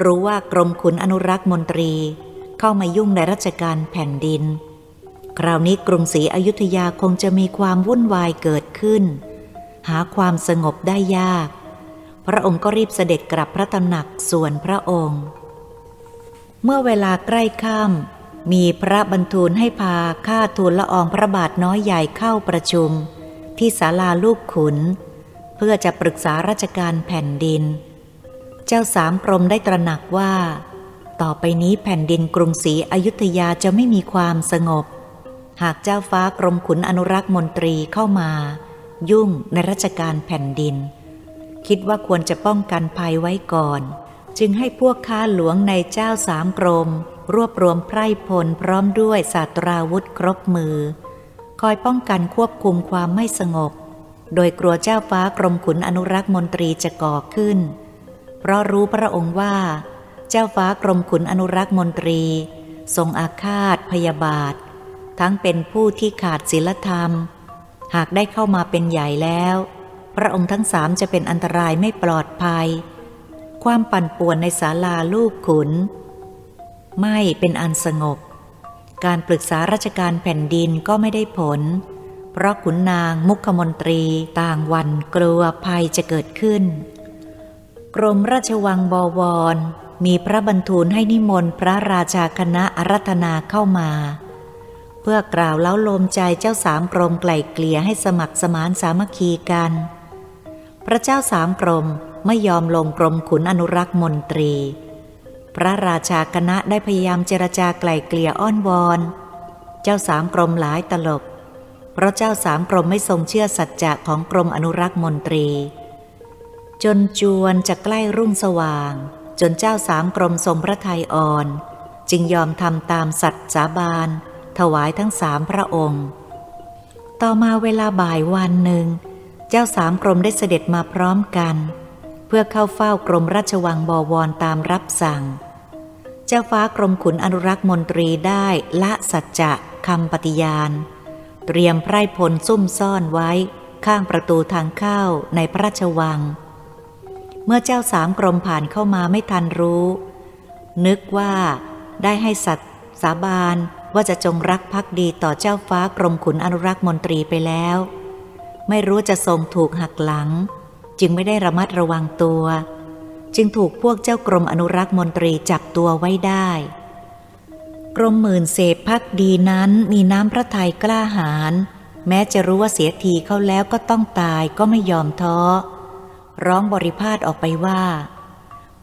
รู้ว่ากรมขุนอนุรักษ์มนตรี เข้ามายุ่งในราชการแผ่นดิน คราวนี้กรุงศรีอยุธยาคงจะมีความวุ่นวายเกิดขึ้น หาความสงบได้ยาก พระองค์ก็รีบเสด็จกลับพระตำหนักส่วนพระองค์ เมื่อเวลาใกล้ค่ำมีพระบรรทูลให้พาข้าทูลละอองพระบาทน้อยใหญ่เข้าประชุม ที่ศาลาลูกขุน เพื่อจะปรึกษาราชการแผ่นดิน เจ้าสามกรมได้ตระหนักว่า ต่อไปนี้แผ่นดินกรุงศรีอยุธยาจะไม่มีความสงบ หากเจ้าฟ้ากรมขุนอนุรักษ์มนตรีเข้ามา ยุ่งในราชการแผ่นดิน คิดว่าควรจะป้องกันภัยไว้ก่อน จึงให้พวกข้าหลวงในเจ้าสามกรม รวบรวมไพร่พลพร้อมด้วยศาสตราวุธครบมือ คอยป้องกันควบคุมความไม่สงบ โดยกลัวเจ้าฟ้ากรมขุนอนุรักษ์มนตรีจะก่อขึ้น เพราะรู้พระองค์ว่า เจ้าฟ้ากรมขุนอนุรักษ์มนตรี ทรงอาฆาตพยาบาท ทั้งเป็นผู้ที่ขาดศีลธรรม หากได้เข้ามาเป็นใหญ่แล้ว พระองค์ทั้งสามจะเป็นอันตรายไม่ปลอดภัย ความปั่นป่วนในศาลาลูกขุน ไม่เป็นอันสงบ การปรึกษาราชการแผ่นดินก็ไม่ได้ผล เพราะขุนนางมุขมนตรีต่างวันกลัวภัยจะเกิดขึ้น กรมราชวังบวร มีพระบรรทูลให้นิมนต์พระราชาคณะอารัธนาเข้ามา เพื่อกล่าวเล้าโลมใจเจ้าสามกรมไกล่เกลี่ยให้สมัครสมานสามัคคีกัน พระเจ้าสามกรมไม่ยอมลงกรมขุนอนุรักษ์มนตรี พระราชาคณะได้พยายามเจรจาไกล่เกลี่ยอ้อนวอน เจ้าสามกรมหลายตลบ เพราะเจ้าสามกรมไม่ทรงเชื่อสัจจะของกรมอนุรักษ์มนตรี จนจวนจะใกล้รุ่งสว่าง จนเจ้าสามกรมทรงพระทัยอ่อน จึงยอมทำตามสัตย์สาบาน ถวายทั้งสามพระองค์ ต่อมาเวลาบ่ายวันหนึ่ง เจ้าสามกรมได้เสด็จมาพร้อมกัน เพื่อเข้าเฝ้ากรมราชวังบวรตามรับสั่งเจ้าฟ้ากรมขุนอนุรักษ์มนตรีได้ละสัจจะคำปฏิญาณ เตรียมไพร่พลซุ่มซ่อนไว้ข้างประตูทางเข้าในพระราชวัง เมื่อเจ้าสามกรมผ่านเข้ามาไม่ทันรู้ นึกว่าได้ให้สัตว์สาบานว่าจะจงรักภักดีต่อเจ้าฟ้ากรมขุนอนุรักษ์มนตรีไปแล้ว ไม่รู้จะทรงถูกหักหลัง จึงไม่ได้ระมัดระวังตัว จึงถูกพวกเจ้ากรมอนุรักษ์มนตรีจับตัวไว้ได้ รมหมื่นเสพพักดีนั้นมีน้ำพระทัยกล้าหาญแม้จะรู้ว่าเสียทีเขาแล้วก็ต้องตายก็ไม่ยอมท้อ ร้องบริพาทออกไปว่า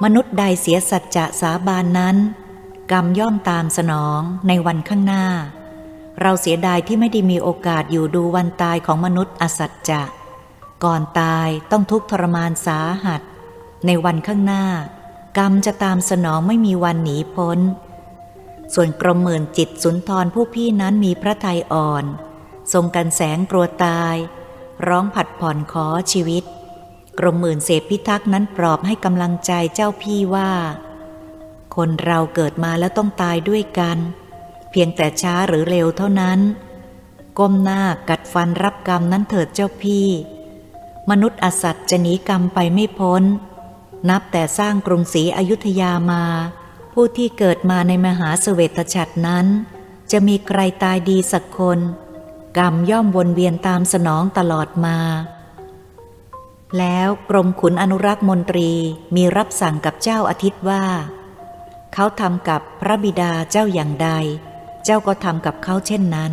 มนุษย์ใดเสียสัจจะสาบานนั้น กรรมย่อมตามสนองในวันข้างหน้า เราเสียดายที่ไม่ได้มีโอกาสอยู่ดูวันตายของมนุษย์อสัจจะ ก่อนตายต้องทุกข์ทรมานสาหัส ในวันข้างหน้า กรรมจะตามสนองไม่มีวันหนีพ้น วนกรมหมื่นจิตสุนทรผู้พี่นั้นมีพระทัยอ่อน ทรงกันแสงกลัวตาย ร้องผัดผ่อนขอชีวิต กรมหมื่นเสพพิทักษ์นั้นปลอบให้กำลังใจเจ้าพี่ว่า คนเราเกิดมาแล้วต้องตายด้วยกัน เพียงแต่ช้าหรือเร็วเท่านั้น ก้มหน้ากัดฟันรับกรรมนั้นเถิดเจ้าพี่ มนุษย์อสัตจะหนีกรรมไปไม่พ้น นับแต่สร้างกรุงศรีอยุธยามา ผู้ที่เกิดมาในมหาเสวตฉัตรนั้น จะมีใครตายดีสักคน กรรมย่อมวนเวียนตามสนองตลอดมา แล้วกรมขุนอนุรักษ์มนตรีมีรับสั่งกับเจ้าอาทิตย์ว่า เขาทำกับพระบิดาเจ้าอย่างใด เจ้าก็ทำกับเขาเช่นนั้น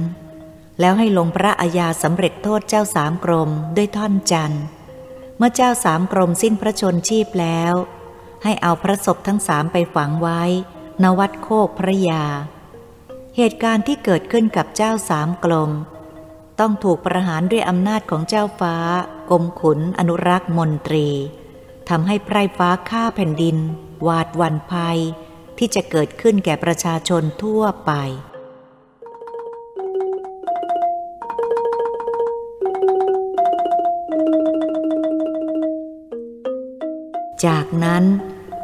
แล้วให้ลงพระอาญาสำเร็จโทษเจ้าสามกรมด้วยท่อนจันทร์เมื่อเจ้าสามกรมสิ้นพระชนชีพแล้ว ให้เอาพระศพทั้งสามไปฝังไว้นวัดโคกพระยา เหตุการณ์ที่เกิดขึ้นกับเจ้าสามกรมต้องถูกประหารด้วยอำนาจของเจ้าฟ้า กรมขุนอนุรักษ์มนตรีทำให้ไพร่ฟ้าฆ่าแผ่นดิน วาดวันภัย ที่จะเกิดขึ้นแก่ประชาชนทั่วไป จากนั้น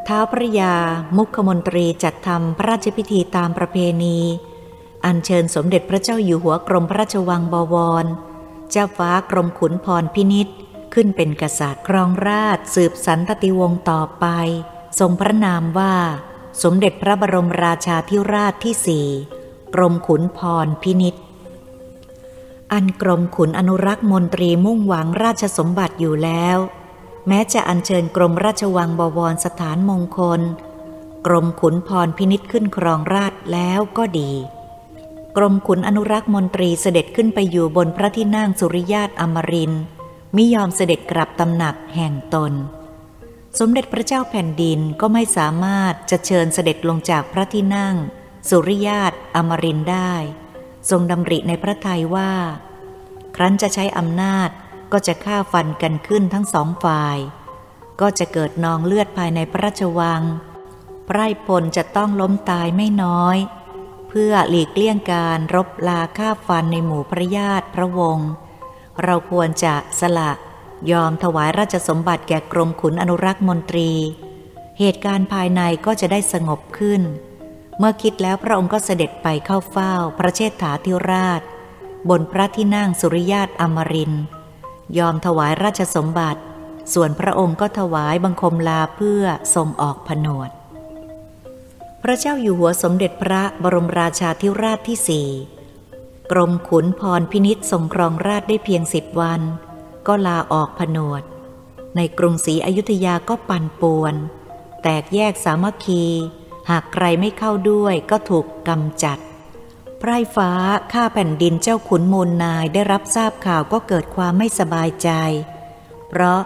ท้าวพระยามุขมนตรีจัดทำพระราชพิธีตามประเพณี อัญเชิญสมเด็จพระเจ้าอยู่หัวกรมพระราชวังบวร เจ้าฟ้ากรมขุนพรพินิษขึ้นเป็นกษัตริย์ครองราชสืบสันตติวงศ์ต่อไป ทรงพระนามว่า สมเด็จพระบรมราชาธิราชที่สี่กรมขุนพรพินิษอันกรมขุนอนุรักษ์มนตรีมุ่งหวังราชสมบัติอยู่แล้ว แม้จะอัญเชิญกรมราชวังบวรสถานมงคล กรมขุนพรพินิษขึ้นครองราชแล้วก็ดี กรมขุนอนุรักษ์มนตรีเสด็จขึ้นไปอยู่บนพระที่นั่งสุริยาตอมรินมิยอมเสด็จกลับตำหนักแห่งตน สมเด็จพระเจ้าแผ่นดินก็ไม่สามารถจะเชิญเสด็จลงจากพระที่นั่ง สุริยาตอมรินได้ ทรงดำริในพระทัยว่า ครั้นจะใช้อำนาจ ก็จะฆ่าฟันกันขึ้นทั้งสองฝ่าย ก็จะเกิดนองเลือดภายในพระราชวัง ไพร่พลจะต้องล้มตายไม่น้อย เพื่อหลีกเลี่ยงการรบลาฆ่าฟันในหมู่พระญาติพระวงศ์เราควรจะสละยอมถวายราชสมบัติแก่กรมขุนอนุรักษ์มนตรี เหตุการณ์ภายในก็จะได้สงบขึ้น เมื่อคิดแล้วพระองค์ก็เสด็จไปเข้าเฝ้า พระเชษฐาธิราช บนพระที่นั่งสุริยาตอมรินทร์ ยอมถวายราชสมบัติ ส่วนพระองค์ก็ถวายบังคมลาเพื่อทรงออกผนวด พระเจ้าอยู่หัวสมเด็จพระบรมราชาธิราชที่สี่กรมขุนพรพินิษทรงครองราชได้เพียงสิบวัน ก็ลาออกผนวด ในกรุงศรีอยุธยาก็ปั่นป่วน แตกแยกสามัคคี หากใครไม่เข้าด้วยก็ถูกกำจัด ไพร่ฟ้าข้าแผ่นดินเจ้าขุนมูลนายได้รับทราบข่าวก็เกิดความไม่สบายใจ เพราะ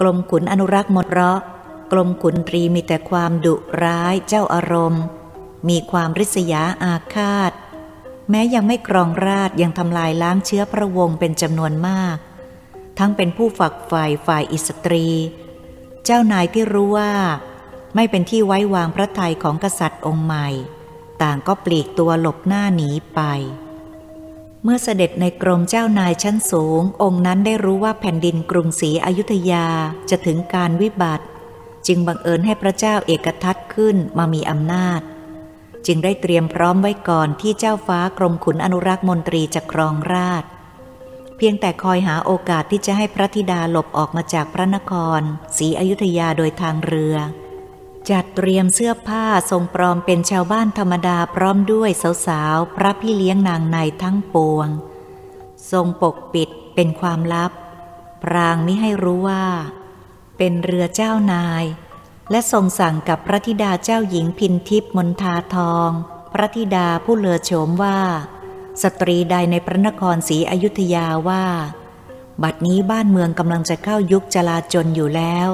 กรมขุนอนุรักษ์หมดเราะกรมขุนตรีมีแต่ความดุร้ายเจ้าอารมณ์ มีความริษยาอาฆาต แม้ยังไม่ครองราชยังทำลายล้างเชื้อพระวงศ์เป็นจำนวนมาก ทั้งเป็นผู้ฝักฝ่ายฝ่ายอิสตรี เจ้านายที่รู้ว่า ไม่เป็นที่ไว้วางพระทัยของกษัตริย์องค์ใหม่ ต่างก็ปลีกตัวหลบหน้าหนีไป เมื่อเสด็จในกรมเจ้านายชั้นสูง องค์นั้นได้รู้ว่าแผ่นดินกรุงศรีอยุธยาจะถึงการวิบัติ จึงบังเอิญให้พระเจ้าเอกทัตขึ้นมามีอำนาจ จึงได้เตรียมพร้อมไว้ก่อนที่เจ้าฟ้ากรมขุนอนุรักษ์มนตรีจะครองราชเพียงแต่คอยหาโอกาสที่จะให้พระธิดาหลบออกมาจากพระนครศรีอยุธยาโดยทางเรือ จัดเตรียมเสื้อผ้าทรงปลอมเป็นชาวบ้านธรรมดาพร้อมด้วยสาวๆ พระพี่เลี้ยงนางในทั้งปวง ทรงปกปิดเป็นความลับ พรางมิให้รู้ว่า เป็นเรือเจ้านาย และทรงสั่งกับพระธิดาเจ้าหญิงพินทิพมนทาทอง พระธิดาผู้เลือโฉมว่า สตรีใดในพระนครศรีอยุธยาว่า บัดนี้บ้านเมืองกำลังจะเข้ายุคจลาจลอยู่แล้ว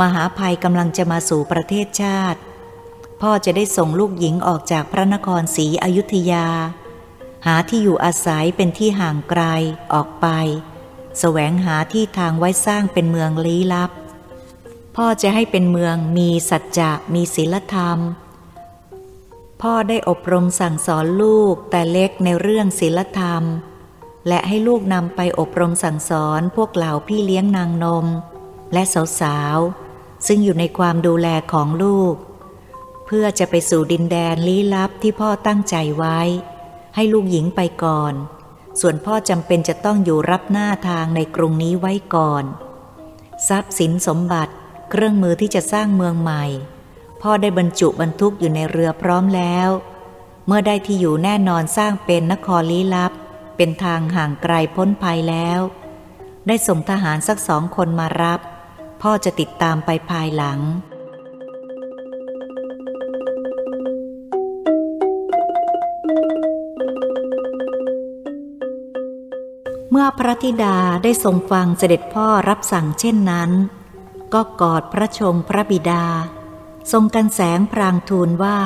มหาภัยกำลังจะมาสู่ประเทศชาติ พ่อจะได้ส่งลูกหญิงออกจากพระนครศรีอยุธยา หาที่อยู่อาศัยเป็นที่ห่างไกลออกไปแสวงหาที่ทางไว้สร้างเป็นเมืองลี้ลับ พ่อจะให้เป็นเมืองมีสัจจะมีศีลธรรม พ่อได้อบรมสั่งสอนลูกแต่เล็กในเรื่องศีลธรรม และให้ลูกนำไปอบรมสั่งสอนพวกเหล่าพี่เลี้ยงนางนม และสาวๆ ซึ่งอยู่ในความดูแลของลูก เพื่อจะไปสู่ดินแดนลี้ลับที่พ่อตั้งใจไว้ ให้ลูกหญิงไปก่อน ส่วนพ่อจำเป็นจะต้องอยู่รับหน้าทางในกรุงนี้ไว้ก่อน ทรัพย์สินสมบัติเครื่องมือที่จะสร้างเมืองใหม่ พ่อได้บรรจุบรรทุกอยู่ในเรือพร้อมแล้ว เมื่อได้ที่อยู่แน่นอนสร้างเป็นนครลี้ลับ เป็นทางห่างไกลพ้นภัยแล้ว ได้ส่งทหารสักสองคนมารับ พ่อจะติดตามไปภายหลัง เมื่อพระธิดาได้ทรงฟังเสด็จพ่อรับสั่งเช่นนั้น ก็กอดพระชงพระบิดา ทรงกันแสงพรางทูลว่า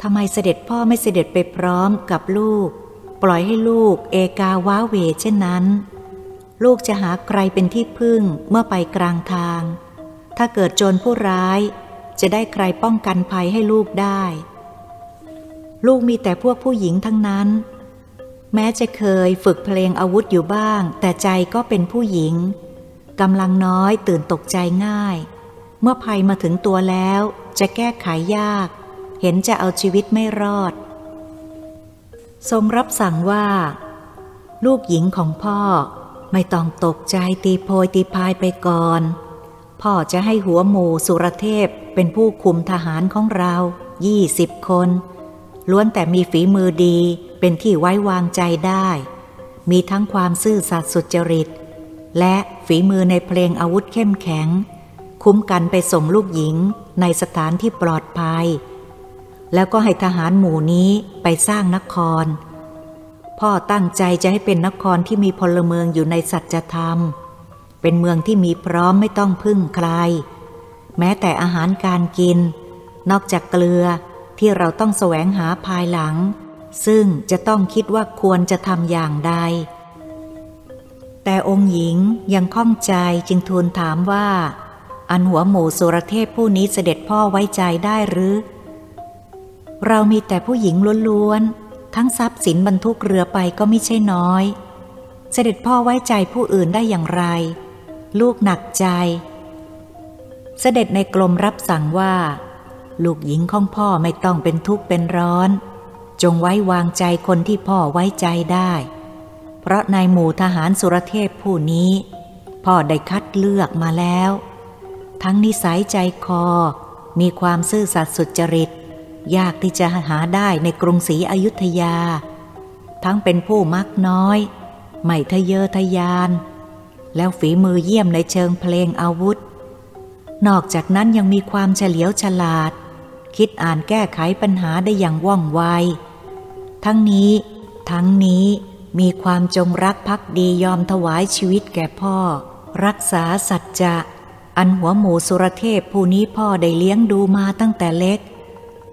ทำไมเสด็จพ่อไม่เสด็จไปพร้อมกับลูก ปล่อยให้ลูกเอกาว้าเวเช่นนั้น ลูกจะหาใครเป็นที่พึ่งเมื่อไปกลางทาง ถ้าเกิดโจรผู้ร้าย จะได้ใครป้องกันภัยให้ลูกได้ ลูกมีแต่พวกผู้หญิงทั้งนั้น แม้จะเคยฝึกเพลงอาวุธอยู่บ้าง แต่ใจก็เป็นผู้หญิงกำลังน้อยตื่นตกใจง่าย เมื่อภัยมาถึงตัวแล้วจะแก้ไขยาก เห็นจะเอาชีวิตไม่รอด ทรงรับสั่งว่า ลูกหญิงของพ่อ ไม่ต้องตกใจตีโพยตีพายไปก่อน พ่อจะให้หัวหมูสุรเทพเป็นผู้คุมทหารของเรายี่สิบคน ล้วนแต่มีฝีมือดีเป็นที่ไว้วางใจได้ มีทั้งความซื่อสัตย์สุจริต และฝีมือในเพลงอาวุธเข้มแข็ง คุ้มกันไปส่งลูกหญิงในสถานที่ปลอดภัย แล้วก็ให้ทหารหมู่นี้ไปสร้างนคร พ่อตั้งใจจะให้เป็นนครที่มีพลเมืองอยู่ในสัจธรรม เป็นเมืองที่มีพร้อมไม่ต้องพึ่งใคร แม้แต่อาหารการกิน นอกจากเกลือที่เราต้องแสวงหาภายหลัง ซึ่งจะต้องคิดว่าควรจะทำอย่างใด แต่องค์หญิงยังข้องใจจึงทูลถามว่า อันหัวหมูสุรเทพผู้นี้เสด็จพ่อไว้ใจได้หรือ เรามีแต่ผู้หญิงล้วนๆ ทั้งทรัพย์สินบรรทุกเรือไปก็ไม่ใช่น้อย เสด็จพ่อไว้ใจผู้อื่นได้อย่างไร ลูกหนักใจ เสด็จในกรมรับสั่งว่า ลูกหญิงของพ่อไม่ต้องเป็นทุกข์เป็นร้อน จงไว้วางใจคนที่พ่อไว้ใจได้ เพราะในหมู่ทหารสุรเทพผู้นี้ พ่อได้คัดเลือกมาแล้ว ทั้งนิสัยใจคอมีความซื่อสัตย์สุจริต ยากที่จะหาได้ในกรุงศรีอยุธยา ทั้งเป็นผู้มักน้อย ไม่ทะเยอทะยาน แล้วฝีมือเยี่ยมในเชิงเพลงอาวุธ นอกจากนั้นยังมีความเฉลียวฉลาด คิดอ่านแก้ไขปัญหาได้อย่างว่องไว ทั้งนี้ ทั้งนี้มีความจงรักภักดียอมถวายชีวิตแก่พ่อ รักษาสัจจะ อันหัวหมูสุรเทพผู้นี้พ่อได้เลี้ยงดูมาตั้งแต่เล็ก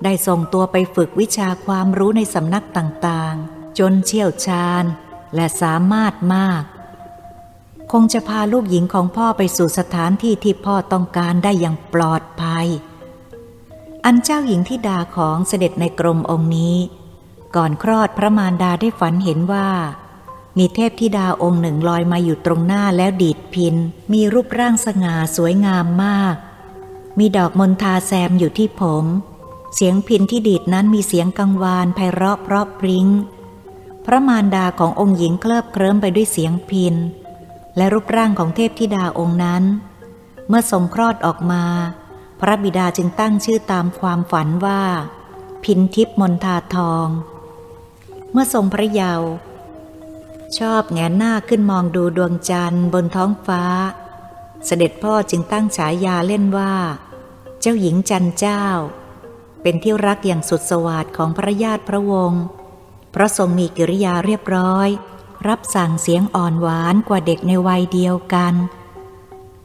ได้ส่งตัวไปฝึกวิชาความรู้ในสำนักต่างๆ จนเชี่ยวชาญและสามารถมาก คงจะพาลูกหญิงของพ่อไปสู่สถานที่ที่พ่อต้องการได้อย่างปลอดภัย อันเจ้าหญิงที่ดาของเสด็จในกรมองค์นี้ ก่อนคลอดพระมารดาได้ฝันเห็นว่า มีเทพธิดาองค์หนึ่งลอยมาอยู่ตรงหน้าแล้วดีดพิน มีรูปร่างสง่าสวยงามมาก มีดอกมณฑาแซมอยู่ที่ผม เสียงพินที่ดีดนั้นมีเสียงกังวานไพเราะเพราะปริ้ง พระมารดาขององค์หญิงเคลิบเคลิ้มไปด้วยเสียงพิน และรูปร่างของเทพธิดาองค์นั้น เมื่อทรงคลอดออกมา พระบิดาจึงตั้งชื่อตามความฝันว่า พินทิพมนทาทอง เมื่อทรงพระเยาว์ชอบแงนหน้าขึ้นมองดูดวงจันทร์บนท้องฟ้า เสด็จพ่อจึงตั้งฉายาเล่นว่า เจ้าหญิงจันเจ้า เป็นที่รักอย่างสุดสวัสดของพระญาติพระวงศ์เพราะทรงมีกิริยาเรียบร้อย รับสั่งเสียงอ่อนหวานกว่าเด็กในวัยเดียวกัน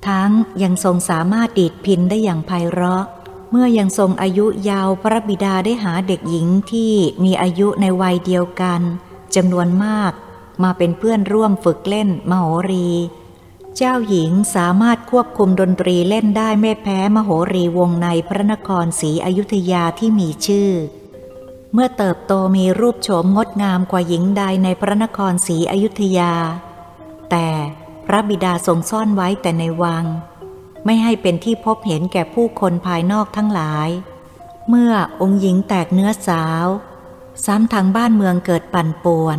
ทั้งยังทรงสามารถดีดพินได้อย่างไพเราะ เมื่อยังทรงอายุยาวพระบิดาได้หาเด็กหญิงที่มีอายุในวัยเดียวกันจำนวนมาก มาเป็นเพื่อนร่วมฝึกเล่นมโหรี เจ้าหญิงสามารถควบคุมดนตรีเล่นได้ไม่แพ้มโหรีวงในพระนครศรีอยุธยาที่มีชื่อ เมื่อเติบโตมีรูปโฉมงดงามกว่าหญิงใดในพระนครศรีอยุธยา แต่พระบิดาทรงซ่อนไว้แต่ในวัง ไม่ให้เป็นที่พบเห็นแก่ผู้คนภายนอกทั้งหลาย เมื่อองค์หญิงแตกเนื้อสาว ซ้ำทางบ้านเมืองเกิดปั่นป่วน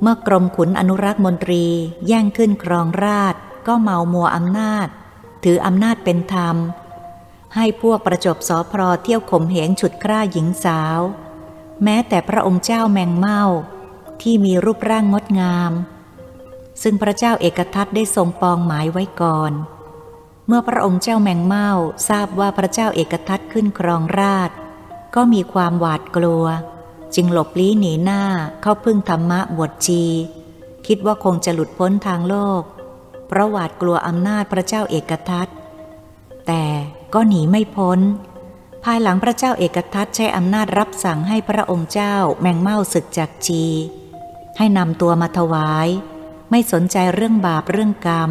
เมื่อกรมขุนอนุรักษ์มนตรีแย่งขึ้นครองราช ก็เมามัวอำนาจ ถืออำนาจเป็นธรรม ให้พวกประจบสอพรเที่ยวข่มเหงฉุดกล้าหญิงสาว แม้แต่พระองค์เจ้าแมงเม่าที่มีรูปร่างงดงาม ซึ่งพระเจ้าเอกทัตได้ทรงปองหมายไว้ก่อน เมื่อพระองค์เจ้าแมงเม่าทราบว่าพระเจ้าเอกทัตขึ้นครองราช ก็มีความหวาดกลัว จึงหลบลี้หนีหน้าเข้าพึ่งธรรมะบวชชี คิดว่าคงจะหลุดพ้นทางโลก เพราะหวาดกลัวอำนาจพระเจ้าเอกทัตแต่ก็หนีไม่พ้น ภายหลังพระเจ้าเอกทัตใช้อำนาจรับสั่งให้พระองค์เจ้าแมงเม่าศึกจากจี ให้นำตัวมาถวาย ไม่สนใจเรื่องบาปเรื่องกรรม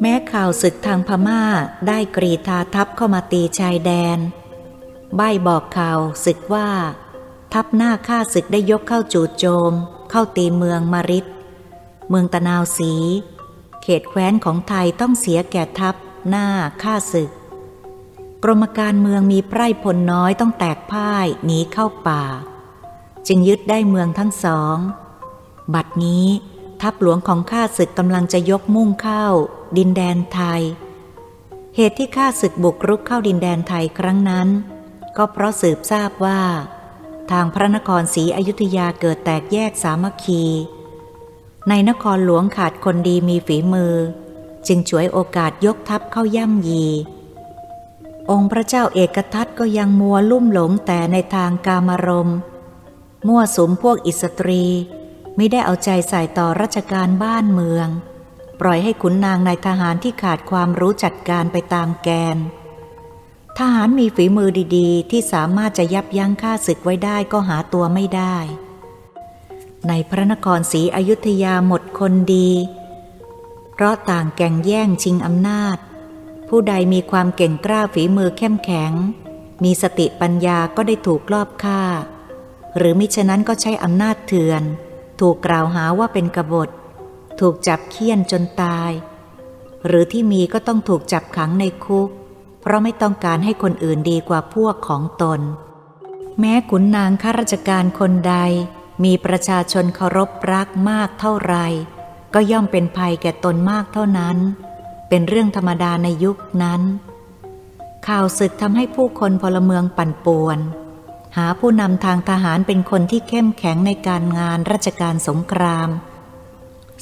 แม้ข่าวศึกทางพม่าได้กรีธาทัพเข้ามาตีชายแดน ใบบอกข่าวศึกว่า ทัพหน้าฆ่าศึกได้ยกเข้าจู่โจม เข้าตีเมืองมาริดเมืองตะนาวสี เขตแคว้นของไทยต้องเสียแก่ทัพหน้าฆ่าศึก กรมการเมืองมีไพร่พลน้อยต้องแตกพ่ายหนีเข้าป่า จึงยึดได้เมืองทั้งสอง บัดนี้ทัพหลวงของข้าศึกกำลังจะยกมุ่งเข้า ดินแดนไทย เหตุที่ข้าศึกบุกรุกเข้าดินแดนไทยครั้งนั้น ก็เพราะสืบทราบว่า ทางพระนครศรีอยุธยาเกิดแตกแยกสามัคคี ในนครหลวงขาดคนดีมีฝีมือ จึงฉวยโอกาสยกทัพเข้าย่ำยี องค์พระเจ้าเอกทัตก็ยังมัวลุ่มหลงแต่ในทางกามารมมั่วสุมพวกอิสตรีไม่ได้เอาใจใส่ต่อราชการบ้านเมือง ปล่อยให้ขุนนางในทหารที่ขาดความรู้จัดการไปตามแกน ทหารมีฝีมือดีๆ ที่สามารถจะยับยั้งข้าศึกไว้ได้ก็หาตัวไม่ได้ ในพระนครศรีอยุธยาหมดคนดี เพราะต่างแก่งแย่งชิงอำนาจ ผู้ใดมีความเก่งกล้าฝีมือเข้มแข็ง มีสติปัญญาก็ได้ถูกลอบฆ่า หรือมิฉะนั้นก็ใช้อำนาจเถื่อน ถูกกล่าวหาว่าเป็นกบฏ ถูกจับเคี่ยนจนตาย หรือที่มีก็ต้องถูกจับขังในคุก เพราะไม่ต้องการให้คนอื่นดีกว่าพวกของตน แม้ขุนนางข้าราชการคนใด มีประชาชนเคารพรักมากเท่าไร ก็ย่อมเป็นภัยแก่ตนมากเท่านั้น เป็นเรื่องธรรมดาในยุคนั้น ข่าวศึกทำให้ผู้คนพลเมืองปั่นป่วน หาผู้นำทางทหารเป็นคนที่เข้มแข็งในการงานราชการสงคราม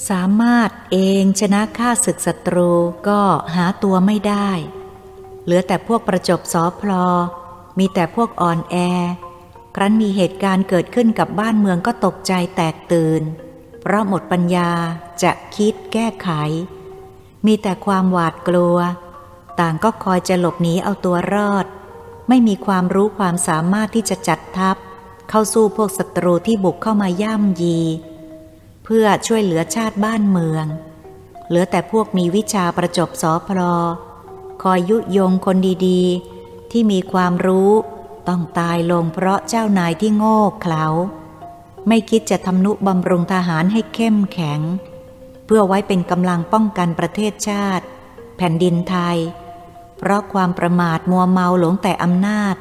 สามารถเองชนะข้าศึกศัตรูก็หาตัวไม่ได้ เหลือแต่พวกประจบสอพลอ มีแต่พวกอ่อนแอ ครั้นมีเหตุการณ์เกิดขึ้นกับบ้านเมืองก็ตกใจแตกตื่น เพราะหมดปัญญาจะคิดแก้ไข มีแต่ความหวาดกลัว ต่างก็คอยจะหลบหนีเอาตัวรอด ไม่มีความรู้ความสามารถที่จะจัดทัพ เข้าสู้พวกศัตรูที่บุกเข้ามาย่ำยี เพื่อช่วยเหลือชาติบ้านเมือง เหลือแต่พวกมีวิชาประจบสอพลอ คอยยุยงคนดีๆ ที่มีความรู้ต้องตายลงเพราะเจ้านายที่โง่เขลา ไม่คิดจะทำนุบำรุงทหารให้เข้มแข็ง เพื่อไว้เป็นกำลังป้องกันประเทศชาติ แผ่นดินไทย เพราะความประมาทมัวเมาหลงแต่อำนาจ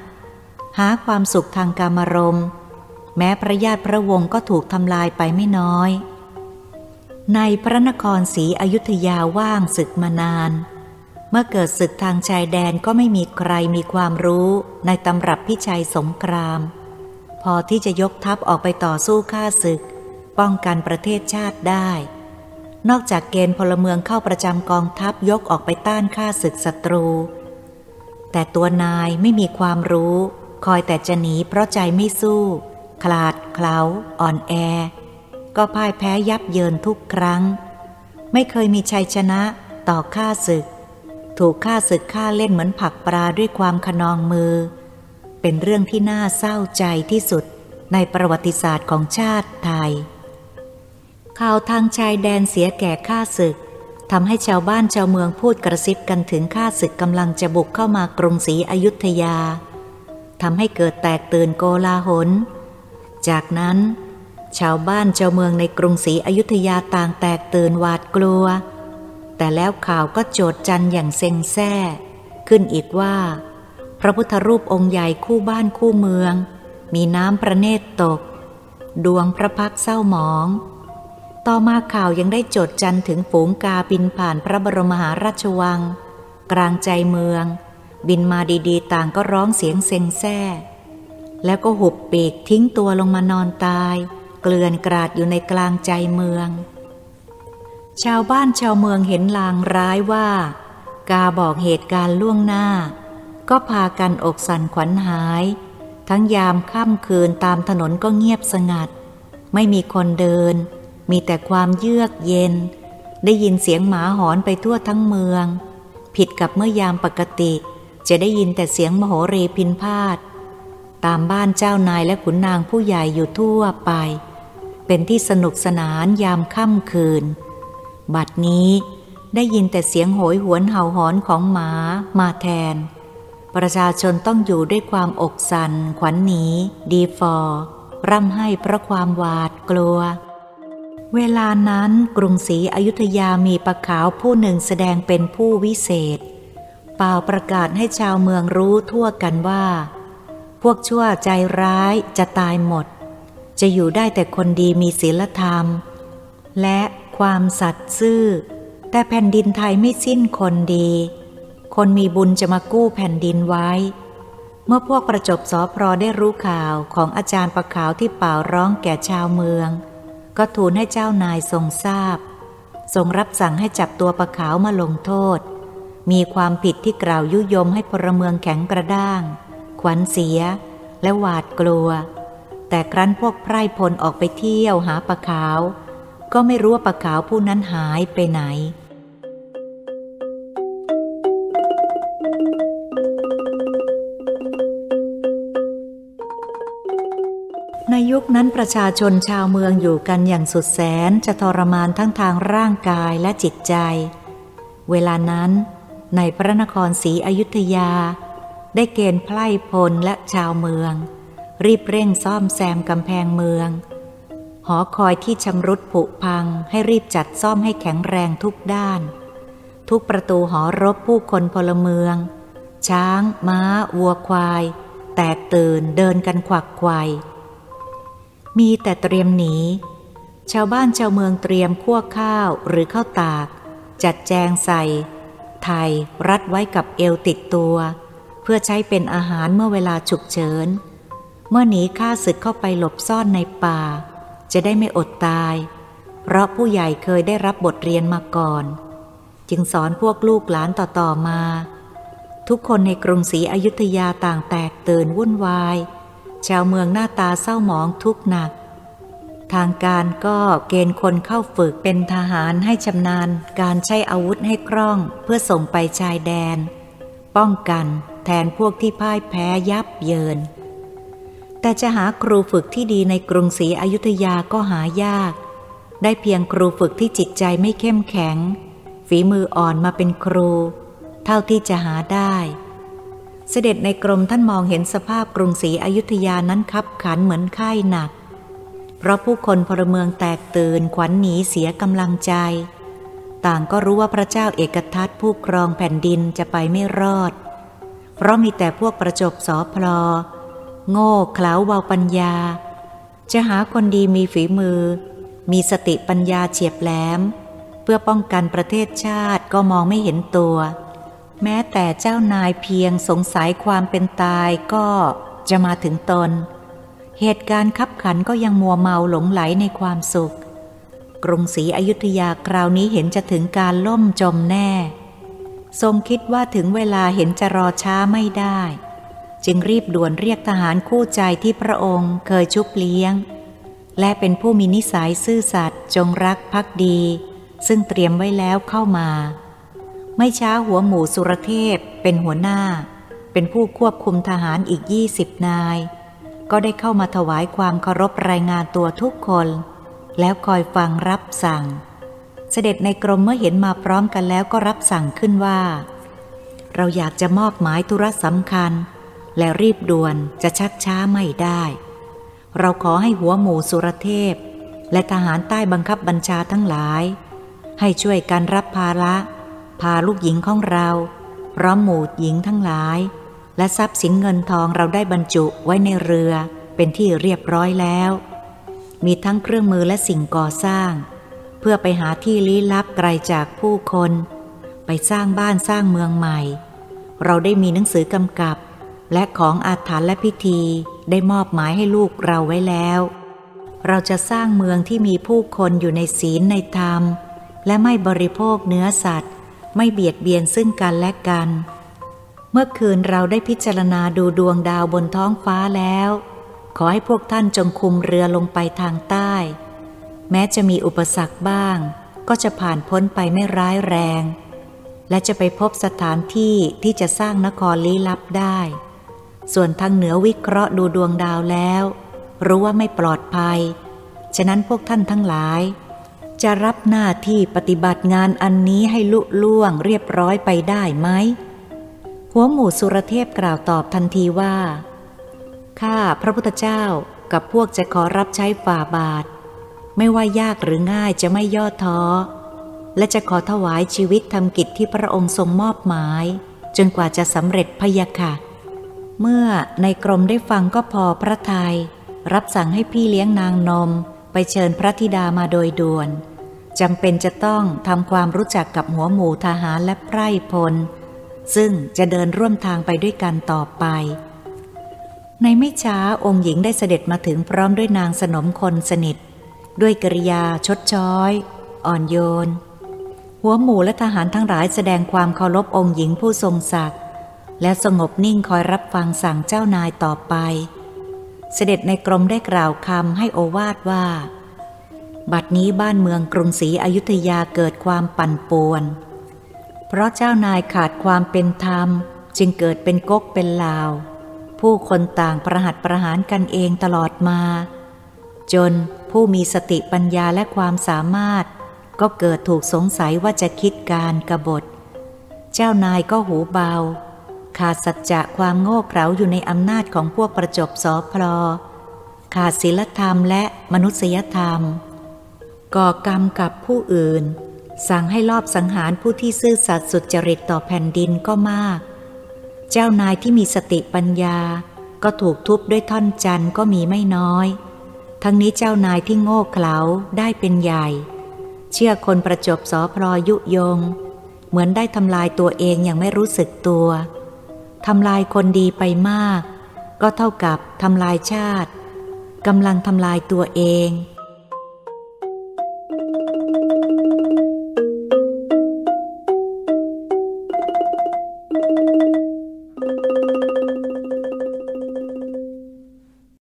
หาความสุขทางการมรมแม้พระญาติพระวงศ์ก็ถูกทำลายไปไม่น้อย ในพระนครศรีอยุธยาว่างศึกมานาน เมื่อเกิดศึกทางชายแดนก็ไม่มีใครมีความรู้ในตำรับพิชัยสงคราม พอที่จะยกทัพออกไปต่อสู้ข้าศึก ป้องกันประเทศชาติได้ นอกจากเกณฑ์พลเมืองเข้าประจำกองทัพยกออกไปต้านข้าศึกศัตรู แต่ตัวนายไม่มีความรู้ คอยแต่จะหนีเพราะใจไม่สู้ คลาดเคล้าอ่อนแอ ก็พ่ายแพ้ยับเยินทุกครั้ง ไม่เคยมีชัยชนะต่อข้าศึก ถูกข้าศึกฆ่าเล่นเหมือนผักปลาด้วยความขนองมือ เป็นเรื่องที่น่าเศร้าใจที่สุดในประวัติศาสตร์ของชาติไทย ข่าวทางชายแดนเสียแก่ข้าศึกทำให้ชาวบ้านชาวเมืองพูดกระซิบกันถึงข้าศึกกำลังจะบุกเข้ามากรุงศรีอยุธยาทำให้เกิดแตกตื่นโกลาหล จากนั้น ชาวบ้านชาวเมืองในกรุงศรีอยุธยาต่างแตกตื่นหวาดกลัว แต่แล้วข่าวก็โจดจันอย่างเซ็งแซ่ ขึ้นอีกว่า พระพุทธรูปองค์ใหญ่คู่บ้านคู่เมือง มีน้ำประเนตรตก ดวงพระพักเศร้าหมอง ต่อมาข่าวยังได้โจดจันถึงฝูงกาบินผ่านพระบรมมหาราชวัง กลางใจเมือง บินมาดีๆ ต่างก็ร้องเสียงเซ็งแซ่ แล้วก็หุบปีกทิ้งตัวลงมานอนตาย เกลื่อนกราดอยู่ในกลางใจเมือง ชาวบ้านชาวเมืองเห็นลางร้ายว่า กาบอกเหตุการณ์ล่วงหน้า ก็พากันอกสั่นขวัญหาย ทั้งยามค่ำคืนตามถนนก็เงียบสงัด ไม่มีคนเดิน มีแต่ความเยือกเย็น ได้ยินเสียงหมาหอนไปทั่วทั้งเมือง ผิดกับเมื่อยามปกติ จะได้ยินแต่เสียงมโหรีพินพาดตามบ้านเจ้านายและขุนนางผู้ใหญ่อยู่ทั่วไป เป็นที่สนุกสนานยามค่ำคืน บัดนี้ได้ยินแต่เสียงโหยหวนเห่าหอนของหมามาแทน ประชาชนต้องอยู่ด้วยความอกสัน ขวัญหนี ดีฟอร์ร่ำให้เพราะความหวาดกลัว เวลานั้นกรุงศรีอยุธยามีประขาวผู้หนึ่งแสดงเป็นผู้วิเศษ เป่าประกาศให้ชาวเมืองรู้ทั่วกันว่า พวกชั่วใจร้ายจะตายหมด จะอยู่ได้แต่คนดีมีศีลธรรม และ ความสัตย์ซื่อ แต่แผ่นดินไทยไม่สิ้นคนดี คนมีบุญจะมากู้แผ่นดินไว้ เมื่อพวกประจบสอพรได้รู้ข่าวของอาจารย์ประขาวที่เป่าร้องแก่ชาวเมือง ก็ทูลให้เจ้านายทรงทราบ ทรงรับสั่งให้จับตัวประขาวมาลงโทษ มีความผิดที่กล่าวยุยมให้พลเมืองแข็งกระด้าง ขวัญเสีย และหวาดกลัว แต่ครั้นพวกไพร่พลออกไปเที่ยวหาปลาขาว ก็ไม่รู้ว่าปลาขาวผู้นั้นหายไปไหน ในยุคนั้นประชาชนชาวเมืองอยู่กันอย่างสุดแสนจะทรมานทั้งทางร่างกายและจิตใจ เวลานั้นในพระนครศรีอยุธยา ได้เกณฑ์ไพร่พลและชาวเมือง รีบเร่งซ่อมแซมกำแพงเมือง หอคอยที่ชำรุดผุพังให้รีบจัดซ่อมให้แข็งแรงทุกด้าน ทุกประตูหอรบผู้คนพลเมือง ช้าง ม้า วัวควาย แตกตื่นเดินกันขวักไขวมีแต่เตรียมหนี ชาวบ้านชาวเมืองเตรียมคั่วข้าวหรือข้าวตาก จัดแจงใส่ ไทยรัดไว้กับเอวติดตัว เพื่อใช้เป็นอาหารเมื่อเวลาฉุกเฉิน เมื่อหนีข้าศึกเข้าไปหลบซ่อนในป่า จะได้ไม่อดตาย เพราะผู้ใหญ่เคยได้รับบทเรียนมาก่อน จึงสอนพวกลูกหลานต่อๆมา ทุกคนในกรุงศรีอยุธยาต่างแตกตื่นวุ่นวาย ชาวเมืองหน้าตาเศร้าหมองทุกหนัก ทางการก็เกณฑ์คนเข้าฝึกเป็นทหารให้ชำนาญ การใช้อาวุธให้คล่องเพื่อส่งไปชายแดน ป้องกันแทนพวกที่พ่ายแพ้ยับเยิน แต่จะหาครูฝึกที่ดีในกรุงศรีอยุธยาก็หายาก ได้เพียงครูฝึกที่จิตใจไม่เข้มแข็ง ฝีมืออ่อนมาเป็นครู เท่าที่จะหาได้ เสด็จในกรมท่านมองเห็นสภาพกรุงศรีอยุธยานั้นคับขันเหมือนไข้หนัก เพราะผู้คนพลเมืองแตกตื่นขวัญหนีเสียกำลังใจ ต่างก็รู้ว่าพระเจ้าเอกทัตผู้ครองแผ่นดินจะไปไม่รอด เพราะมีแต่พวกประจบสอพลอ โง่เขลาเบาปัญญา จะหาคนดีมีฝีมือ มีสติปัญญาเฉียบแหลม เพื่อป้องกันประเทศชาติก็มองไม่เห็นตัว แม้แต่เจ้านายเพียงสงสัยความเป็นตายก็จะมาถึงตน เหตุการณ์ขับขันก็ยังมัวเมาหลงไหลในความสุข กรุงศรีอยุธยาคราวนี้เห็นจะถึงการล่มจมแน่ ทรงคิดว่าถึงเวลาเห็นจะรอช้าไม่ได้ จึงรีบด่วนเรียกทหารคู่ใจที่พระองค์เคยชุบเลี้ยง และเป็นผู้มีนิสัยซื่อสัตย์จงรักภักดี ซึ่งเตรียมไว้แล้วเข้ามา ไม่ช้าหัวหมูสุรเทพเป็นหัวหน้า เป็นผู้ควบคุมทหารอีกยี่สิบนาย ก็ได้เข้ามาถวายความเคารพรายงานตัวทุกคน แล้วคอยฟังรับสั่ง เสด็จในกรมเมื่อเห็นมาพร้อมกันแล้วก็รับสั่งขึ้นว่า เราอยากจะมอบหมายธุระสำคัญ และรีบด่วนจะชักช้าไม่ได้ เราขอให้หัวหมู่สุรเทพ และทหารใต้บังคับบัญชาทั้งหลาย ให้ช่วยกันรับภาระ พาลูกหญิงของเราพร้อมหมู่หญิงทั้งหลาย และทรัพย์สินเงินทองเราได้บรรจุไว้ในเรือเป็นที่เรียบร้อยแล้ว มีทั้งเครื่องมือและสิ่งก่อสร้าง เพื่อไปหาที่ลี้ลับไกลจากผู้คน ไปสร้างบ้านสร้างเมืองใหม่ เราได้มีหนังสือกำกับ และของอาถรรพ์และพิธีได้มอบหมายให้ลูกเราไว้แล้ว เราจะสร้างเมืองที่มีผู้คนอยู่ในศีลในธรรม และไม่บริโภคเนื้อสัตว์ ไม่เบียดเบียนซึ่งกันและกัน เมื่อคืนเราได้พิจารณาดูดวงดาวบนท้องฟ้าแล้ว ขอให้พวกท่านจงคุมเรือลงไปทางใต้ แม้จะมีอุปสรรคบ้าง ก็จะผ่านพ้นไปไม่ร้ายแรง และจะไปพบสถานที่ที่จะสร้างนครลี้ลับได้ ส่วนทางเหนือวิเคราะห์ดูดวงดาวแล้ว รู้ว่าไม่ปลอดภัย ฉะนั้นพวกท่านทั้งหลาย จะรับหน้าที่ปฏิบัติงานอันนี้ให้ลุล่วงเรียบร้อยไปได้ไหม หัวหมู่สุรเทพกล่าวตอบทันทีว่า ข้าพระพุทธเจ้ากับพวกจะขอรับใช้ฝ่าบาท ไม่ว่ายากหรือง่ายจะไม่ย่อท้อ และจะขอถวายชีวิตทำกิจที่พระองค์ทรงมอบหมาย จนกว่าจะสำเร็จพยาค่ะ เมื่อในกรมได้ฟังก็พอพระทยัยรับสั่งให้พี่เลี้ยงนางนม ไปเชิญพระธิดามาโดยด่วนจำเป็นจะต้องทำความรู้จักกับหัวหมู่ทหารและไพร่พล ซึ่งจะเดินร่วมทางไปด้วยกันต่อไป ในไม่ช้าองค์หญิงได้เสด็จมาถึงพร้อมด้วยนางสนมคนสนิท ด้วยกริยาชดช้อย อ่อนโยน หัวหมู่และทหารทั้งหลายแสดงความเคารพองค์หญิงผู้ทรงศักดิ์ และสงบนิ่งคอยรับฟังสั่งเจ้านายต่อไป เสด็จในกรมได้กล่าวคำให้โอวาทว่า บัดนี้บ้านเมืองกรุงศรีอยุธยาเกิดความปั่นป่วน เพราะเจ้านายขาดความเป็นธรรม จึงเกิดเป็นก๊กเป็นลาว ผู้คนต่างประหัตประหารกันเองตลอดมา จนผู้มีสติปัญญาและความสามารถ ก็เกิดถูกสงสัยว่าจะคิดการกรบฏ เจ้านายก็หูเบา ขาดสัจจะความโง่เขลาอยู่ในอำนาจของพวกประจบสอพลอขาดศีลธรรมและมนุษยธรรม ก่อกรรมกับผู้อื่น สั่งให้ลอบสังหารผู้ที่ซื่อสัตย์สุจริตต่อแผ่นดินก็มาก เจ้านายที่มีสติปัญญา ก็ถูกทุบด้วยท่อนจันก็มีไม่น้อย ทั้งนี้เจ้านายที่โง่เขลาได้เป็นใหญ่ เชื่อคนประจบสอพลอยุยง เหมือนได้ทำลายตัวเองอย่างไม่รู้สึกตัว ทำลายคนดีไปมาก ก็เท่ากับทำลายชาติกำลังทำลายตัวเอง